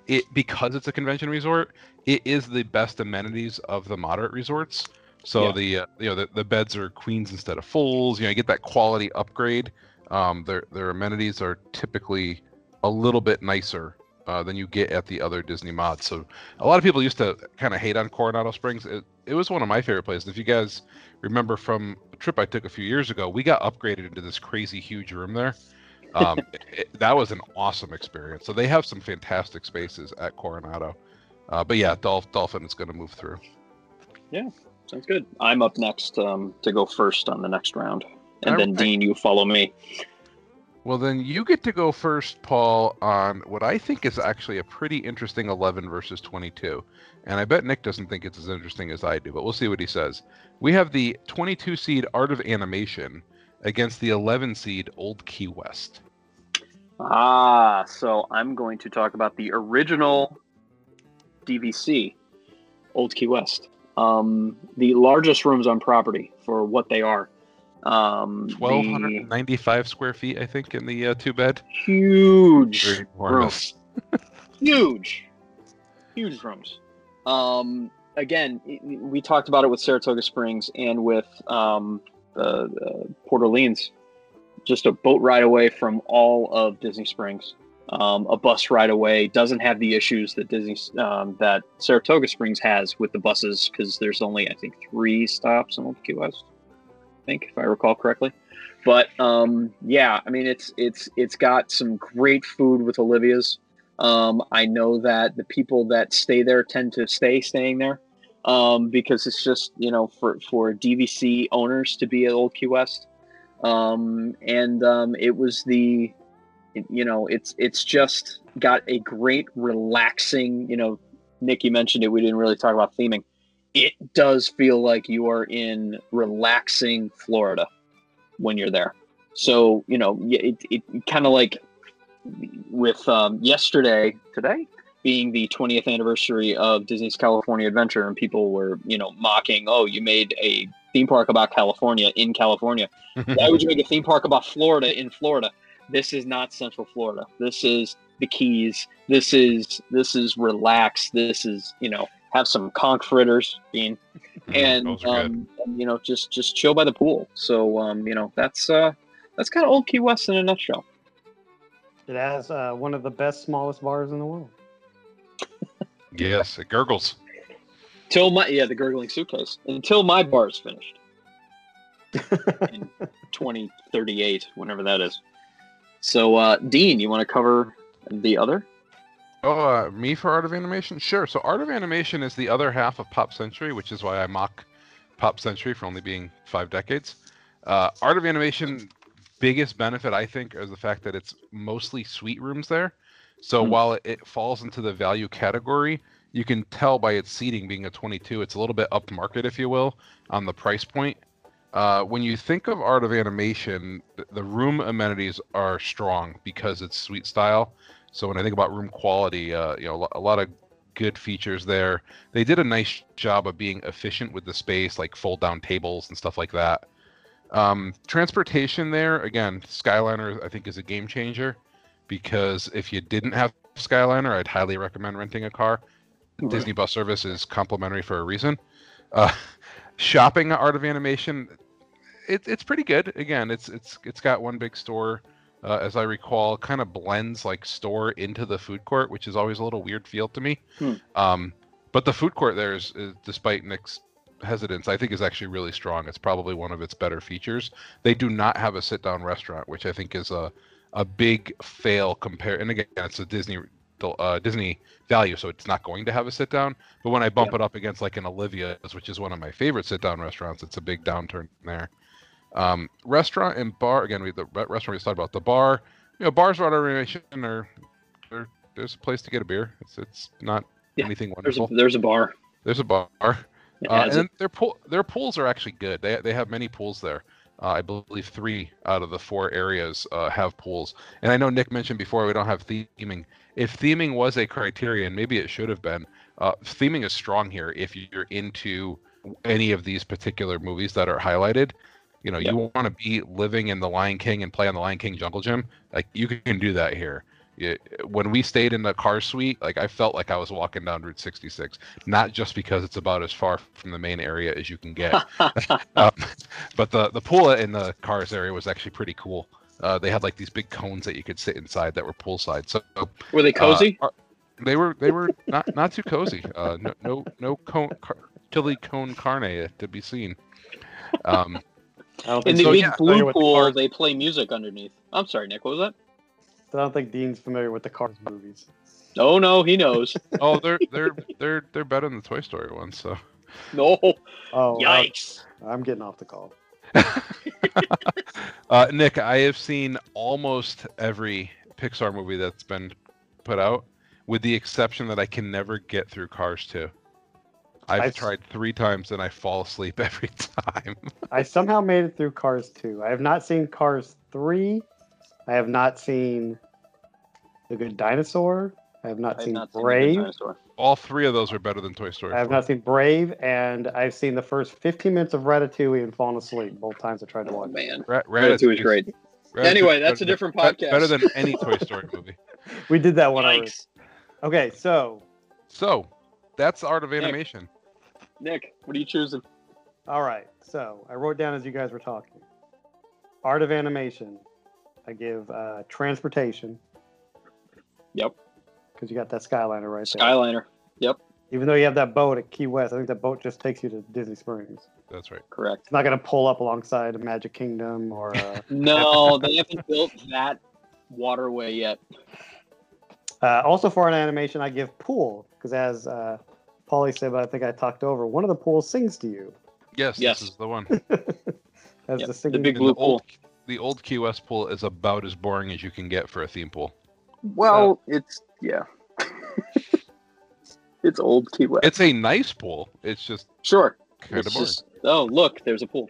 It because it's a convention resort, it is the best amenities of the moderate resorts. So Yeah. the uh, you know the, the beds are queens instead of fulls. You know you get that quality upgrade. Um, their their amenities are typically a little bit nicer uh, than you get at the other Disney mods. So a lot of people used to kind of hate on Coronado Springs. It, it was one of my favorite places. If you guys remember from a trip I took a few years ago, we got upgraded into this crazy huge room there. Um, it- that was an awesome experience. So they have some fantastic spaces at Coronado. Uh, but yeah, Dolph, Dolphin is going to move through. Yeah, sounds good. I'm up next um, to go first on the next round, and All then right. Dean, you follow me. Well, then you get to go first, Paul, on what I think is actually a pretty interesting 11 versus 22. And I bet Nick doesn't think it's as interesting as I do, but we'll see what he says. We have the 22 seed Art of Animation against the 11 seed Old Key West. Ah, so I'm going to talk about the original DVC, Old Key West. um, the largest rooms on property for what they are. Um, the 1,295 square feet, I think, in the uh, two bed. huge enormous. huge, huge rooms. Um, again, we talked about it with Saratoga Springs and with um, the, the Port Orleans. Just a boat ride away from all of Disney Springs. Um, a bus ride away doesn't have the issues that Disney um, that Saratoga Springs has with the buses because there's only I think three stops in Old Key West. Think if I recall correctly. But um, yeah, I mean it's it's it's got some great food with Olivia's. Um, I know that the people that stay there tend to stay staying there um, because it's just you know for for DVC owners to be at Old Key West, um, and um, it was the you know it's it's just got a great relaxing you know you mentioned it we didn't really talk about theming it does feel like you are in relaxing Florida when you're there so you know it, it kind of like with um, yesterday today being the 20th anniversary of Disney's California Adventure, and people were, you know, mocking, "Oh, you made a theme park about California in California. Why would you make a theme park about Florida in Florida?" This is not Central Florida. This is the Keys. This is this is relaxed. This is you know have some conch fritters, Dean, and, Those are good. um, and you know just just chill by the pool. So um, you know that's uh that's kind of old Key West in a nutshell. It has uh, one of the best smallest bars in the world. Yes, it gurgles. Till my yeah the gurgling suitcase until my bar is finished. in 2038, whenever that is. So, uh, Dean, you want to cover the other? Oh, uh, me for Art of Animation? Sure. So Art of Animation is the other half of Pop Century, which is why I mock Pop Century for only being five decades. Uh, Art of Animation, biggest benefit I think is the fact that it's mostly suite rooms there. So Hmm. while it, it falls into the value category, you can tell by its seating being a 22, it's a little bit upmarket, if you will, on the price point. Uh, when you think of Art of Animation, the room amenities are strong because it's suite style. So when I think about room quality, uh, you know, a lot of good features there. They did a nice job of being efficient with the space, like fold down tables and stuff like that. Um, transportation there, again, Skyliner I think is a game changer because if you didn't have Skyliner, I'd highly recommend renting a car. Right. Disney Bus Service is complimentary for a reason. Uh, shopping at Art of Animation, it, it's pretty good. Again, it's it's it's got one big store, uh, as I recall, kind of blends like store into the food court, which is always a little weird feel to me. Hmm. Um, but the food court there is, is, despite Nick's hesitance, I think is actually really strong. It's probably one of its better features. They do not have a sit down restaurant, which I think is a a big fail compare. And again, it's a Disney uh, Disney value, so it's not going to have a sit down. But when I bump it up against like an Olivia's, which is one of my favorite sit down restaurants, it's a big downturn there. Um, restaurant and bar again. We the restaurant we just talked about the bar. You know, bars around our nation are, are there's a place to get a beer. It's it's not Yeah, anything There's a, wonderful. there's a bar. There's a bar. Uh, and their pool, their pools are actually good. They they have many pools there. Uh, I believe three out of the four areas uh, have pools. And I know Nick mentioned before we don't have theming. If theming was a criterion, maybe it should have been. Uh, theming is strong here if you're into any of these particular movies that are highlighted. You know, Yep. you want to be living in the Lion King and play on the Lion King Jungle Gym. Like you can do that here. Yeah, when we stayed in the car suite, like I felt like I was walking down Route 66 not just because it's about as far from the main area as you can get. um, but the the pool in the cars area was actually pretty cool. Uh, they had like these big cones that you could sit inside that were poolside. So Were they cozy? uh, they were they were not not too cozy. Uh, no no no cone, car, chili cone carne to be seen. Um, In the so, big yeah, blue with the pool, they play music underneath. I'm sorry, Nick. What was that? I don't think Dean's familiar with the Cars movies. Oh no, he knows. oh, they're they're they're they're better than the Toy Story ones. So no, Oh, uh, yikes. I'm getting off the call. uh, Nick, I have seen almost every Pixar movie that's been put out, with the exception that I can never get through Cars 2. I've I've- tried three times and I fall asleep every time. I somehow made it through Cars 2. I have not seen Cars 3. I have not seen The Good Dinosaur. I have not I've seen not Brave. Dinosaur. all three of those are better than Toy Story. I have 4. not seen Brave, and I've seen the first 15 minutes of Ratatouille and fallen asleep both times I tried to Oh watch. it. man, Ra- Ratatouille is great. Ratatouille Anyway, that's a different than- podcast. Better than any Toy Story movie. We did that one already. Okay, so So, that's art of Nick. animation. Nick, what are you choosing? all right, so I wrote down as you guys were talking. Art of animation. I give uh, transportation. Yep. Because you got that Skyliner right there. Skyliner. Yep. Even though you have that boat at Key West, I think that boat just takes you to Disney Springs. That's right. Correct. It's not going to pull up alongside a Magic Kingdom or. Uh, No, they haven't built that waterway yet. Uh, also, for an animation, I give pool because, as uh, Paulie said, but I think I talked over. One of the pools sings to you. Yes, Yes. this is the one. As Yep, the singing. the big blue the pool. old, the old Key West pool is about as boring as you can get for a theme pool. Well, it's yeah. it's old Key West. It's a nice pool. It's just sure. kind It's of boring. just oh look, there's a pool.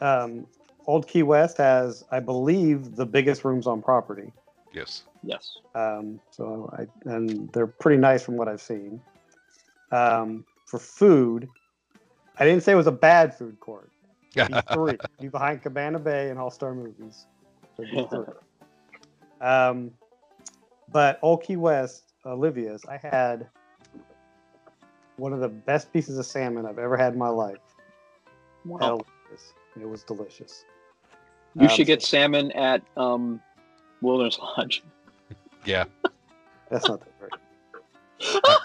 Um, Old Key West has, I believe, the biggest rooms on property. Yes. Yes. Um, so I and they're pretty nice from what I've seen. Um, for food, I didn't say it was a bad food court. Be three. Be behind Cabana Bay and All Star Movies. So be three. Um, but Old Key West, Olivia's, I had one of the best pieces of salmon I've ever had in my life. Wow. It was delicious. You Um, should get salmon at um, Wilderness Lodge. yeah. That's not that great.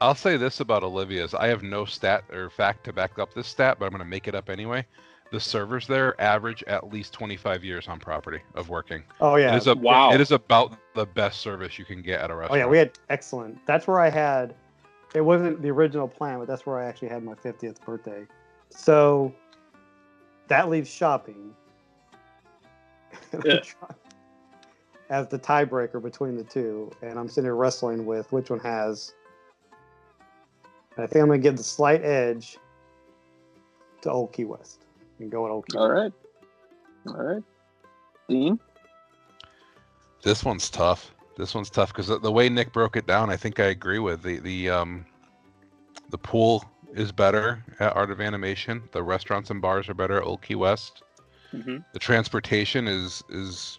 I'll say this about Olivia's. I have no stat or fact to back up this stat, but I'm going to make it up anyway. The servers there average at least 25 years on property of working. Oh yeah. It is a Wow. It is about the best service you can get at a restaurant. Oh yeah, we had excellent. That's where I had. It wasn't the original plan, but that's where I actually had my 50th birthday. So that leaves shopping Yeah. as the tiebreaker between the two, and I'm sitting here wrestling with which one has. I think I'm gonna give the slight edge to Old Key West and go with Old Key. All West. right. All right. Dean. This one's tough. This one's tough because the, the way Nick broke it down, I think I agree with the the um the pool is better at Art of Animation. The restaurants and bars are better at Old Key West. hmm The transportation is is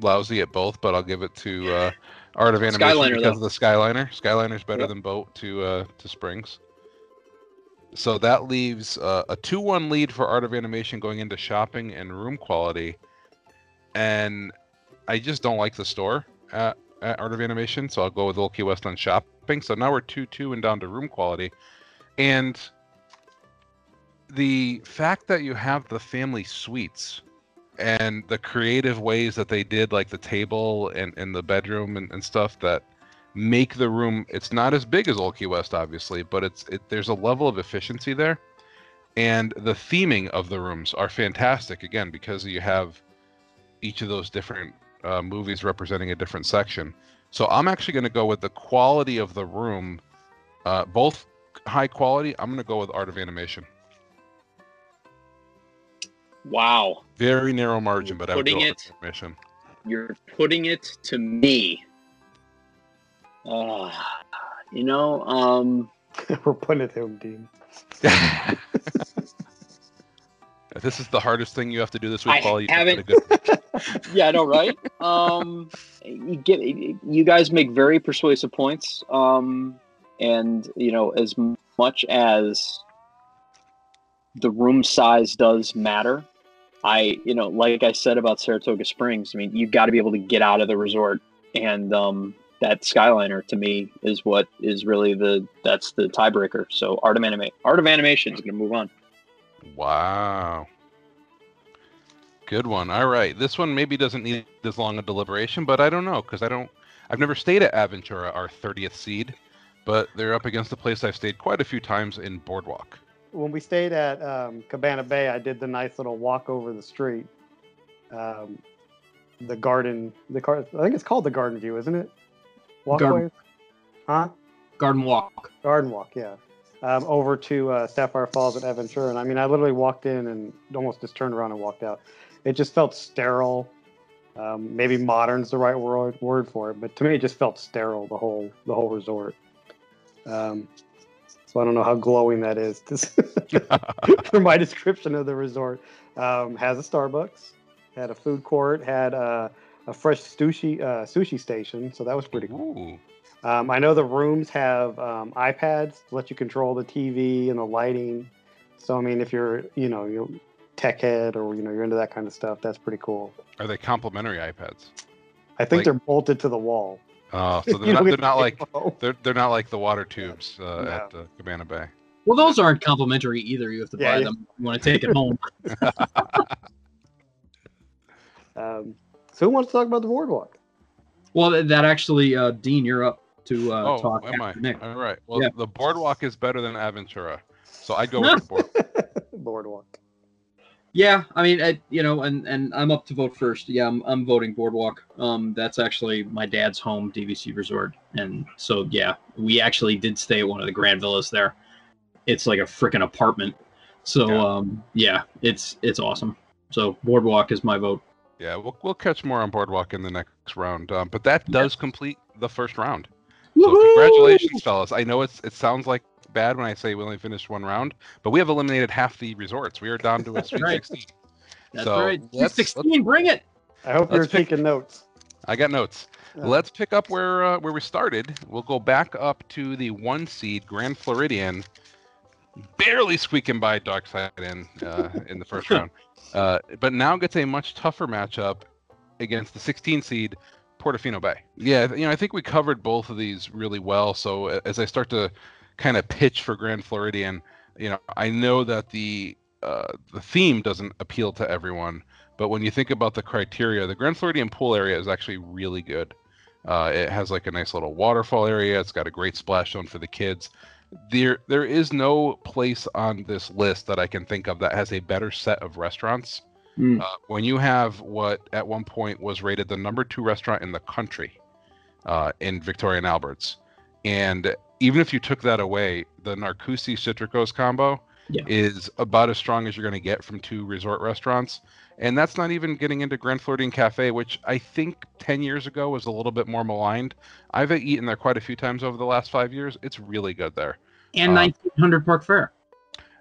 lousy at both, but I'll give it to uh, Art of Animation Skyliner, because though. of the Skyliner. Skyliner's better Yep. than boat to uh, to Springs. So that leaves uh, a two-one lead for Art of Animation going into shopping and room quality, and I just don't like the store at, at Art of Animation, so I'll go with Old Key West on shopping. So now we're two-two and down to room quality, and the fact that you have the family suites and the creative ways that they did like the table and, the bedroom and, and stuff that make the room it's not as big as old key west obviously but it's it, there's a level of efficiency there. And the theming of the rooms are fantastic again because you have each of those different uh, movies representing a different section. So i'm actually going to go with the quality of the room uh, both high quality i'm going to go with art of animation Wow. very narrow margin but i would go Putting art it- of You're putting it to me. Uh, you know, um, We're putting it to him, Dean. this is the hardest thing you have to do this week, I Paul. You haven't- good- yeah, I know, right? um, you get you guys make very persuasive points. Um, and you know, as much as the room size does matter, I, you know, like I said about Saratoga Springs, I mean, you've got to be able to get out of the resort, and um, that Skyliner to me is what is really the that's the tiebreaker. So art of anime, art of animation is going to move on. Wow. Good one. All right. This one maybe doesn't need as long a deliberation, but I don't know because I don't. I've never stayed at Aventura, our 30th seed, but they're up against a place I've stayed quite a few times in Boardwalk. When we stayed at um, Cabana Bay, I did the nice little walk over the street. Um, the garden, the car, I think it's called the Garden View, isn't it? Walkway, Garden- huh? Garden Walk. Garden Walk, yeah. Um, over to uh, Sapphire Falls at Aventura, and I mean, I literally walked in and almost just turned around and walked out. It just felt sterile. Um, maybe modern's the right word word for it, but to me it just felt sterile the whole the whole resort. Um, so I don't know how glowing that is for my description of the resort. Um, has a Starbucks, had a food court, had a, a fresh sushi uh, sushi station, so that was pretty cool. Um, I know the rooms have um, iPads to let you control the TV and the lighting. So I mean, if you're you know you're tech head or you know you're into that kind of stuff, that's pretty cool. Are they complimentary iPads? I think Like- they're bolted to the wall. Oh, so they're not, they're not like take them home. they're they're not like the water tubes uh, No. at uh, Cabana Bay. Well, those aren't complimentary either. You have to Yeah, buy yeah. them. if You want to take it home. Um, so who wants to talk about the boardwalk? Well, th- that actually, uh, Dean, you're up to uh, oh, talk. am I? Nick. All right. Well, Yeah. the boardwalk is better than Aventura, so I'd go with the board. boardwalk. Yeah, I mean, I, you know, and and I'm up to vote first. Yeah, I'm, I'm voting Boardwalk. Um, that's actually my dad's home DVC resort, and so yeah, we actually did stay at one of the grand villas there. It's like a freaking apartment. So Yeah. um, yeah, it's it's awesome. So Boardwalk is my vote. Yeah, we'll we'll catch more on boardwalk in the next round. Um, but that does complete the first round. So congratulations, fellas. I know it's it sounds like bad when I say we only finished one round, but we have eliminated half the resorts. We are down to a Sweet right. 16. That's so right. let's- 16, bring it. I hope you're pick- taking notes. I got notes. Uh, Let's pick up where uh, where we started. We'll go back up to the one seed Grand Floridian, barely squeaking by Dockside in uh, in the first round, uh, but now gets a much tougher matchup against the 16 seed Portofino Bay. Yeah, you know I think we covered both of these really well. So as I start to kind of pitch for Grand Floridian, you know I know that the uh, the theme doesn't appeal to everyone. But when you think about the criteria, the Grand Floridian pool area is actually really good. Uh, it has like a nice little waterfall area. It's got a great splash zone for the kids. There, there is no place on this list that I can think of that has a better set of restaurants. Mm. Uh, when you have what at one point was rated the number two restaurant in the country uh, in Victoria and Alberts, and even if you took that away, the Narcoossee's Citricos combo Yeah. is about as strong as you're going to get from two resort restaurants. And that's not even getting into Grand Floridian Cafe, which I think 10 years ago was a little bit more maligned. I've eaten there quite a few times over the last five years. It's really good there. And Uh, 1900 Park Fare,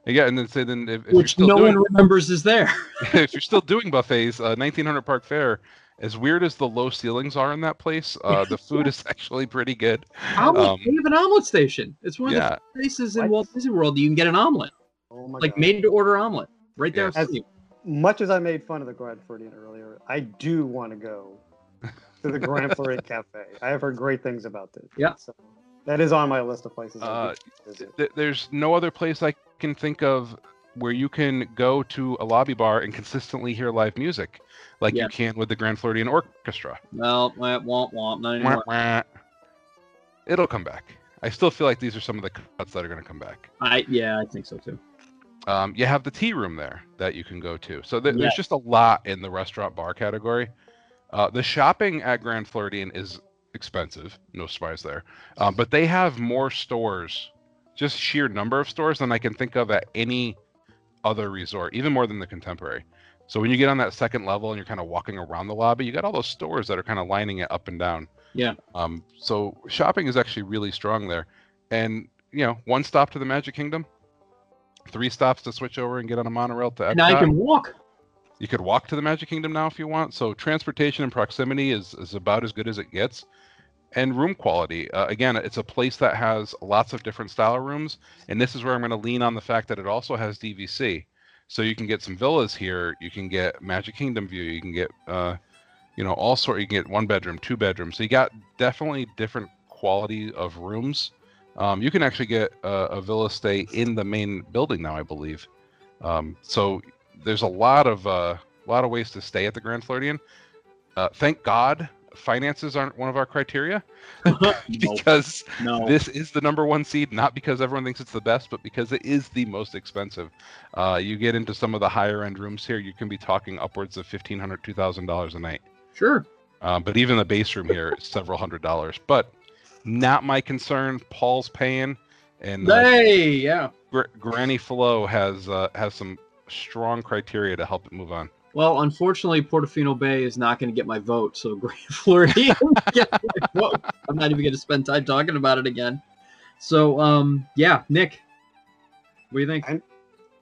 Yeah, and then say then if, if which no doing one remembers is there. if you're still doing buffets, uh, 1900 Park Fare, as weird as the low ceilings are in that place, uh, the food is actually pretty good. Omelet. Um, they have an omelet station. It's one of Yeah, the places in What? Walt Disney World that you can get an omelet, Oh my like God. made to order omelet, right there. Yes. for you. much as I made fun of the Grand Floridian earlier, I do want to go to the Grand Floridian Cafe. I have heard great things about this. Yeah. So that is on my list of places. Uh, th- there's no other place I can think of where you can go to a lobby bar and consistently hear live music like Yeah. you can with the Grand Floridian Orchestra. Well, wah, wah, wah, not Wah, anymore. wah. It'll come back. I still feel like these are some of the cuts that are going to come back. I yeah, I think so too. Um, you have the tea room there that you can go to. So th- Yeah. there's just a lot in the restaurant bar category. Uh, the shopping at Grand Floridian is expensive, no surprise there. Um, but they have more stores, just sheer number of stores than I can think of at any other resort, even more than the Contemporary. So when you get on that second level and you're kind of walking around the lobby, you got all those stores that are kind of lining it up and down. Yeah. Um, so shopping is actually really strong there, and you know, one stop to the Magic Kingdom, three stops to switch over and get on a monorail to Epcot. Now you can walk. You could walk to the Magic Kingdom now if you want. So transportation and proximity is, is about as good as it gets. And room quality. Uh, again, it's a place that has lots of different style rooms. And this is where I'm going to lean on the fact that it also has DVC. So you can get some villas here. You can get Magic Kingdom view. You can get, uh, you know, all sort. You can get one bedroom, two bedrooms. So you got definitely different quality of rooms. Um, you can actually get a, a villa stay in the main building now, I believe. Um, so there's a lot of uh, lot of ways to stay at the Grand Floridian. Uh, thank God, finances aren't one of our criteria because no. this is the number one seed, not because everyone thinks it's the best, but because it is the most expensive. Uh, you get into some of the higher end rooms here, you can be talking upwards of fifteen hundred, two thousand dollars a night. sure. Um, but even the base room here is several hundred dollars. But not my concern. Paul's paying, and uh, Hey, yeah. Gr- Granny Flo has uh, has some strong criteria to help it move on. Well, unfortunately, Portofino Bay is not going to get my vote, so Grand Floridian gets my vote. I'm not even going to spend time talking about it again. So, um, yeah, Nick, what do you think? I'm-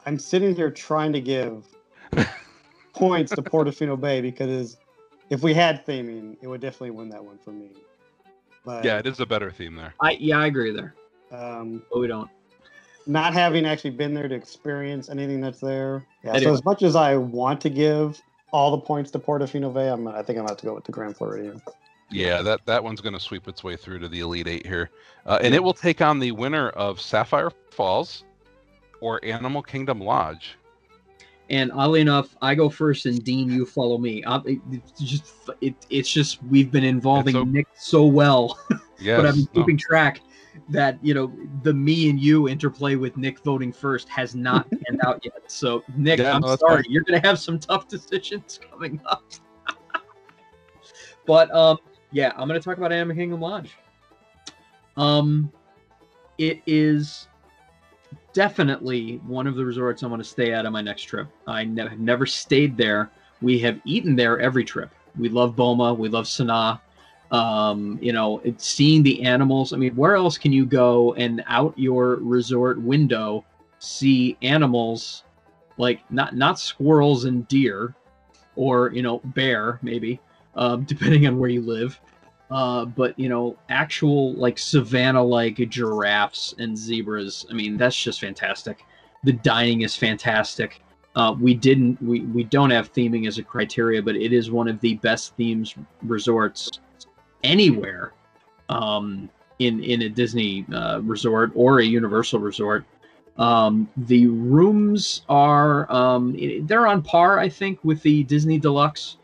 I'm sitting here trying to give points to Portofino Bay because if we had theming, it would definitely win that one for me. But Yeah, it is a better theme there. I yeah, I agree there, um, but we don't. Not having actually been there to experience anything that's there. Yeah. Anyway. So as much as I want to give all the points to Portofino Bay, I'm I think I'm gonna have to go with the Grand Floridian. Yeah, that, that one's going to sweep its way through to the Elite Eight here. Uh, and it will take on the winner of Sapphire Falls or Animal Kingdom Lodge. And oddly enough, I go first, and Dean, you follow me. I, it, it's just it, it's just we've been involving so- Nick so well, Yes. but I've been no. keeping track that you know the me and you interplay with Nick voting first has not panned out yet. So Nick, Yeah, I'm no, sorry, fine. you're gonna have some tough decisions coming up. but um, yeah, I'm gonna talk about Animal Kingdom Lodge. Um, it is definitely one of the resorts I want to stay at on my next trip. I ne- have never stayed there. We have eaten there every trip. We love Boma. We love Sanaa. Um, you know, seeing the animals. I mean, where else can you go and out your resort window see animals like not not squirrels and deer, or you know bear maybe, um, depending on where you live. Uh, but you know, actual like savannah-like giraffes and zebras. I mean, that's just fantastic. The dining is fantastic. Uh, we didn't, we we don't have theming as a criteria, but it is one of the best themes resorts anywhere um, in in a Disney uh, resort or a Universal resort. Um, the rooms are um, they're on par, I think, with the Disney Deluxe.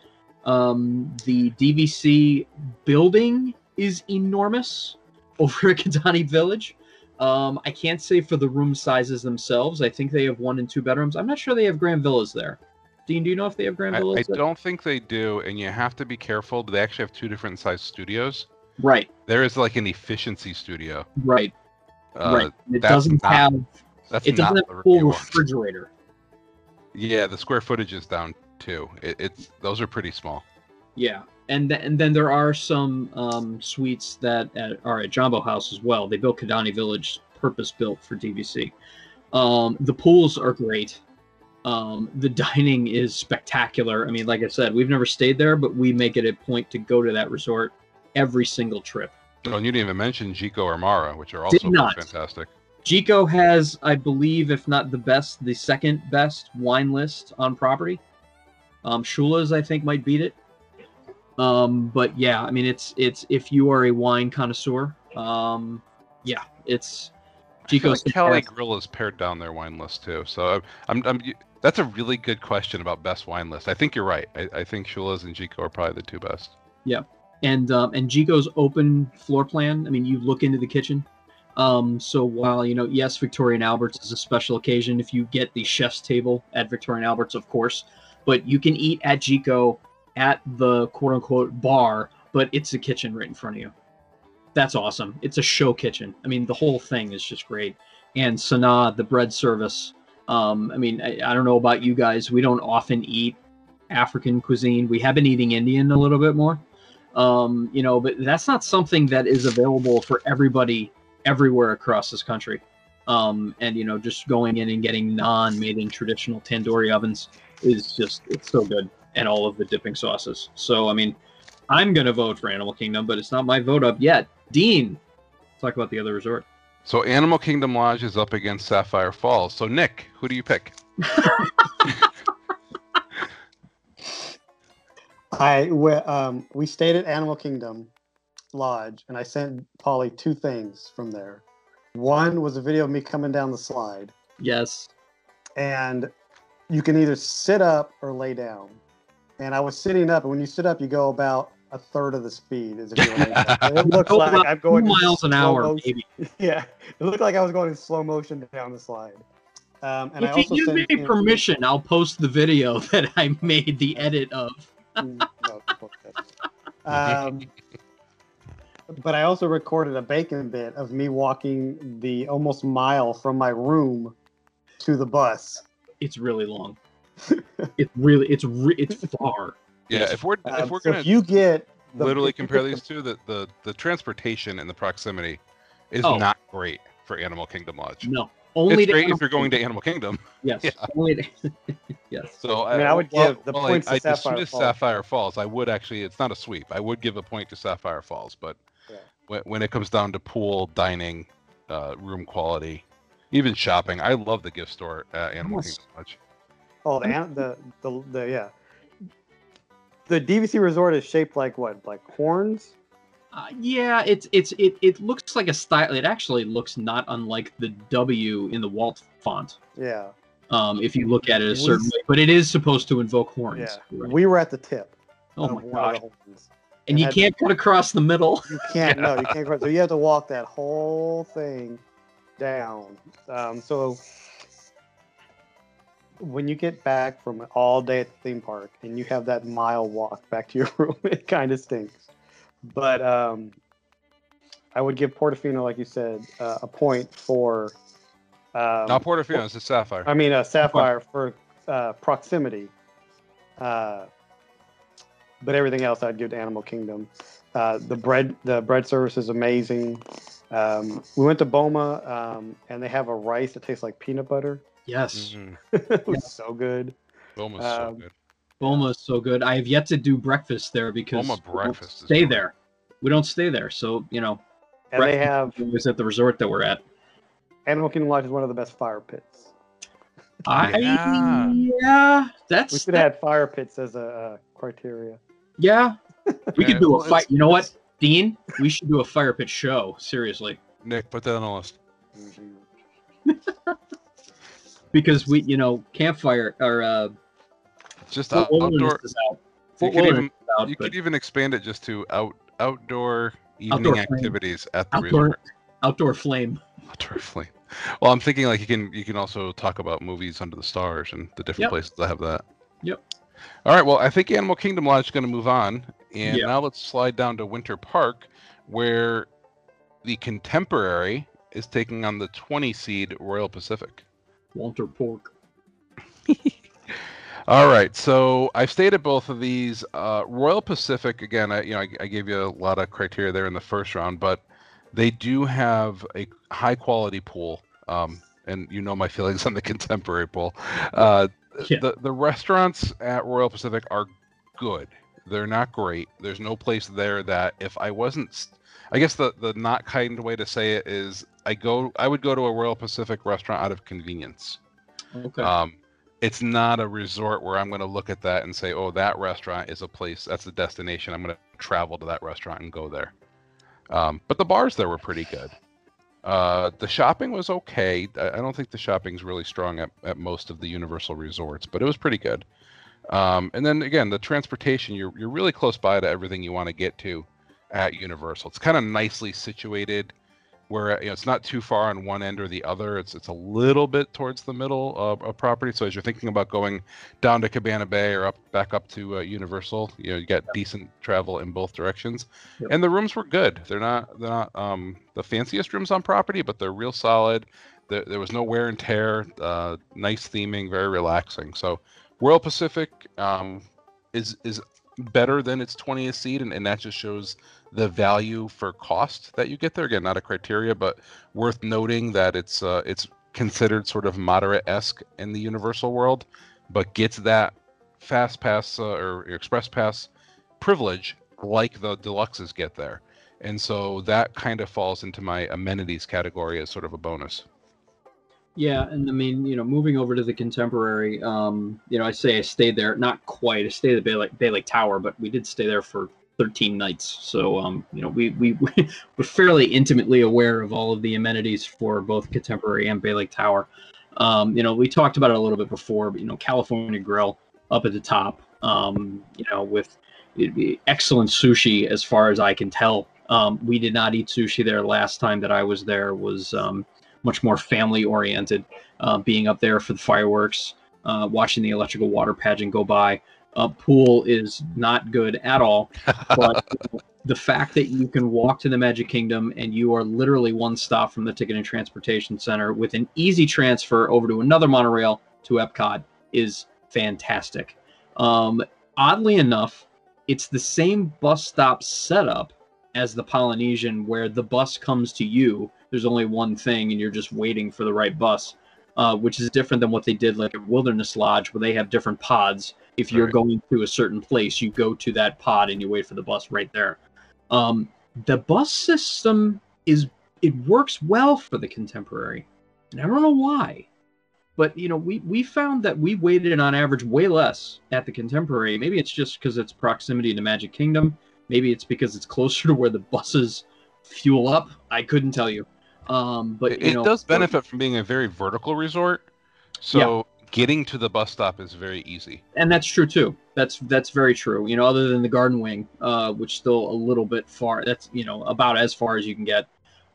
Um, the DVC building is enormous over at Kidani Village. Um, I can't say for the room sizes themselves. I think they have one and two bedrooms. I'm not sure they have grand villas there. Dean, do you know if they have grand I, villas? I don't think they do, and you have to be careful. They actually have two different size studios. Right, There is like an efficiency studio. right, Uh, right. It that's doesn't not have it doesn't have a full refrigerator. Yeah, the square footage is down too. It, it's those are pretty small. Yeah, and th- and then there are some um, suites that at, are at Jambo House as well. They built Kidani Village purpose built for DVC. Um, the pools are great. Um, the dining is spectacular. I mean, like I said, we've never stayed there, but we make it a point to go to that resort every single trip. Oh, and you didn't even mention Jiko or Mara, which are also fantastic. Jiko has, I believe, if not the best, the second best wine list on property. Um, Shula's, I think, might beat it. Um, but yeah, I mean, it's it's if you are a wine connoisseur, um, yeah, it's Jiko's like Cali. Grill has pared down their wine list too. So I'm, I'm, I'm that's a really good question about best wine list. I think you're right. I, I think Shula's and Jiko are probably the two best. Yeah, and um, and Jiko's open floor plan. I mean, you look into the kitchen. Um, so while you know, yes, Victoria and Alberts is a special occasion if you get the chef's table at Victoria and Alberts, of course, but you can eat at Jico at the quote unquote bar, but it's a kitchen right in front of you. That's awesome. It's a show kitchen. I mean, the whole thing is just great. And Sanaa, the bread service. Um, I mean, I, I don't know about you guys. We don't often eat African cuisine. We have been eating Indian a little bit more um, you know, but that's not something that is available for everybody everywhere across this country. Um, and you know, just going in and getting naan made in traditional tandoori ovens is just it's so good, and all of the dipping sauces. So I mean, I'm gonna vote for Animal Kingdom, but it's not my vote up yet. Dean, talk about the other resort. So Animal Kingdom Lodge is up against Sapphire Falls. So Nick, who do you pick? I we, um, we stayed at Animal Kingdom Lodge, and I sent Paulie two things from there. One was a video of me coming down the slide, Yes, and you can either sit up or lay down. And I was sitting up, and when you sit up, you go about a third of the speed as if you're laying down. So It looks like I'm going in miles an hour, maybe. Yeah, it looked like I was going in slow motion down the slide. Um, and I If you give me him- permission, I'll post the video that I made the edit of. Mm, no, of course not. um, but I also recorded a bacon bit of me walking the almost mile from my room to the bus. It's really long. It's really it's re- it's far. Yeah, if we're Um, if we're so gonna if you get the- literally compare these two, the, the the transportation and the proximity is Oh. not great for Animal Kingdom Lodge. No, only it's great Animal if you're going to Animal Kingdom. Yes, Yeah. only to- yes. So I mean, I would give the well, points to I, I Sapphire Falls. Sapphire Falls. I would actually. It's not a sweep. I would give a point to Sapphire Falls, but Yeah. when, when it comes down to pool, dining, uh, room quality, even shopping, I love the gift store at Animal Yes. Kingdom Lodge. Oh, the, the the the yeah. The DVC resort is shaped like what? Like horns? Uh, yeah, it's it's it it looks like a style. It actually looks not unlike the W in the Walt font. Yeah. Um, if you look at it a certain way, but it is supposed to invoke horns. Yeah. Right. We were at the tip. oh my gosh! the. And you can't cut across the middle. You can't. No, you can't. cross- So you have to walk that whole thing down. Um, so when you get back from all day at the theme park and you have that mile walk back to your room, it kind of stinks. But um, I would give Portofino, like you said, uh, a point for. Um, Not Portofino, it's a Sapphire. I mean, a sapphire for uh, proximity. Uh, but everything else, I'd give to Animal Kingdom. Uh, the bread, the bread service is amazing. Um, we went to Boma, um, and they have a rice that tastes like peanut butter. Yes, Mhm. it was so good. Boma's so Um, good. Boma so good. I have yet to do breakfast there because Boma we don't breakfast is stay great. there. We don't stay there, so you know. And they breakfast have was at the resort that we're at. Animal Kingdom Lodge is one of the best fire pits. I Yeah. yeah, that's We should have had fire pits as a uh, criteria. yeah. We Yeah, could do well, a fight. You know what, Dean? We should do a fire pit show. Seriously, Nick, put that on the list. because we, you know, campfire or uh, Just out, outdoor. out. You could even out, you could even expand it just to out outdoor evening Outdoor flame. activities at the outdoor resort. outdoor flame. Outdoor flame. Well, I'm thinking like you can you can also talk about movies under the stars and the different Yep. places that have that. Yep. All right. Well, I think Animal Kingdom Lodge is going to move on, and Yeah. now let's slide down to Winter Park, where the Contemporary is taking on the 20 seed Royal Pacific. Walter Pork. All right, so I've stayed at both of these. Uh, Royal Pacific, again, I, you know, I, I gave you a lot of criteria there in the first round, but they do have a high quality pool, um, and you know my feelings on the contemporary pool. Uh, Yeah. The the restaurants at Royal Pacific are good. They're not great. There's no place there that if I wasn't, I guess the the not kind way to say it is I go I would go to a Royal Pacific restaurant out of convenience. Okay. Um, it's not a resort where I'm going to look at that and say, "Oh, that restaurant is a place. That's a destination. I'm going to travel to that restaurant and go there." Um, but the bars there were pretty good. Uh, the shopping was okay. I, I don't think the shopping's really strong at, at most of the Universal resorts, but it was pretty good. Um, and then again, the transportation, you're you're really close by to everything you want to get to at Universal. It's kind of nicely situated where you know it's not too far on one end or the other. It's it's a little bit towards the middle of a property. So as you're thinking about going down to Cabana Bay or up back up to uh, Universal, you know you got decent travel in both directions. Yep. And the rooms were good. They're not they're not um, the fanciest rooms on property, but they're real solid. There, there was no wear and tear. Uh, nice theming, very relaxing. So Royal Pacific um, is is better than its 20th seed, and, and that just shows the value for cost that you get there. Again, not a criteria, but worth noting that it's uh, it's considered sort of moderate esque in the Universal world, but gets that fast pass uh, or express pass privilege like the deluxes get there. And so that kind of falls into my amenities category as sort of a bonus. Yeah, and I mean, you know, moving over to the contemporary, um, you know, I say I stayed there, not quite. I stayed at Bay Lake, Bay Lake Tower, but we did stay there for 13 nights. So, um, you know, we, we we're fairly intimately aware of all of the amenities for both contemporary and Bay Lake Tower. Um, you know, we talked about it a little bit before, but you know, California Grill up at the top, um, you know, with excellent sushi as far as I can tell. Um, we did not eat sushi there last time that I was there was um, much more family oriented, uh, being up there for the fireworks, uh, watching the electrical water pageant go by. Uh, pool is not good at all, but the fact that you can walk to the Magic Kingdom and you are literally one stop from the Ticket and Transportation Center with an easy transfer over to another monorail to Epcot is fantastic. Um, oddly enough, it's the same bus stop setup as the Polynesian, where the bus comes to you. There's only one thing, and you're just waiting for the right bus, uh, which is different than what they did like at Wilderness Lodge, where they have different pods. If you're Right. going to a certain place, you go to that pod and you wait for the bus right there. Um, the bus system is it works well for the contemporary, and I don't know why. But you know, we we found that we waited on average way less at the contemporary. Maybe it's just because it's proximity to Magic Kingdom. Maybe it's because it's closer to where the buses fuel up. I couldn't tell you. Um, but It, you it know, does benefit from being a very vertical resort, so getting to the bus stop is very easy. and that's true too. That's that's very true. You know, other than the Garden Wing, uh, which still a little bit far. That's you know about as far as you can get.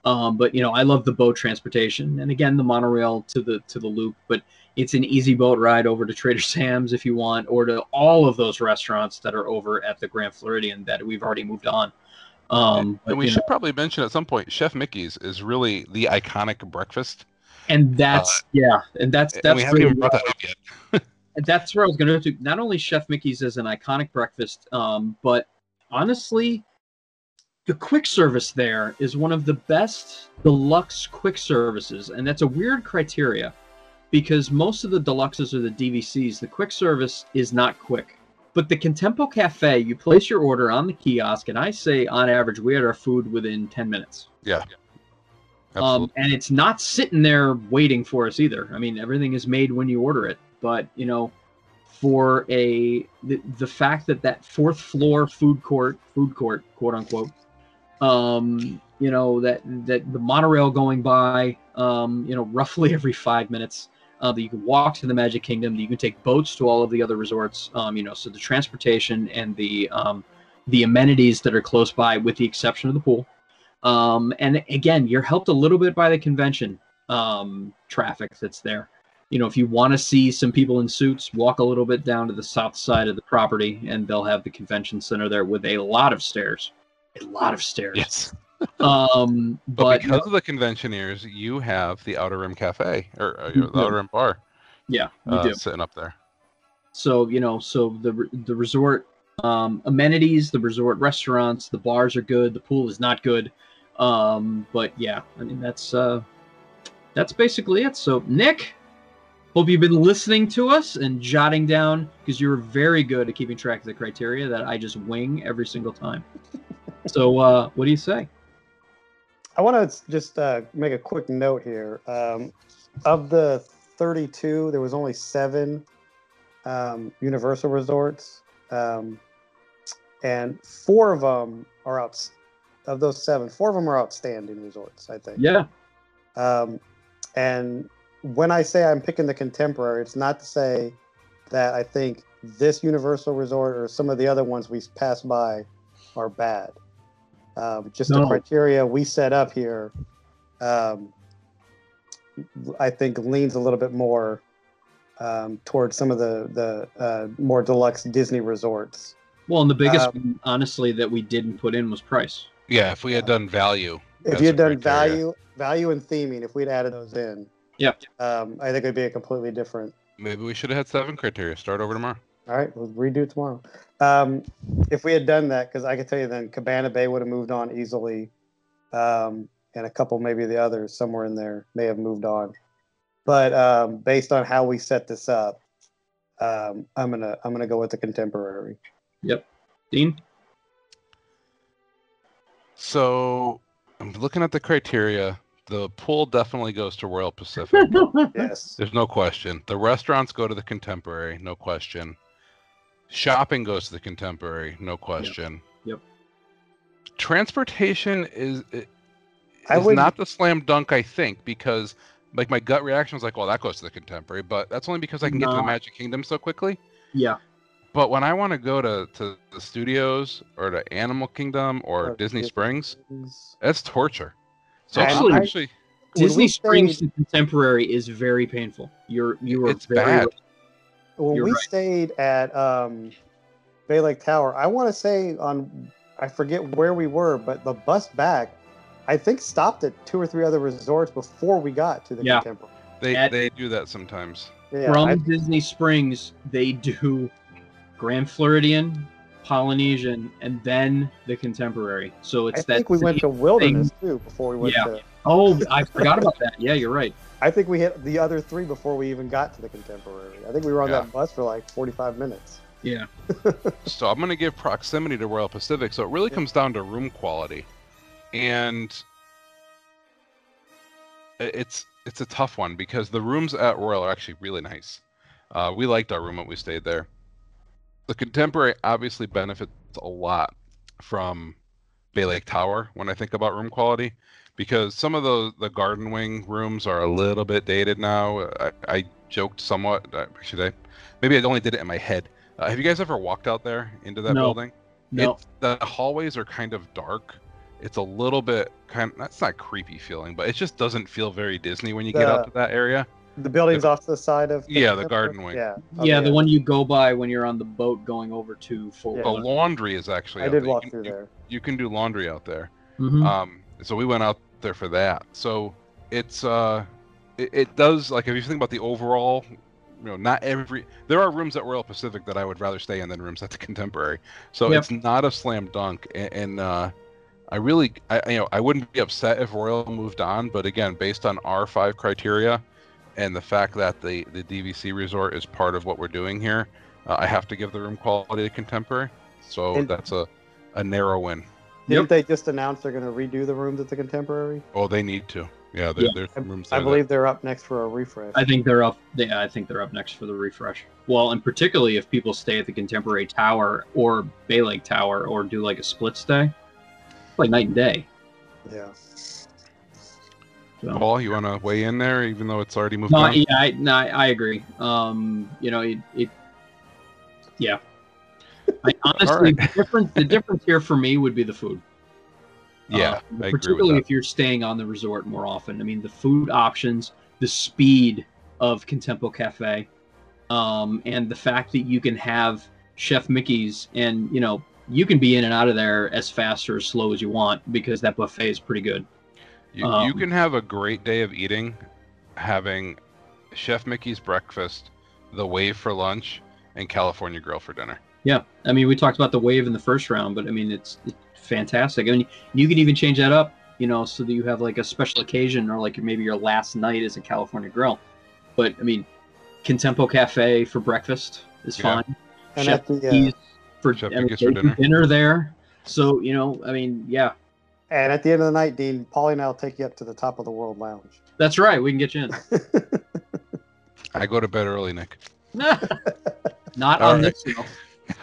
Um, but you know, I love the boat transportation, and again, the monorail to the to the loop. But it's an easy boat ride over to Trader Sam's if you want, or to all of those restaurants that are over at the Grand Floridian that we've already moved on. Um, but, and we should know, probably mention at some point, Chef Mickey's is really the iconic breakfast. and that's yeah, and that's and that's we haven't even brought that up yet. And that's where I was going to. Not only Chef Mickey's as an iconic breakfast, um, but honestly, the quick service there is one of the best deluxe quick services, and that's a weird criteria because most of the deluxes or the DVCs, the quick service is not quick. But the Contempo Cafe, you place your order on the kiosk, and I say on average we had our food within ten minutes. Yeah. Um, and it's not sitting there waiting for us either. I mean, everything is made when you order it. But you know, for a the, the fact that that fourth floor food court, food court, quote unquote, um, you know that that the monorail going by, um, you know, roughly every five minutes. Uh, that you can walk to the Magic Kingdom. That you can take boats to all of the other resorts. Um, you know, so the transportation and the um, the amenities that are close by, with the exception of the pool. Um, and again, you're helped a little bit by the convention um, traffic that's there. You know, if you want to see some people in suits, walk a little bit down to the south side of the property, and they'll have the convention center there with a lot of stairs, a lot of stairs. yes. Um, But, but, because of the conventioneers, you have the Outer Rim Cafe or uh, the do. Outer Rim Bar yeah, we uh, do. sitting up there. So you know, so the the resort um, amenities, the resort restaurants, the bars are good. The pool is not good, um, but yeah, I mean that's uh, that's basically it. So Nick, hope you've been listening to us and jotting down because you're very good at keeping track of the criteria that I just wing every single time. so uh, what do you say? I want to just uh, make a quick note here. Um, of the 32, there was only seven um, Universal resorts, um, and four of them are out. Of those seven, four of them are outstanding resorts. I think. Yeah, Um, and when I say I'm picking the contemporary, it's not to say that I think this Universal Resort or some of the other ones we passed by are bad. Um, just the criteria we set up here, um, I think leans a little bit more um, towards some of the the uh, more deluxe Disney resorts. well, and the biggest Um, one, honestly that we didn't put in was price. Yeah, if we had done value. If you had done criteria. value, value and theming, if we'd added those in, yeah um, I think it'd be a completely different Maybe we should have had seven criteria. Start over tomorrow. All right, we'll redo it tomorrow. Um, if we had done that, because I could tell you then Cabana Bay would have moved on easily, um, and a couple maybe the others somewhere in there may have moved on. But um, based on how we set this up, um, I'm gonna I'm gonna go with the contemporary. Yep, Dean. So I'm looking at the criteria. The pool definitely goes to Royal Pacific. Yes. There's no question. The restaurants go to the contemporary, no question. Shopping goes to the contemporary, no question. Yep. Transportation is is would- not the slam dunk, I think, because like my gut reaction was like, well, that goes to the contemporary, but that's only because I can get to the Magic Kingdom so quickly. Yeah. But when I want to go to, to the studios or to Animal Kingdom or Or Disney Disney Springs, that's torture. So Actually- actually Disney Springs to Contemporary is very painful. You're you are It's very bad. When You're we right. stayed at um, Bay Lake Tower, I want to say on I forget where we were, but the bus back, I think stopped at two or three other resorts before we got to the Yeah. contemporary. they At- they do that sometimes. Yeah, from I, Disney Springs, they do Grand Floridian, Polynesian, and then the Contemporary. So it's I that. think we went to same Wilderness too before we went Yeah. to. Oh, I forgot about that. Yeah, you're right. I think we hit the other three before we even got to the Contemporary. I think we were on Yeah. that bus for like 45 minutes. Yeah. So I'm going to give proximity to Royal Pacific. So it really comes down to room quality, and it's it's a tough one because the rooms at Royal are actually really nice. Uh, we liked our room when we stayed there. The Contemporary obviously benefits a lot from Bay Lake Tower when I think about room quality, because some of the the Garden Wing rooms are a little bit dated now. I, I joked somewhat. uh, Should I? Maybe I only did it in my head. Uh, have you guys ever walked out there into that No. building? No. It, the hallways are kind of dark. It's a little bit kind. That's not creepy feeling, but it just doesn't feel very Disney when you get out to that area. The building's off to the side of. Yeah, the Contemporary? garden wing. Yeah. yeah, the one you go by when you're on the boat going over to Fort Yeah. The laundry is actually. I out did there. You walk can- through you- there. You can do laundry out there. Mhm. Um, so we went out there for that. So it's uh, it, it does like if you think about the overall, you know, not every there are rooms at Royal Pacific that I would rather stay in than rooms at the Contemporary. So Yep. it's not a slam dunk, and, and uh, I really, I you know, I wouldn't be upset if Royal moved on, but again, based on our five criteria, and the fact that the the DVC resort is part of what we're doing here, uh, I have to give the room quality to Contemporary. So And- that's a a narrow win. Didn't Yep. they just announce they're going to redo the rooms at the Contemporary? Oh, they need to. Yeah, there, Yeah. there's rooms I there that- believe they're up next for a refresh. I think they're up. They, I think they're up next for the refresh. Well, and particularly if people stay at the Contemporary Tower or Bay Lake Tower or do like a split stay, like night and day. yeah. So. Paul, you want to weigh in there, even though it's already moved No, on? yeah, I, no, I I agree. Um, you know, it, it yeah. I honestly, the difference the difference here for me would be the food. yeah, Uh, I agree particularly if you're staying on the resort more often. I mean, the food options, the speed of Contempo Cafe, um, and the fact that you can have Chef Mickey's, and you know, you can be in and out of there as fast or as slow as you want because that buffet is pretty good. You, you um, can have a great day of eating, having Chef Mickey's breakfast, the Wave for lunch, and California Grill for dinner. Yeah, I mean, we talked about the wave in the first round, but I mean, it's, it's fantastic. I mean, you can even change that up, you know, so that you have like a special occasion or like maybe your last night is a California grill. But I mean, Contempo Cafe for breakfast is Yeah. fine. And Chef at the uh, for, Chef I mean, for dinner. dinner there. So you know, I mean, yeah, and at the end of the night, Dean, Paulie and I'll take you up to the top of the World Lounge. that's right. We can get you in. I go to bed early, Nick. Not All on right. this. show.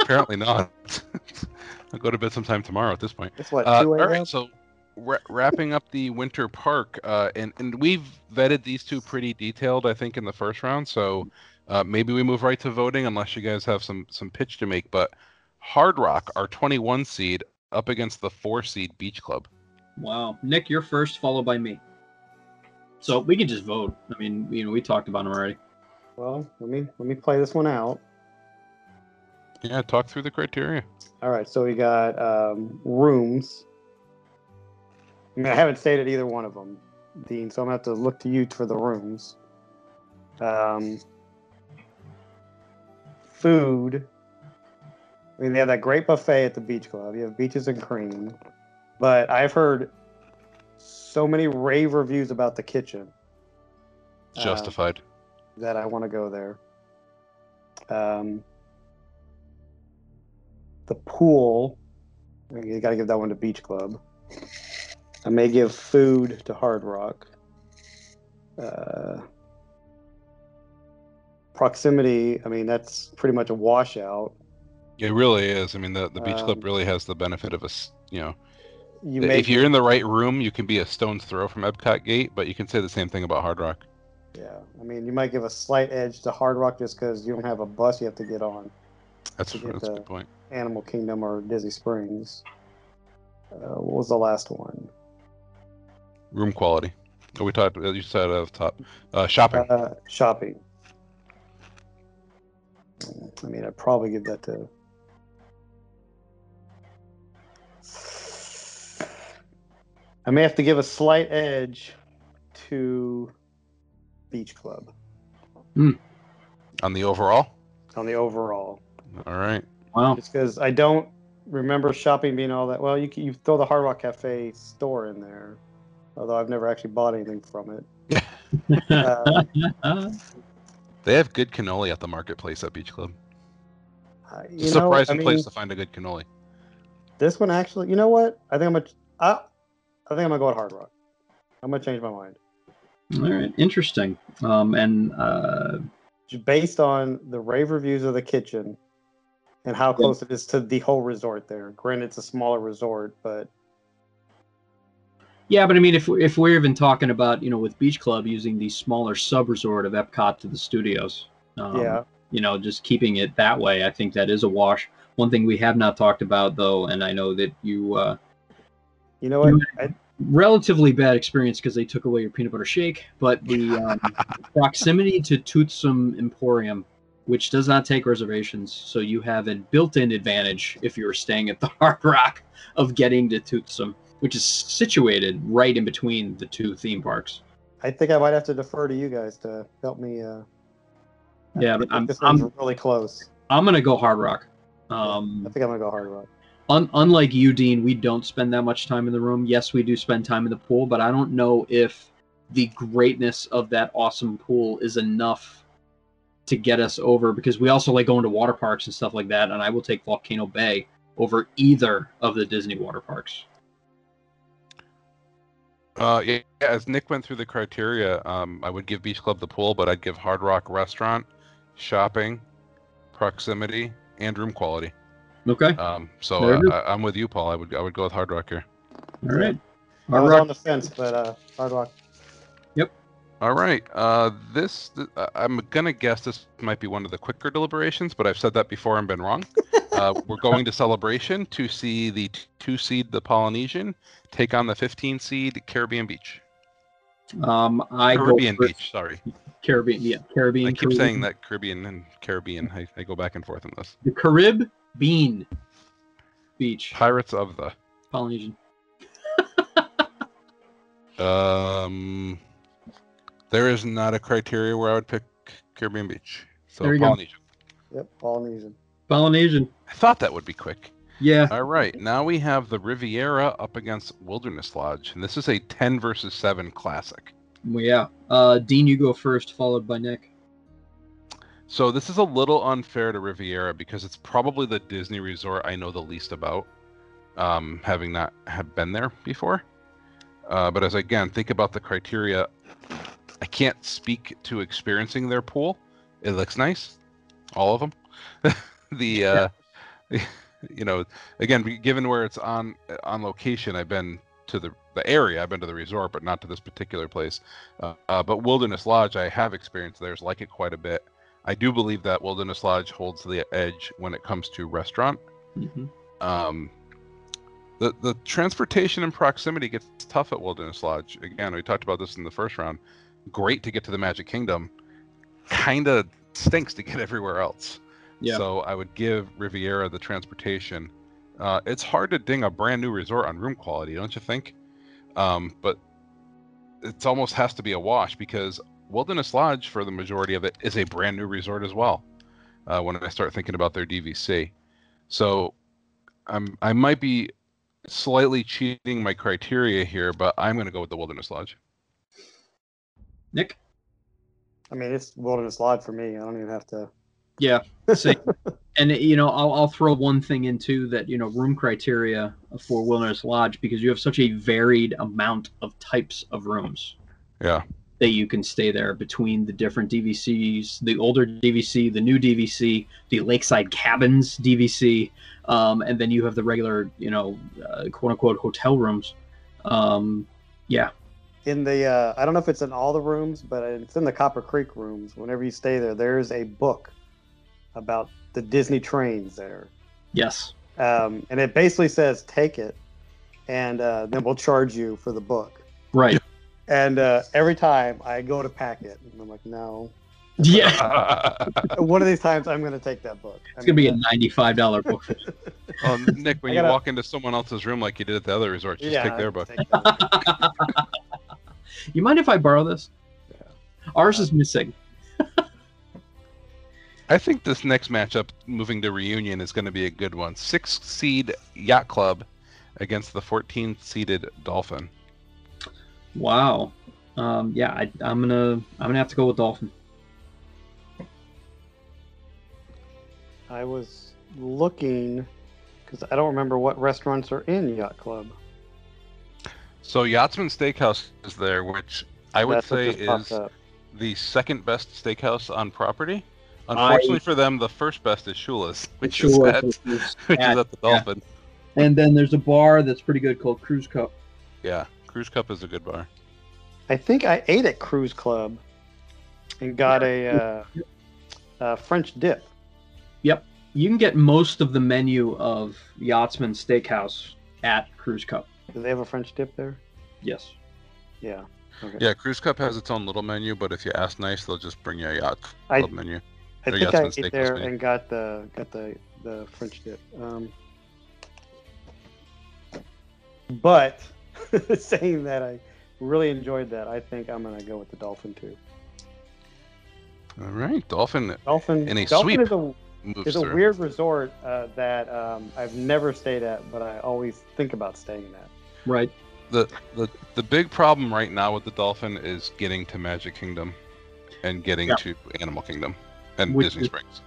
Apparently not. I'll go to bed sometime tomorrow at this point. it's what Uh, two all a.m. right, so wra- wrapping up the winter park, uh, and and we've vetted these two pretty detailed, I think, in the first round. So uh, maybe we move right to voting, unless you guys have some some pitch to make. But Hard Rock, our 21 seed, up against the four seed Beach Club. Wow, Nick, you're first, followed by me. So we can just vote. I mean, you know, we talked about them already. Well, let me let me play this one out. Yeah, talk through the criteria. All right, so we got um, rooms. I mean, I haven't stated either one of them, Dean, so I'm gonna have to look to you for the rooms. Um, food. I mean, they have that great buffet at the beach club. You have beaches and cream, but I've heard so many rave reviews about the kitchen Uh, Justified. that I want to go there. Um, the pool, you got to give that one to Beach Club. I may give food to Hard Rock. Uh, proximity, I mean, that's pretty much a washout. It really is. I mean, the, the Beach Club Um, really has the benefit of a, you know, You if you're in the right room, you can be a stone's throw from Epcot Gate, but you can say the same thing about Hard Rock. yeah, I mean, you might give a slight edge to Hard Rock just because you don't have a bus you have to get on. That's, To get that's a good point. Animal Kingdom or Disney Springs. Uh, what was the last one? Room quality. Oh, we talked. You said off the top. Uh, shopping. Uh, shopping. I mean, I'd probably give that to. I may have to give a slight edge to Beach Club. On the overall? on the overall. All right. Wow. Just because I don't remember shopping being all that well. You you throw the Hard Rock Cafe store in there, although I've never actually bought anything from it. Uh, They have good cannoli at the marketplace at Beach Club. I- It's you a know, surprising I mean, place to find a good cannoli. This one actually, you know what? I think I'm gonna, I, I think I'm gonna go with Hard Rock. I'm gonna change my mind. All right, interesting. Um, and uh, based on the rave reviews of the kitchen and how close it is to the whole resort there. Granted, it's a smaller resort, but yeah, but I mean, if we- if we're even talking about you know with Beach Club using the smaller sub resort of Epcot to the studios, um, yeah, you know, just keeping it that way, I think that is a wash. One thing we have not talked about though, and I know that you uh, you know what? You- I, relatively bad experience because they took away your peanut butter shake, but the um, proximity to Toothsome Emporium, which does not take reservations, so you have a built-in advantage if you're staying at the Hard Rock of getting to Toothsome, which is situated right in between the two theme parks. I think I might have to defer to you guys to help me. Uh, Yeah, I but I'm- I'm- really close. I'm gonna go Hard Rock. I Um, think I'm gonna go Hard Rock. un- unlike you, Dean, we don't spend that much time in the room. Yes, we do spend time in the pool, but I don't know if the greatness of that awesome pool is enough to get us over because we also like going to water parks and stuff like that. And I will take Volcano Bay over either of the Disney water parks. Uh, yeah, as Nick went through the criteria, um, I would give Beach Club the pool, but I'd give Hard Rock restaurant, shopping, proximity, and room quality. Okay. Um, so uh. I, I'm with you, Paul. I would I would go with Hard Rock here. All right. I Hard was Rock. on the fence, but uh, Hard Rock. All right. Uh, this th- uh, I'm gonna guess this might be one of the quicker deliberations, but I've said that before and been wrong. uh, we're going to Celebration to see the t- two seed, the Polynesian, take on the 15 seed Caribbean Beach. Um, I Caribbean go for Beach. Sorry, Caribbean. Yeah, Caribbean. I keep Caribbean. saying that Caribbean and Caribbean. I, I go back and forth on this. The Carib Bean Beach, Pirates of the. Polynesian. Um, there is not a criteria where I would pick Caribbean Beach. So There you go. Polynesian. Yep, Polynesian. Polynesian. I thought that would be quick. Yeah. All right, now we have the Riviera up against Wilderness Lodge, and this is a 10 versus 7 classic. Well, yeah. Uh, Dean, you go first, followed by Nick. So this is a little unfair to Riviera because it's probably the Disney resort I know the least about, um, having not have been there before. Uh, but as I, again think about the criteria, I can't speak to experiencing their pool. It looks nice, all of them. the uh, you know, again, given where it's on on location, I've been to the the area. I've been to the resort, but not to this particular place. Uh, uh, but Wilderness Lodge, I have experienced theirs, like it quite a bit. I do believe that Wilderness Lodge holds the edge when it comes to restaurant. Mhm. Um, the the transportation and proximity gets tough at Wilderness Lodge. Again, we talked about this in the first round. Great to get to the Magic Kingdom, kind of stinks to get everywhere else. Yeah. So I would give Riviera the transportation. Uh, it's hard to ding a brand new resort on room quality, don't you think? Um, but it almost has to be a wash because Wilderness Lodge, for the majority of it, is a brand new resort as well. Uh, when I start thinking about their DVC, so I'm I might be slightly cheating my criteria here, but I'm going to go with the Wilderness Lodge. Nick? I mean, it's Wilderness Lodge for me. I don't even have to. Yeah. Same. and you know, I'll, I'll throw one thing into that. You know, room criteria for Wilderness Lodge because you have such a varied amount of types of rooms Yeah, that you can stay there between the different DVCs, the older DVC, the new DVC, the Lakeside Cabins DVC, um, and then you have the regular, you know, uh, quote unquote hotel rooms. Um, yeah, In the, uh, I don't know if it's in all the rooms, but it's in the Copper Creek rooms. Whenever you stay there, there's a book about the Disney trains there. yes, Um, and it basically says, take it, and uh, then we'll charge you for the book. right, And uh, every time I go to pack it, and I'm like, no. yeah. One of these times, I'm going to take that book. It's gonna be a ninety-five dollar book. well, Nick, when you gotta- walk into someone else's room like you did at the other resort, just take their book. take that. You mind if I borrow this? Yeah. Ours is missing. I think this next matchup, moving to reunion, is going to be a good one. Six seed Yacht Club against the 14 seeded Dolphin. Wow. Um, yeah, I, I'm gonna I'm gonna have to go with Dolphin. I was looking because I don't remember what restaurants are in Yacht Club. So Yachtsman Steakhouse is there, which I would That's say is the second best steakhouse on property. Unfortunately for them, the first best is Shula's, which, is, at, which which is is at- at the yeah. Dolphin. And then there's a bar that's pretty good called Crew's Cup. Yeah. Crew's Cup is a good bar. I think I ate at Cruise Club and got a uh, uh, French dip. Yep. You can get most of the menu of Yachtsman Steakhouse at Crew's Cup. Do they have a French dip there? Yes. Yeah. Okay. Yeah, Crew's Cup has its own little menu, but if you ask nice, they'll just bring you a yacht I- club menu. I Or think I Yachtsman ate there menu. and got the got the the French dip. Um, but saying that, I really enjoyed that. I think I'm gonna go with the Dolphin too. All right, Dolphin Dolphin In a Dolphin sweep. is a moves is a weird resort uh, that um, I've never stayed at, but I always think about staying at. Right. the the the big problem right now with the Dolphin is getting to Magic Kingdom and getting Yeah. to Animal Kingdom and Which Disney is- Springs.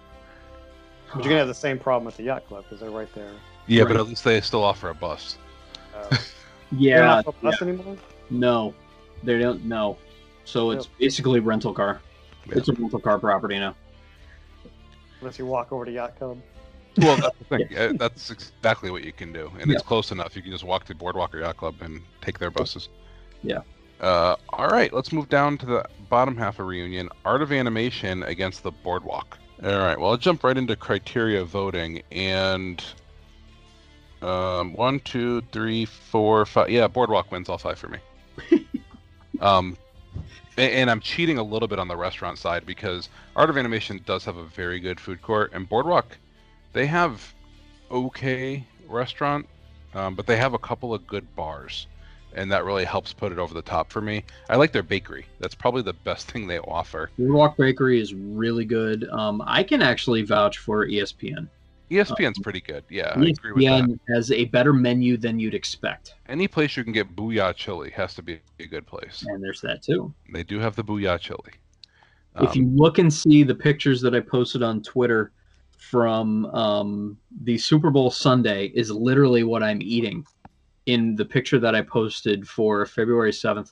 But you're gonna have the same problem at the yacht club because they're right there. Yeah, but at least they still offer a bus. Uh, they're Yeah. not a bus anymore. No, they don't. No. So it's basically rental car. Yeah. It's a rental car property now. Unless you walk over to yacht club. Well, that's the thing. Uh, That's exactly what you can do, and it's close enough. You can just walk to Boardwalk or Yacht Club and take their buses. Yeah. Uh, all right, let's move down to the bottom half of reunion. Art of Animation against the Boardwalk. All right, well, I'll jump right into criteria voting, and um, one, two, three, four, five. Yeah, Boardwalk wins all five for me. um, a- and I'm cheating a little bit on the restaurant side because Art of Animation does have a very good food court, and Boardwalk, they have okay restaurant, um, but they have a couple of good bars, and that really helps put it over the top for me. I like their bakery. That's probably the best thing they offer. Boardwalk Bakery is really good. Um, I can actually vouch for ESPN. ESPN's pretty good. Yeah, I agree with that. ESPN has a better menu than you'd expect, Any place you can get Booyah chili has to be a good place. and there's that too. They do have the Booyah chili. if Um, you look and see the pictures that I posted on Twitter from um, the Super Bowl Sunday, is literally what I'm eating in the picture that I posted for February 7th,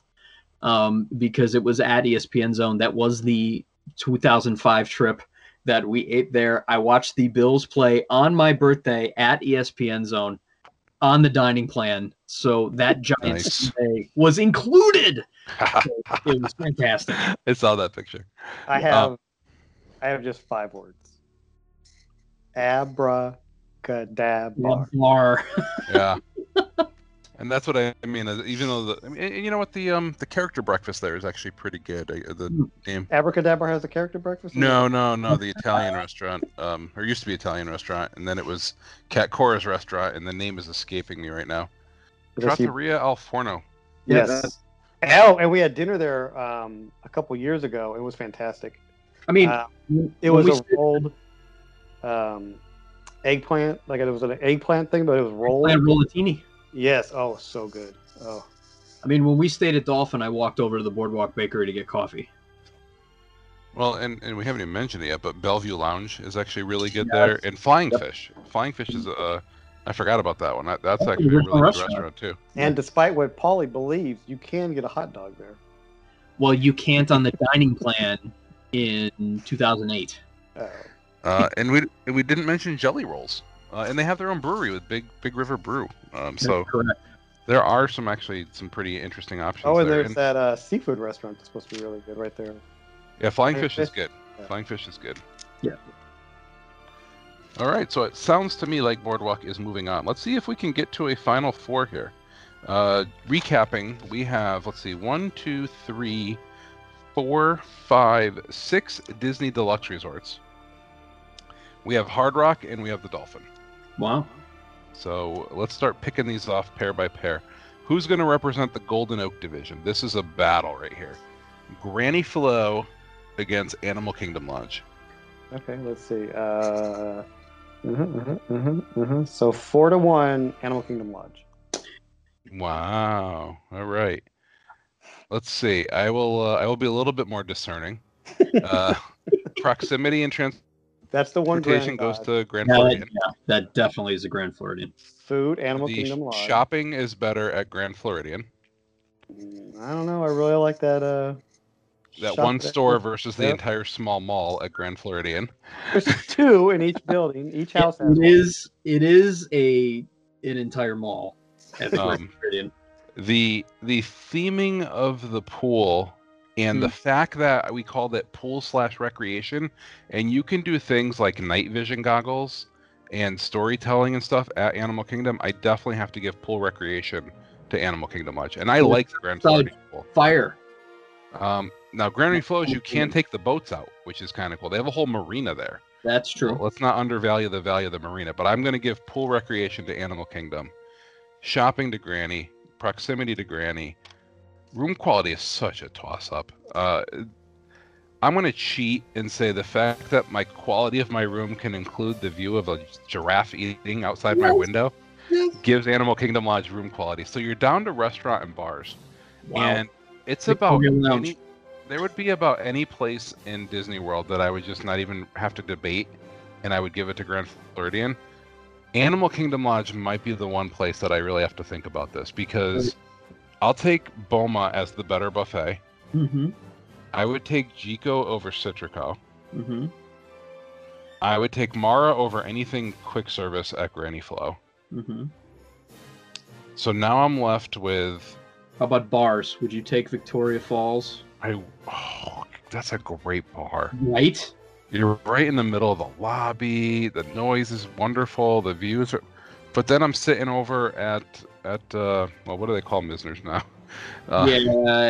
um, because it was at ESPN Zone. That was the 2005 trip that we ate there. I watched the Bills play on my birthday at ESPN Zone on the dining plan. So that giant Nice. Sunday was included. It was fantastic. I saw that picture. I have, I have just five words. Abracadabra. Bar. Yeah. and that's what I mean. is Even though the, I mean, and you know what, the um the character breakfast there is actually pretty good. uh, The name. Abracadabra has a character breakfast. in No, no, no. The Italian restaurant, um, or used to be Italian restaurant, and then it was Cat Cora's restaurant, and the name is escaping me right now. it? Does he- Trattoria al Forno. Yeah, Yes. Oh, and we had dinner there um, a couple years ago. It was fantastic. I mean, Uh, it when was we a said rolled um, eggplant, like it was an eggplant thing, but it was rolled. Plant rollatini. Yes. Oh, so good. Oh, I mean, when we stayed at Dolphin, I walked over to the Boardwalk Bakery to get coffee. Well, and, and we haven't even mentioned it yet, but Belle Vue Lounge is actually really good Yeah, there, and Flying Yep. Fish. Flying Fish is a. I forgot about that one. That, that's That's actually a original really good restaurant. restaurant too. and despite what Paulie believes, you can get a hot dog there. Well, you can't on the dining plan in 2008. Uh, Uh, and we and we didn't mention Jelly Rolls, uh, and they have their own brewery with Big Big River Brew. Um, so correct. there are some actually some pretty interesting options. oh, and there. there's that uh, seafood restaurant that's supposed to be really good right there. Yeah, Flying Flying Fish is good. Yeah. Flying Fish is good. Yeah. All right, so it sounds to me like Boardwalk is moving on. Let's see if we can get to a final four here. Uh, recapping, we have let's see, one, two, three, four, five, six Disney Deluxe resorts. We have Hard Rock and we have the Dolphin. Wow. So let's start picking these off pair by pair. Who's going to represent the Golden Oak division? This is a battle right here. Granny Flow against Animal Kingdom Lodge. Okay, let's see. Uh, mhm, mhm, mhm, mhm. So four to one, Animal Kingdom Lodge. Wow. All right. Let's see. I will. Uh, I will be a little bit more discerning. Uh, proximity and That's the one. transportation Grand goes to Grand Yeah, that, Floridian. yeah, that definitely is a Grand Floridian. Food, Animal The Kingdom Lodge. shopping is better at Grand Floridian. Mm, I don't know. I really like that. Uh, That one there. store versus the Yep. entire small mall at Grand Floridian. There's two in each building. Each house has It one. is. It is a an entire mall. At the Um, Grand Floridian. the the theming of the pool and the fact that we called it pool slash recreation and you can do things like night vision goggles and storytelling and stuff at animal kingdom i definitely have to give pool recreation to animal kingdom lodge and i like the grand floridian pool Fire. um, now grand flows you can take the boats out which is kind of cool they have a whole marina there That's true. Let's not undervalue the value of the marina, but I'm going to give pool recreation to Animal Kingdom, shopping to Granny, proximity to Granny. Room quality is such a toss up. Uh, I'm going to cheat and say the fact that my quality of my room can include the view of a giraffe eating outside my window Yes. gives Animal Kingdom Lodge room quality. So you're down to restaurant and bars. Wow. And it's about any, there would be about any place in Disney World that I would just not even have to debate, and I would give it to Grand Floridian. Animal Kingdom Lodge might be the one place that I really have to think about this because I'll take Boma as the better buffet. Mm-hmm. I would take Jiko over Citrico. Mm-hmm. I would take Mara over anything quick service at Granny Flow. Mm-hmm. So now I'm left with How about bars? Would you take Victoria Falls? I. Oh, that's a great bar. Right. You're right in the middle of the lobby. The noise is wonderful. The views are, but then I'm sitting over at at uh, well, what do they call Mizner's now? Uh, yeah.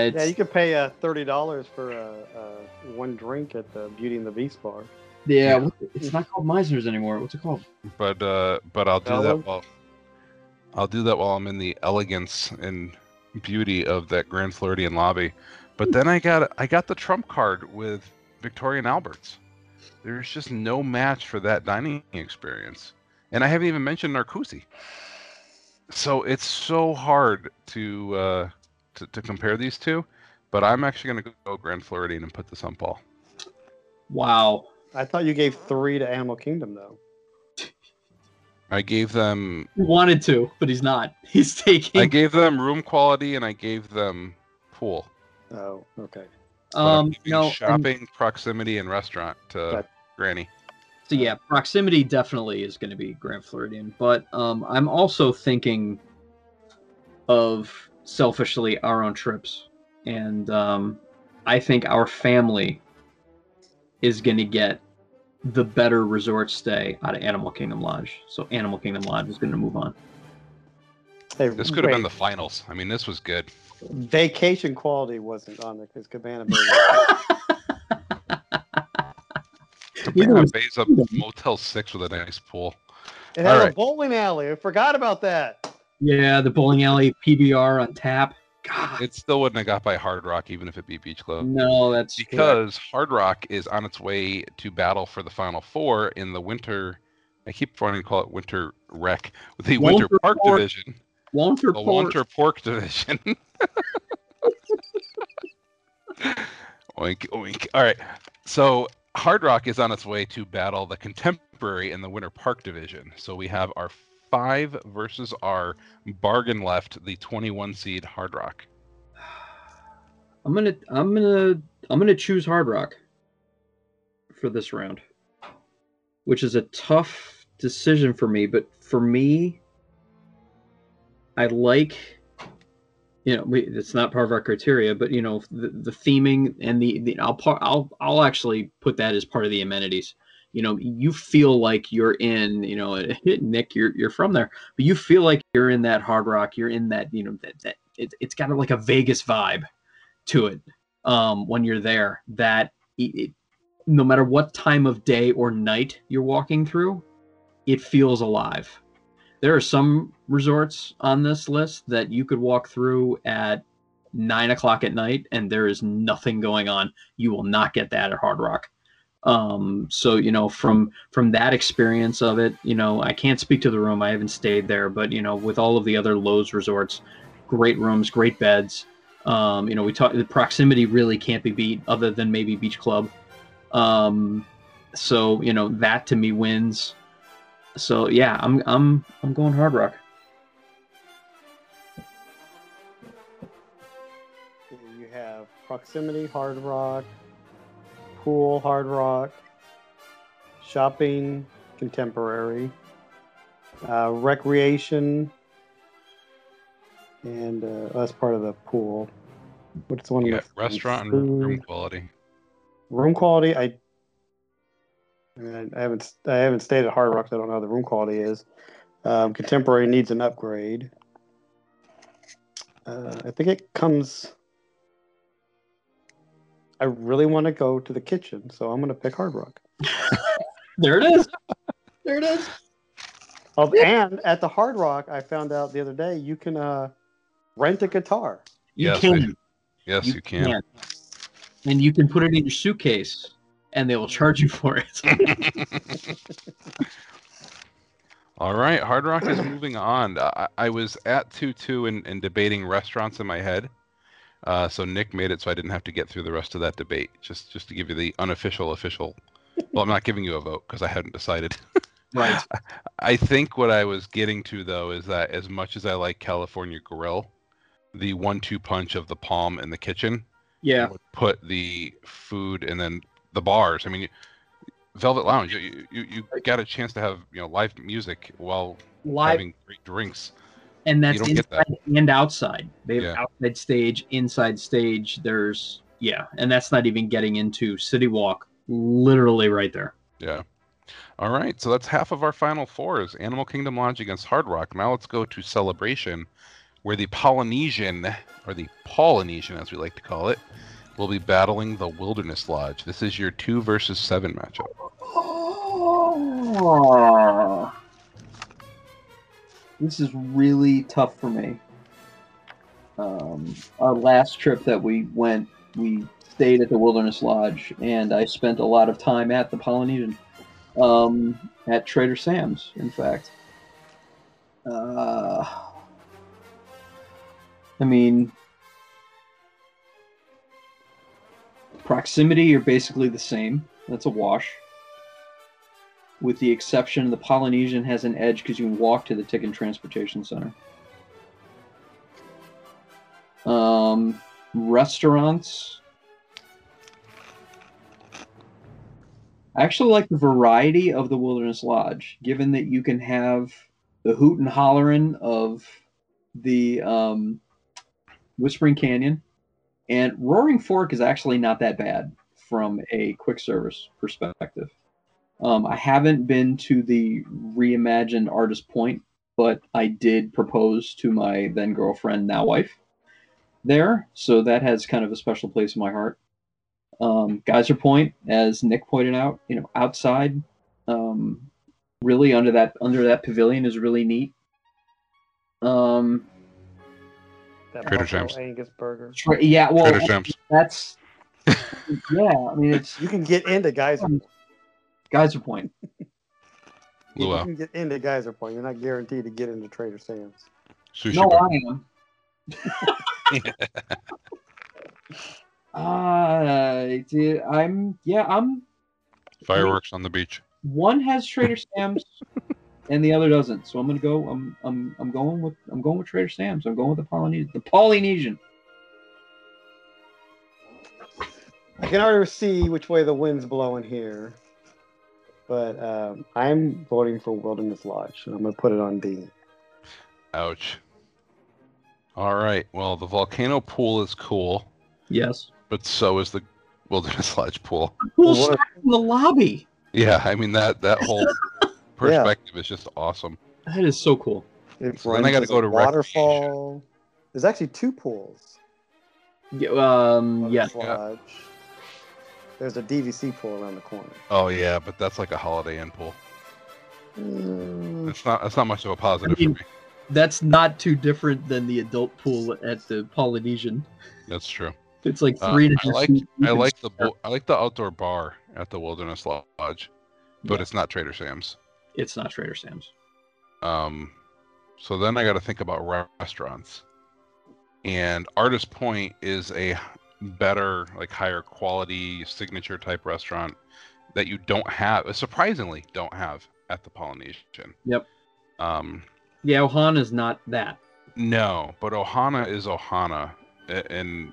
It's, Yeah, you could pay uh, thirty dollars for uh, uh, one drink at the Beauty and the Beast bar. yeah. what- It's not called Mizner's anymore. What's it called? But uh, but I'll do Bella? that while I'll do that while I'm in the elegance and beauty of that Grand Floridian lobby. But then I got I got the trump card with Victoria and Alberts. There's just no match for that dining experience, and I haven't even mentioned Narcoosi. So it's so hard to uh, to, to compare these two. But I'm actually going to go Grand Floridian and put this on Paul. Wow. I thought you gave three to Animal Kingdom though. I gave them He wanted to, but he's not. He's taking. I gave them room quality and I gave them pool. Oh, okay. But I'm um. giving No. and- shopping, proximity, and restaurant to Got- Granny. So yeah, proximity definitely is going to be Grand Floridian, but um, I'm also thinking of selfishly our own trips, and um, I think our family is going to get the better resort stay out of Animal Kingdom Lodge. So Animal Kingdom Lodge is going to move on. Hey, This could have been the finals. I mean, this was good. vacation quality wasn't on there because Cabana Bay. Neither Cabana was- Bay's a Motel Six with a nice pool. It had All a right. bowling alley. I forgot about that. yeah, the bowling alley PBR on tap. God, It still wouldn't have got by Hard Rock even if it beat Beach Club. no, that's Because Hard Rock is on its way to battle for the Final Four in the winter. I keep wanting to call it Winter Wreck, the Winter Winter Park Port. Division, Wonter the Port. Winter Pork Division. oink oink. All right, so Hard Rock is on its way to battle the Contemporary in the Winter Park Division. So we have our five versus our bargain left, the 21 seed Hard Rock. I'm gonna I'm gonna I'm gonna choose Hard Rock for this round, which is a tough decision for me. But for me, I like you know we, it's not part of our criteria, but you know the, the theming and the, the I'll par, I'll I'll actually put that as part of the amenities. You know, you feel like you're in. You know, Nick, you're you're from there, but you feel like you're in that Hard Rock. You're in that. You know that that it, it's got like a Vegas vibe to it um, when you're there that it, no matter what time of day or night you're walking through, it feels alive. There are some resorts on this list that you could walk through at nine o'clock at night and there is nothing going on. You will not get that at Hard Rock. Um, so you know, from from that experience of it, you know, I can't speak to the room. I haven't stayed there, but you know, with all of the other Loews resorts, great rooms, great beds. Um, you know, we talk the proximity really can't be beat, other than maybe Beach Club. Um, so you know, that to me wins. So yeah, I'm I'm I'm going Hard Rock. Proximity, hard rock, pool, hard rock, shopping, contemporary, uh, recreation, and uh, that's part of the pool. What's the one? Got restaurant and room quality. room quality i I I haven't I haven't stayed at Hard Rock. So I don't know how the room quality is. Um, Contemporary needs an upgrade. Uh, I think it comes. I really want to go to the kitchen, so I'm going to pick Hard Rock. There it is. there it is. Oh, and at the Hard Rock, I found out the other day you can uh, rent a guitar. You Yes, can. Yes, you, can. And you can put it in your suitcase, and they will charge you for it. All right, Hard Rock is moving on. I, I was at 2 2 and, and debating restaurants in my head. Uh, so Nick made it so I didn't have to get through the rest of that debate. Just just to give you the unofficial official. Well, I'm not giving you a vote because I hadn't decided. right. I think what I was getting to though is that as much as I like California Grill, the one-two punch of the Palm and the kitchen Yeah. would put the food and then the bars. I mean, Velvet Lounge, you, you you got a chance to have you know live music while Live, having great drinks. And that's don't that. inside and outside. They have Yeah. outside stage, inside stage. There's yeah, and that's not even getting into City Walk. Literally right there. Yeah. All right, so that's half of our final fours. Animal Kingdom Lodge against Hard Rock. Now let's go to Celebration, where the Polynesian, or the Polynesian as we like to call it, will be battling the Wilderness Lodge. This is your two versus seven matchup. Oh. This is really tough for me. Um, our last trip that we went, we stayed at the Wilderness Lodge, and I spent a lot of time at the Polynesian, um, at Trader Sam's, in fact. Uh, I mean, proximity are basically the same. That's a wash with the exception the Polynesian has an edge because you can walk to the Ticket Transportation Center. Um, restaurants. I actually like the variety of the Wilderness Lodge, given that you can have the hoot and hollering of the um, Whispering Canyon, and Roaring Fork is actually not that bad from a quick service perspective. Um, I haven't been to the reimagined Artist Point, but I did propose to my then girlfriend, now wife, there. So that has kind of a special place in my heart. Um, Geyser Point, as Nick pointed out, you know, outside, um, really under that under that pavilion is really neat. Um, That Trader Buffalo Sam's. Angus burger. tra- yeah, well, Trader Sam's. that's yeah. I mean, it's You can get into Geyser. Geyser Point. You Luau. can get into Geyser Point. You're not guaranteed to get into Trader Sam's. Sushi No, bar. I am. Uh, dude, I'm yeah, I'm Fireworks on the beach. one has Trader Sam's and the other doesn't. So I'm gonna go. I'm I'm I'm going with I'm going with Trader Sam's. I'm going with the Polynesian. The Polynesian. I can already see which way the wind's blowing here, but um, I'm voting for Wilderness Lodge, and I'm going to put it on D. Ouch. All right. Well, the volcano pool is cool, Yes. but so is the Wilderness Lodge pool. Cool Well, what- stuff in the lobby. Yeah, I mean that that whole perspective is just awesome. That is so cool. It So then I gotta go as a to waterfall. There's actually two pools. Yeah, um. Yeah. Wilderness Lodge. There's a DVC pool around the corner. Oh yeah, but that's like a Holiday Inn pool. Mm, It's not. It's not much of a positive mean- for me. That's not too different than the adult pool at the Polynesian. That's true. It's like Uh, three to I like. I like the bo- I like the outdoor bar at the Wilderness Lodge, but Yeah. it's not Trader Sam's. It's not Trader Sam's. Um, so then I got to think about restaurants. And Artist Point is a better, like higher quality signature type restaurant that you don't have, surprisingly, don't have at the Polynesian. Yep. Um, Yeah, Ohana is not that. no, but Ohana is Ohana, and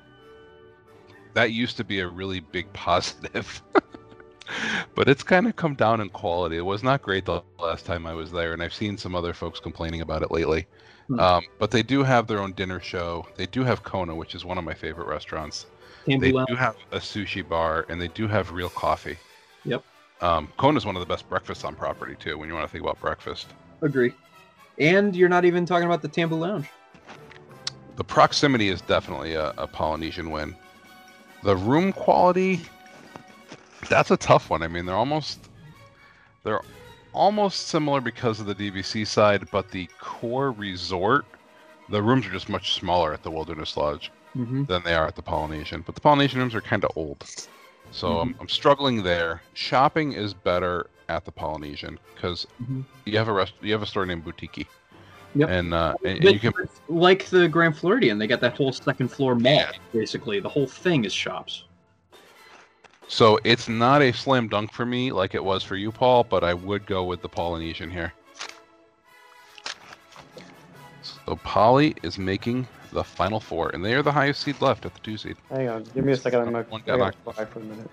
that used to be a really big positive. but it's kind of come down in quality. It was not great the last time I was there, and I've seen some other folks complaining about it lately. Hmm. Um, but they do have their own dinner show. They do have Kona, which is one of my favorite restaurants. They do have a sushi bar, and they do have real coffee. Yep. Um, Kona is one of the best breakfasts on property too. When you want to think about breakfast, Agree. And you're not even talking about the Tambu Lounge. the proximity is definitely a, a Polynesian win. The room quality, that's a tough one. I mean, they're almost they're almost similar because of the DVC side, but the core resort, the rooms are just much smaller at the Wilderness Lodge Mm-hmm. than they are at the Polynesian. But the Polynesian rooms are kind of old, so I'm, I'm struggling there. Shopping is better at the Polynesian because Mhm. you have a rest, you have a store named BouTiki, Yep. and, uh, and, and you can like the Grand Floridian, they got that whole second floor mall. Yeah. Basically, the whole thing is shops. So it's not a slam dunk for me like it was for you, Paul, but I would go with the Polynesian here. So Poly is making the final four, and they are the highest seed left at the two seed. Hang on, give me a second. I'm gonna, One I got gotta knocked. cry for a minute.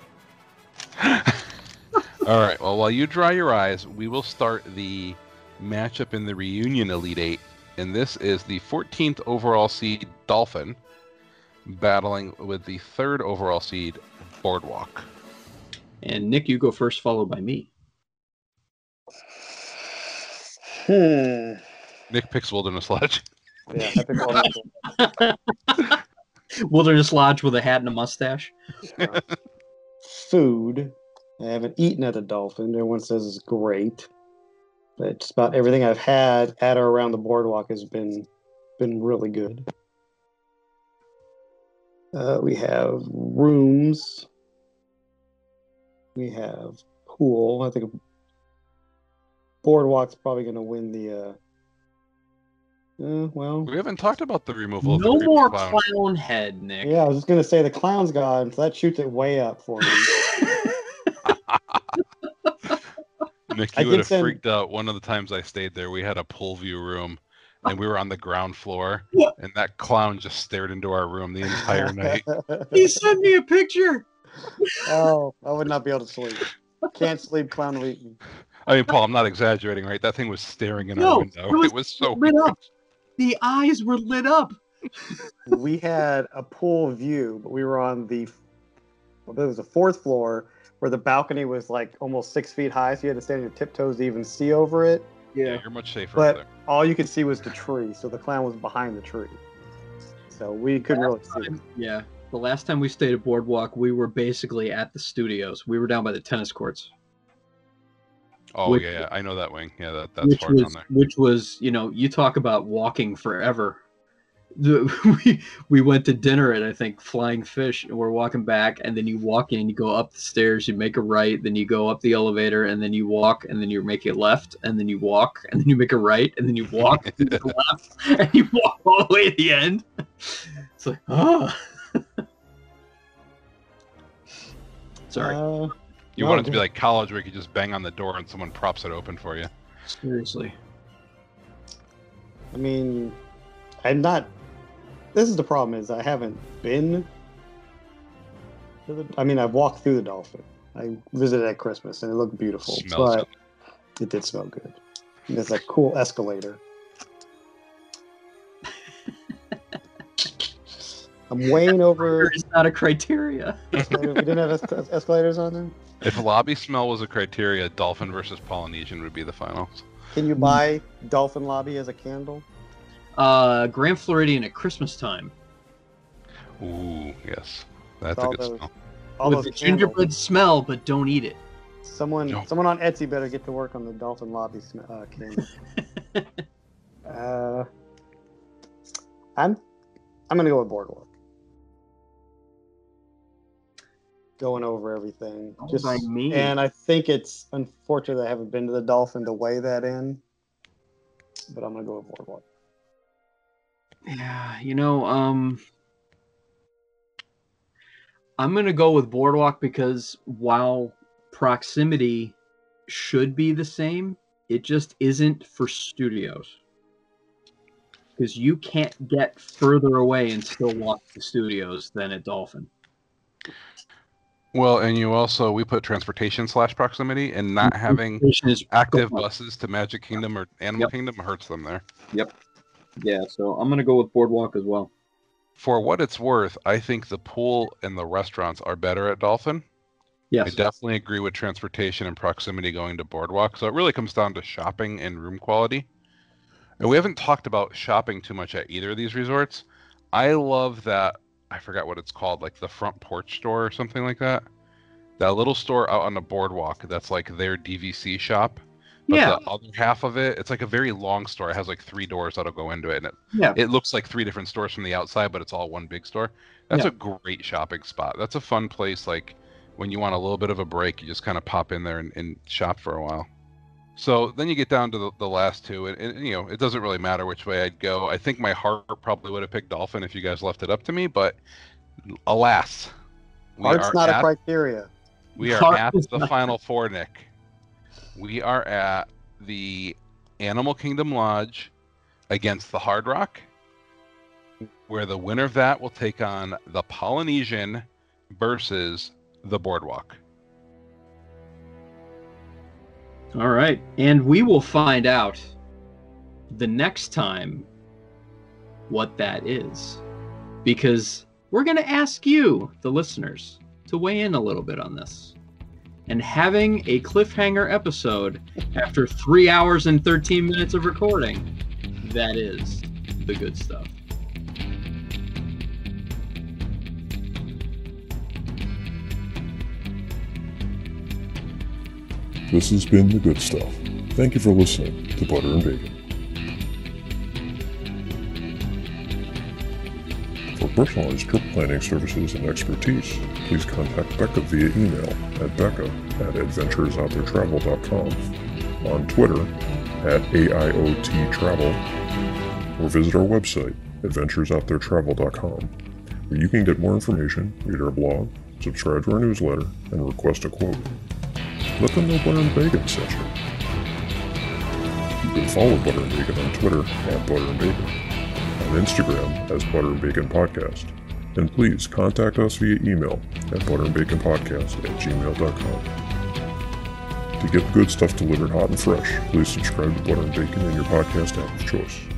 All right. Well, while you dry your eyes, we will start the matchup in the reunion Elite Eight, and this is the 14th overall seed Dolphin battling with the third overall seed Boardwalk. And Nick, you go first, followed by me. Hmm. Nick picks Wilderness Lodge. Yeah, I think I'll Wilderness Lodge with a hat and a mustache. food. I haven't eaten at a dolphin. Everyone says it's great, but just about everything I've had at or around the boardwalk has been been really good. Uh, we have rooms. We have pool. I think boardwalk's probably going to win the. Uh, uh, well, We haven't talked about the removal of No the more clown. clown head, Nick. yeah, I was just going to say the clown's gone, so that shoots it way up for me. Nick, you would have send- freaked out. One of the times I stayed there, we had a pool view room, and we were on the ground floor, and that clown just stared into our room the entire night. he sent me a picture. oh, I would not be able to sleep. Can't sleep, clown will. I mean, Paul, I'm not exaggerating, right? That thing was staring in No, our window. it was It was so lit weird. up. The eyes were lit up. we had a pool view, but we were on the well, there was the fourth floor where the balcony was like almost six feet high, so you had to stand on your tiptoes to even see over it. Yeah, you're much safer But- there. All you could see was the tree, so the clown was behind the tree. So we couldn't really see it. Yeah. The last time we stayed at Boardwalk, we were basically at the studios. We were down by the tennis courts, Oh which- yeah, yeah, I know that wing. Yeah, that, that's which far was down there. which was you know you talk about walking forever. The, we we went to dinner at I think Flying Fish, and we're walking back, and then you walk in, you go up the stairs, you make a right, then you go up the elevator, and then you walk, and then you make a left, and then you walk, and then you make a right, and then you walk, and you left, and you walk all the way to the end. It's like, oh. Sorry, Uh, You No, want it to be like college where you could just bang on the door and someone props it open for you. seriously. I mean, I'm not. This is the problem: is I haven't been. to the- I mean, I've walked through the dolphin. I visited at Christmas, and it looked beautiful. Smells but it did smell good. And There's a cool escalator. I'm weighing over. It's not a criteria. escalators. We didn't have es- escalators on there. If lobby smell was a criteria, Dolphin versus Polynesian would be the finals. Can you buy Dolphin Lobby as a candle? Uh, Grand Floridian at Christmas time. Ooh, yes, that's a all good those- smell. All with those the candles. gingerbread smell, but don't eat it. Someone, No. someone on Etsy better get to work on the Dolphin Lobby sm- uh, candle. uh, I'm, I'm gonna go with Boardwalk. Going over everything. Oh, Just by me. and I think it's unfortunate that I haven't been to the Dolphin to weigh that in. But I'm gonna go with Boardwalk. Yeah, you know, um I'm going to go with Boardwalk because while proximity should be the same, it just isn't for studios. Because you can't get further away and still walk to studios than at Dolphin. Well, and you also we put transportation slash proximity, and not having active buses to Magic Kingdom or Animal Yep. Kingdom hurts them there. Yep. Yeah, so I'm going to go with Boardwalk as well. For what it's worth, I think the pool and the restaurants are better at Dolphin. Yes. I definitely agree with transportation and proximity going to Boardwalk. So it really comes down to shopping and room quality. And we haven't talked about shopping too much at either of these resorts. I love that I forgot what it's called, like the front porch store or something like that. That little store out on the boardwalk that's like their DVC shop. But yeah. the other half of it, it's like a very long store. It has like three doors that'll go into it, and it, Yeah. it looks like three different stores from the outside, but it's all one big store. That's Yeah. a great shopping spot. That's a fun place. Like when you want a little bit of a break, you just kind of pop in there and, and shop for a while. So then you get down to the, the last two, and, and you know it doesn't really matter which way I'd go. I think my heart probably would have picked Dolphin if you guys left it up to me, but alas, we Heart's not at a criteria. we are Heart at the not- final four, Nick. We are at the Animal Kingdom Lodge against the Hard Rock, where the winner of that will take on the Polynesian versus the Boardwalk. All right. And we will find out the next time what that is. Because we're going to ask you, the listeners, to weigh in a little bit on this. And having a cliffhanger episode after three hours and 13 minutes of recording, that is the good stuff. This has been The Good Stuff. Thank you for listening to Butter and Bacon. For personalized trip planning services and expertise, please contact Becca via email at becca at adventuresouttheretravel.com, on Twitter at AIOTtravel, or visit our website, adventuresouttheretravel.com, where you can get more information, read our blog, subscribe to our newsletter, and request a quote. Let them know Butter and Bacon you. You can follow Butter and Bacon on Twitter at Butter and Bacon, on Instagram as Butter and Bacon Podcast, and please contact us via email at butterandbaconpodcast at gmail.com. To get the good stuff delivered hot and fresh, please subscribe to Butter and Bacon in your podcast app of choice.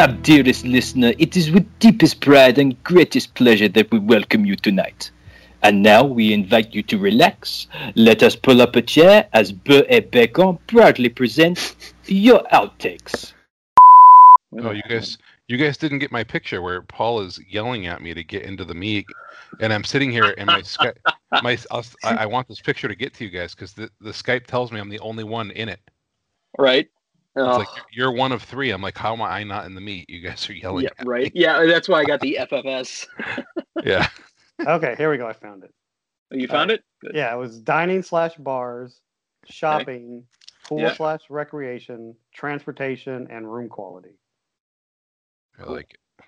My dearest listener, it is with deepest pride and greatest pleasure that we welcome you tonight. And now we invite you to relax. Let us pull up a chair as Beux et Bacon proudly present your outtakes. Oh, you guys, you guys didn't get my picture where Paul is yelling at me to get into the meet, and I'm sitting here and my Skype, my I'll- I, I want this picture to get to you guys because the, the Skype tells me I'm the only one in it. right? It's Oh, like you're one of three. I'm like, how am I not in the meet? You guys are yelling. yeah, at right. Yeah, that's why I got the FFS. Yeah. Okay, here we go. I found it. Oh, You found it? Good. Yeah, it was dining slash bars, shopping, pool Yeah. slash recreation, transportation, and room quality. I like it.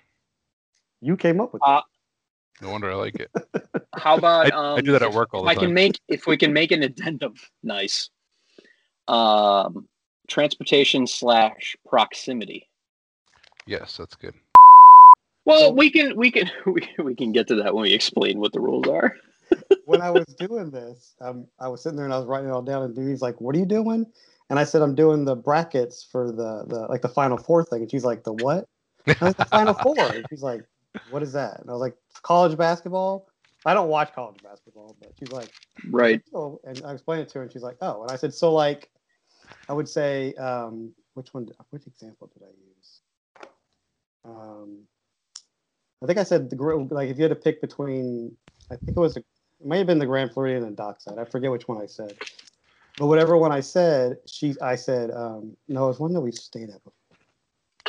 You came up with Uh, No wonder I like it. How about I, um, I do that at work all the I can make if we can make an addendum, nice. Um, transportation slash proximity. Yes, that's good. Well, So- we can we can we, we can get to that when we explain what the rules are. when I was doing this, um, I was sitting there and I was writing it all down, and Dewey's like, "What are you doing?" And I said, "I'm doing the brackets for the the like the final four thing." And she's like, "The what?" And I was like, "The final four. And she's like, "What is that?" And I was like, "College basketball." I don't watch college basketball, but she's like, Right. "Oh," and I explained it to her, and she's like, "Oh." And I said, "So like, I would say, um, which one? Which example did I use?" Um, I think I said the like if you had to pick between, I think it was it might have been the Grand Floridian and the Dockside. I forget which one I said, but whatever one I said, she I said um, no, it was one that we stayed at. Before.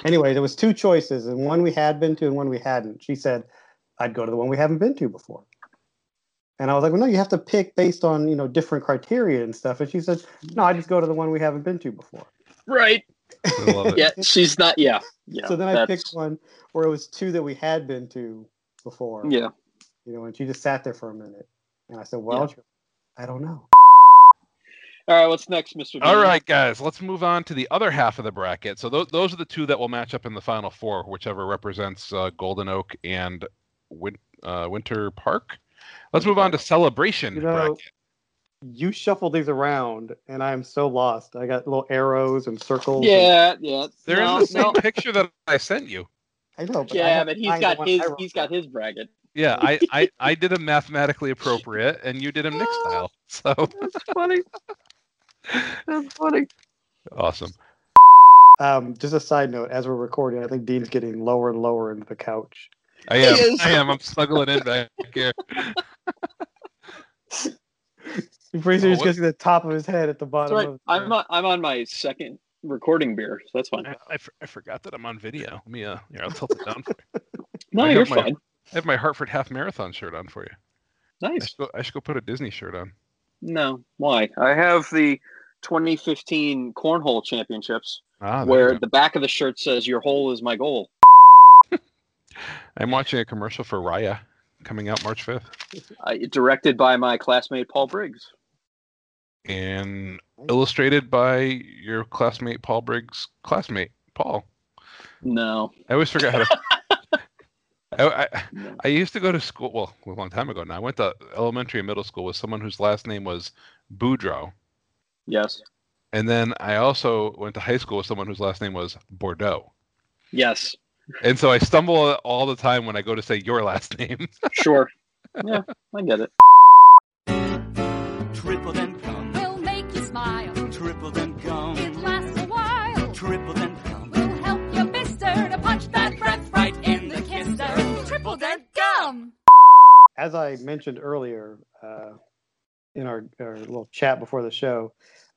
Anyway, there was two choices, and one we had been to and one we hadn't. She said, "I'd go to the one we haven't been to before." And I was like, well, no, you have to pick based on you know different criteria and stuff. And she said, no, I just go to the one we haven't been to before. Right. I love it. Yeah, she's not. Yeah. Yeah. so then I that's- picked one where it was two that we had been to before. Yeah. You know, and she just sat there for a minute, and I said, well, she goes, I don't know. All right. What's next, Mister? All right, guys, let's move on to the other half of the bracket. So those those are the two that will match up in the final four, whichever represents uh, Golden Oak and Win- uh, Winter Park. Let's move on to celebration You know. You shuffled these around, and I'm so lost. I got little arrows and circles. and- Yeah. Yeah. They're no, in the same no. picture that I sent you. I know. But I Yeah, have but to he's find got his. He's got his bracket. Yeah, I, I, I did them mathematically appropriate, and you did them Nick style. So That's funny. That's funny. awesome. Um, just a side note: as we're recording, I think Dean's getting lower and lower into the couch. I am. I am. I'm snuggling in back here. I'm pretty sure Oh, he's what- getting the top of his head at the bottom. right. Of I'm on, I'm on my second recording beer, so that's fine. I, I, for- I forgot that I'm on video. Let me uh, here, I'll tilt it down. For you. No, I you're have my- fine. I have my Hartford Half Marathon shirt on for you. I Nice. should, go, I should go put a Disney shirt on. No, why? I have the 2015 cornhole championships, Ah, where the back of the shirt says "Your hole is my goal." I'm watching a commercial for Raya coming out March 5th, I, uh, directed by my classmate Paul Briggs. and illustrated by your classmate Paul Briggs' classmate Paul. No, I always forget how to. I, I, no. I used to go to school. Well, a long time ago now. I went to elementary and middle school with someone whose last name was Boudreaux, Yes, and then I also went to high school with someone whose last name was Bordeaux. yes, And so I stumble all the time when I go to say your last name. sure. yeah, I get it. Triple Dent gum, We'll make you smile. triple Dent It lasts a while. triple Dent gum. We'll help your mister to punch that breath right in the kister. Triple dent gum. as I mentioned earlier uh, in our, our little chat before the show,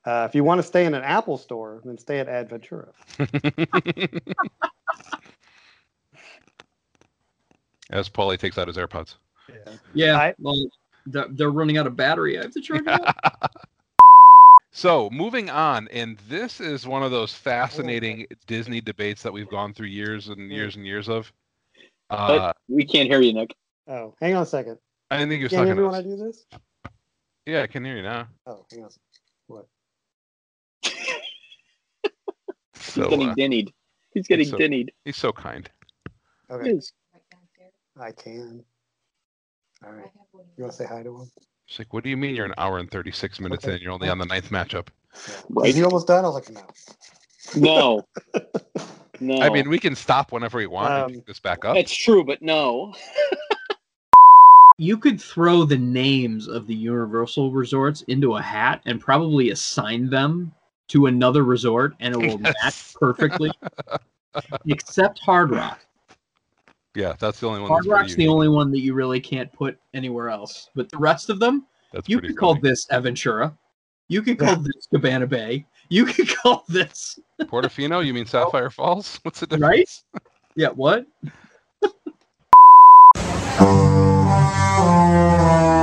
uh, if you want to stay in an Apple store, then stay at Adventura. As Paulie takes out his AirPods. Yeah. Yeah. I- well, they're, they're running out of battery. I have to charge it up. So moving on, and this is one of those fascinating Disney debates that we've gone through years and years and years of. Uh, But we can't hear you, Nick. Oh, hang on a second. I think he was Can you talking. hear me when To I do this? Yeah, I can hear you now. Oh, hang on. a second. What? So He's getting uh, dinnied. He's getting so- dinnied. he's so kind. Okay, Yes. I can. All right. You want to say hi to him? She's like, "What do you mean you're an hour and 36 minutes Okay. in? You're only on the ninth matchup." Yeah. Right. Is he almost done? I was like, no. No. No. I mean, we can stop whenever we want and Um, pick this back up. it's true, but no. You could throw the names of the Universal resorts into a hat and probably assign them to another resort, and it will match perfectly. Except Hard Rock. Yeah, that's the only one. Hard Rock's the only one that you really can't put anywhere else. But the rest of them, that's you could call this Aventura. You could call this Cabana Bay. You could call this Portofino. You mean Sapphire Falls? What's the difference? Right? Yeah. What?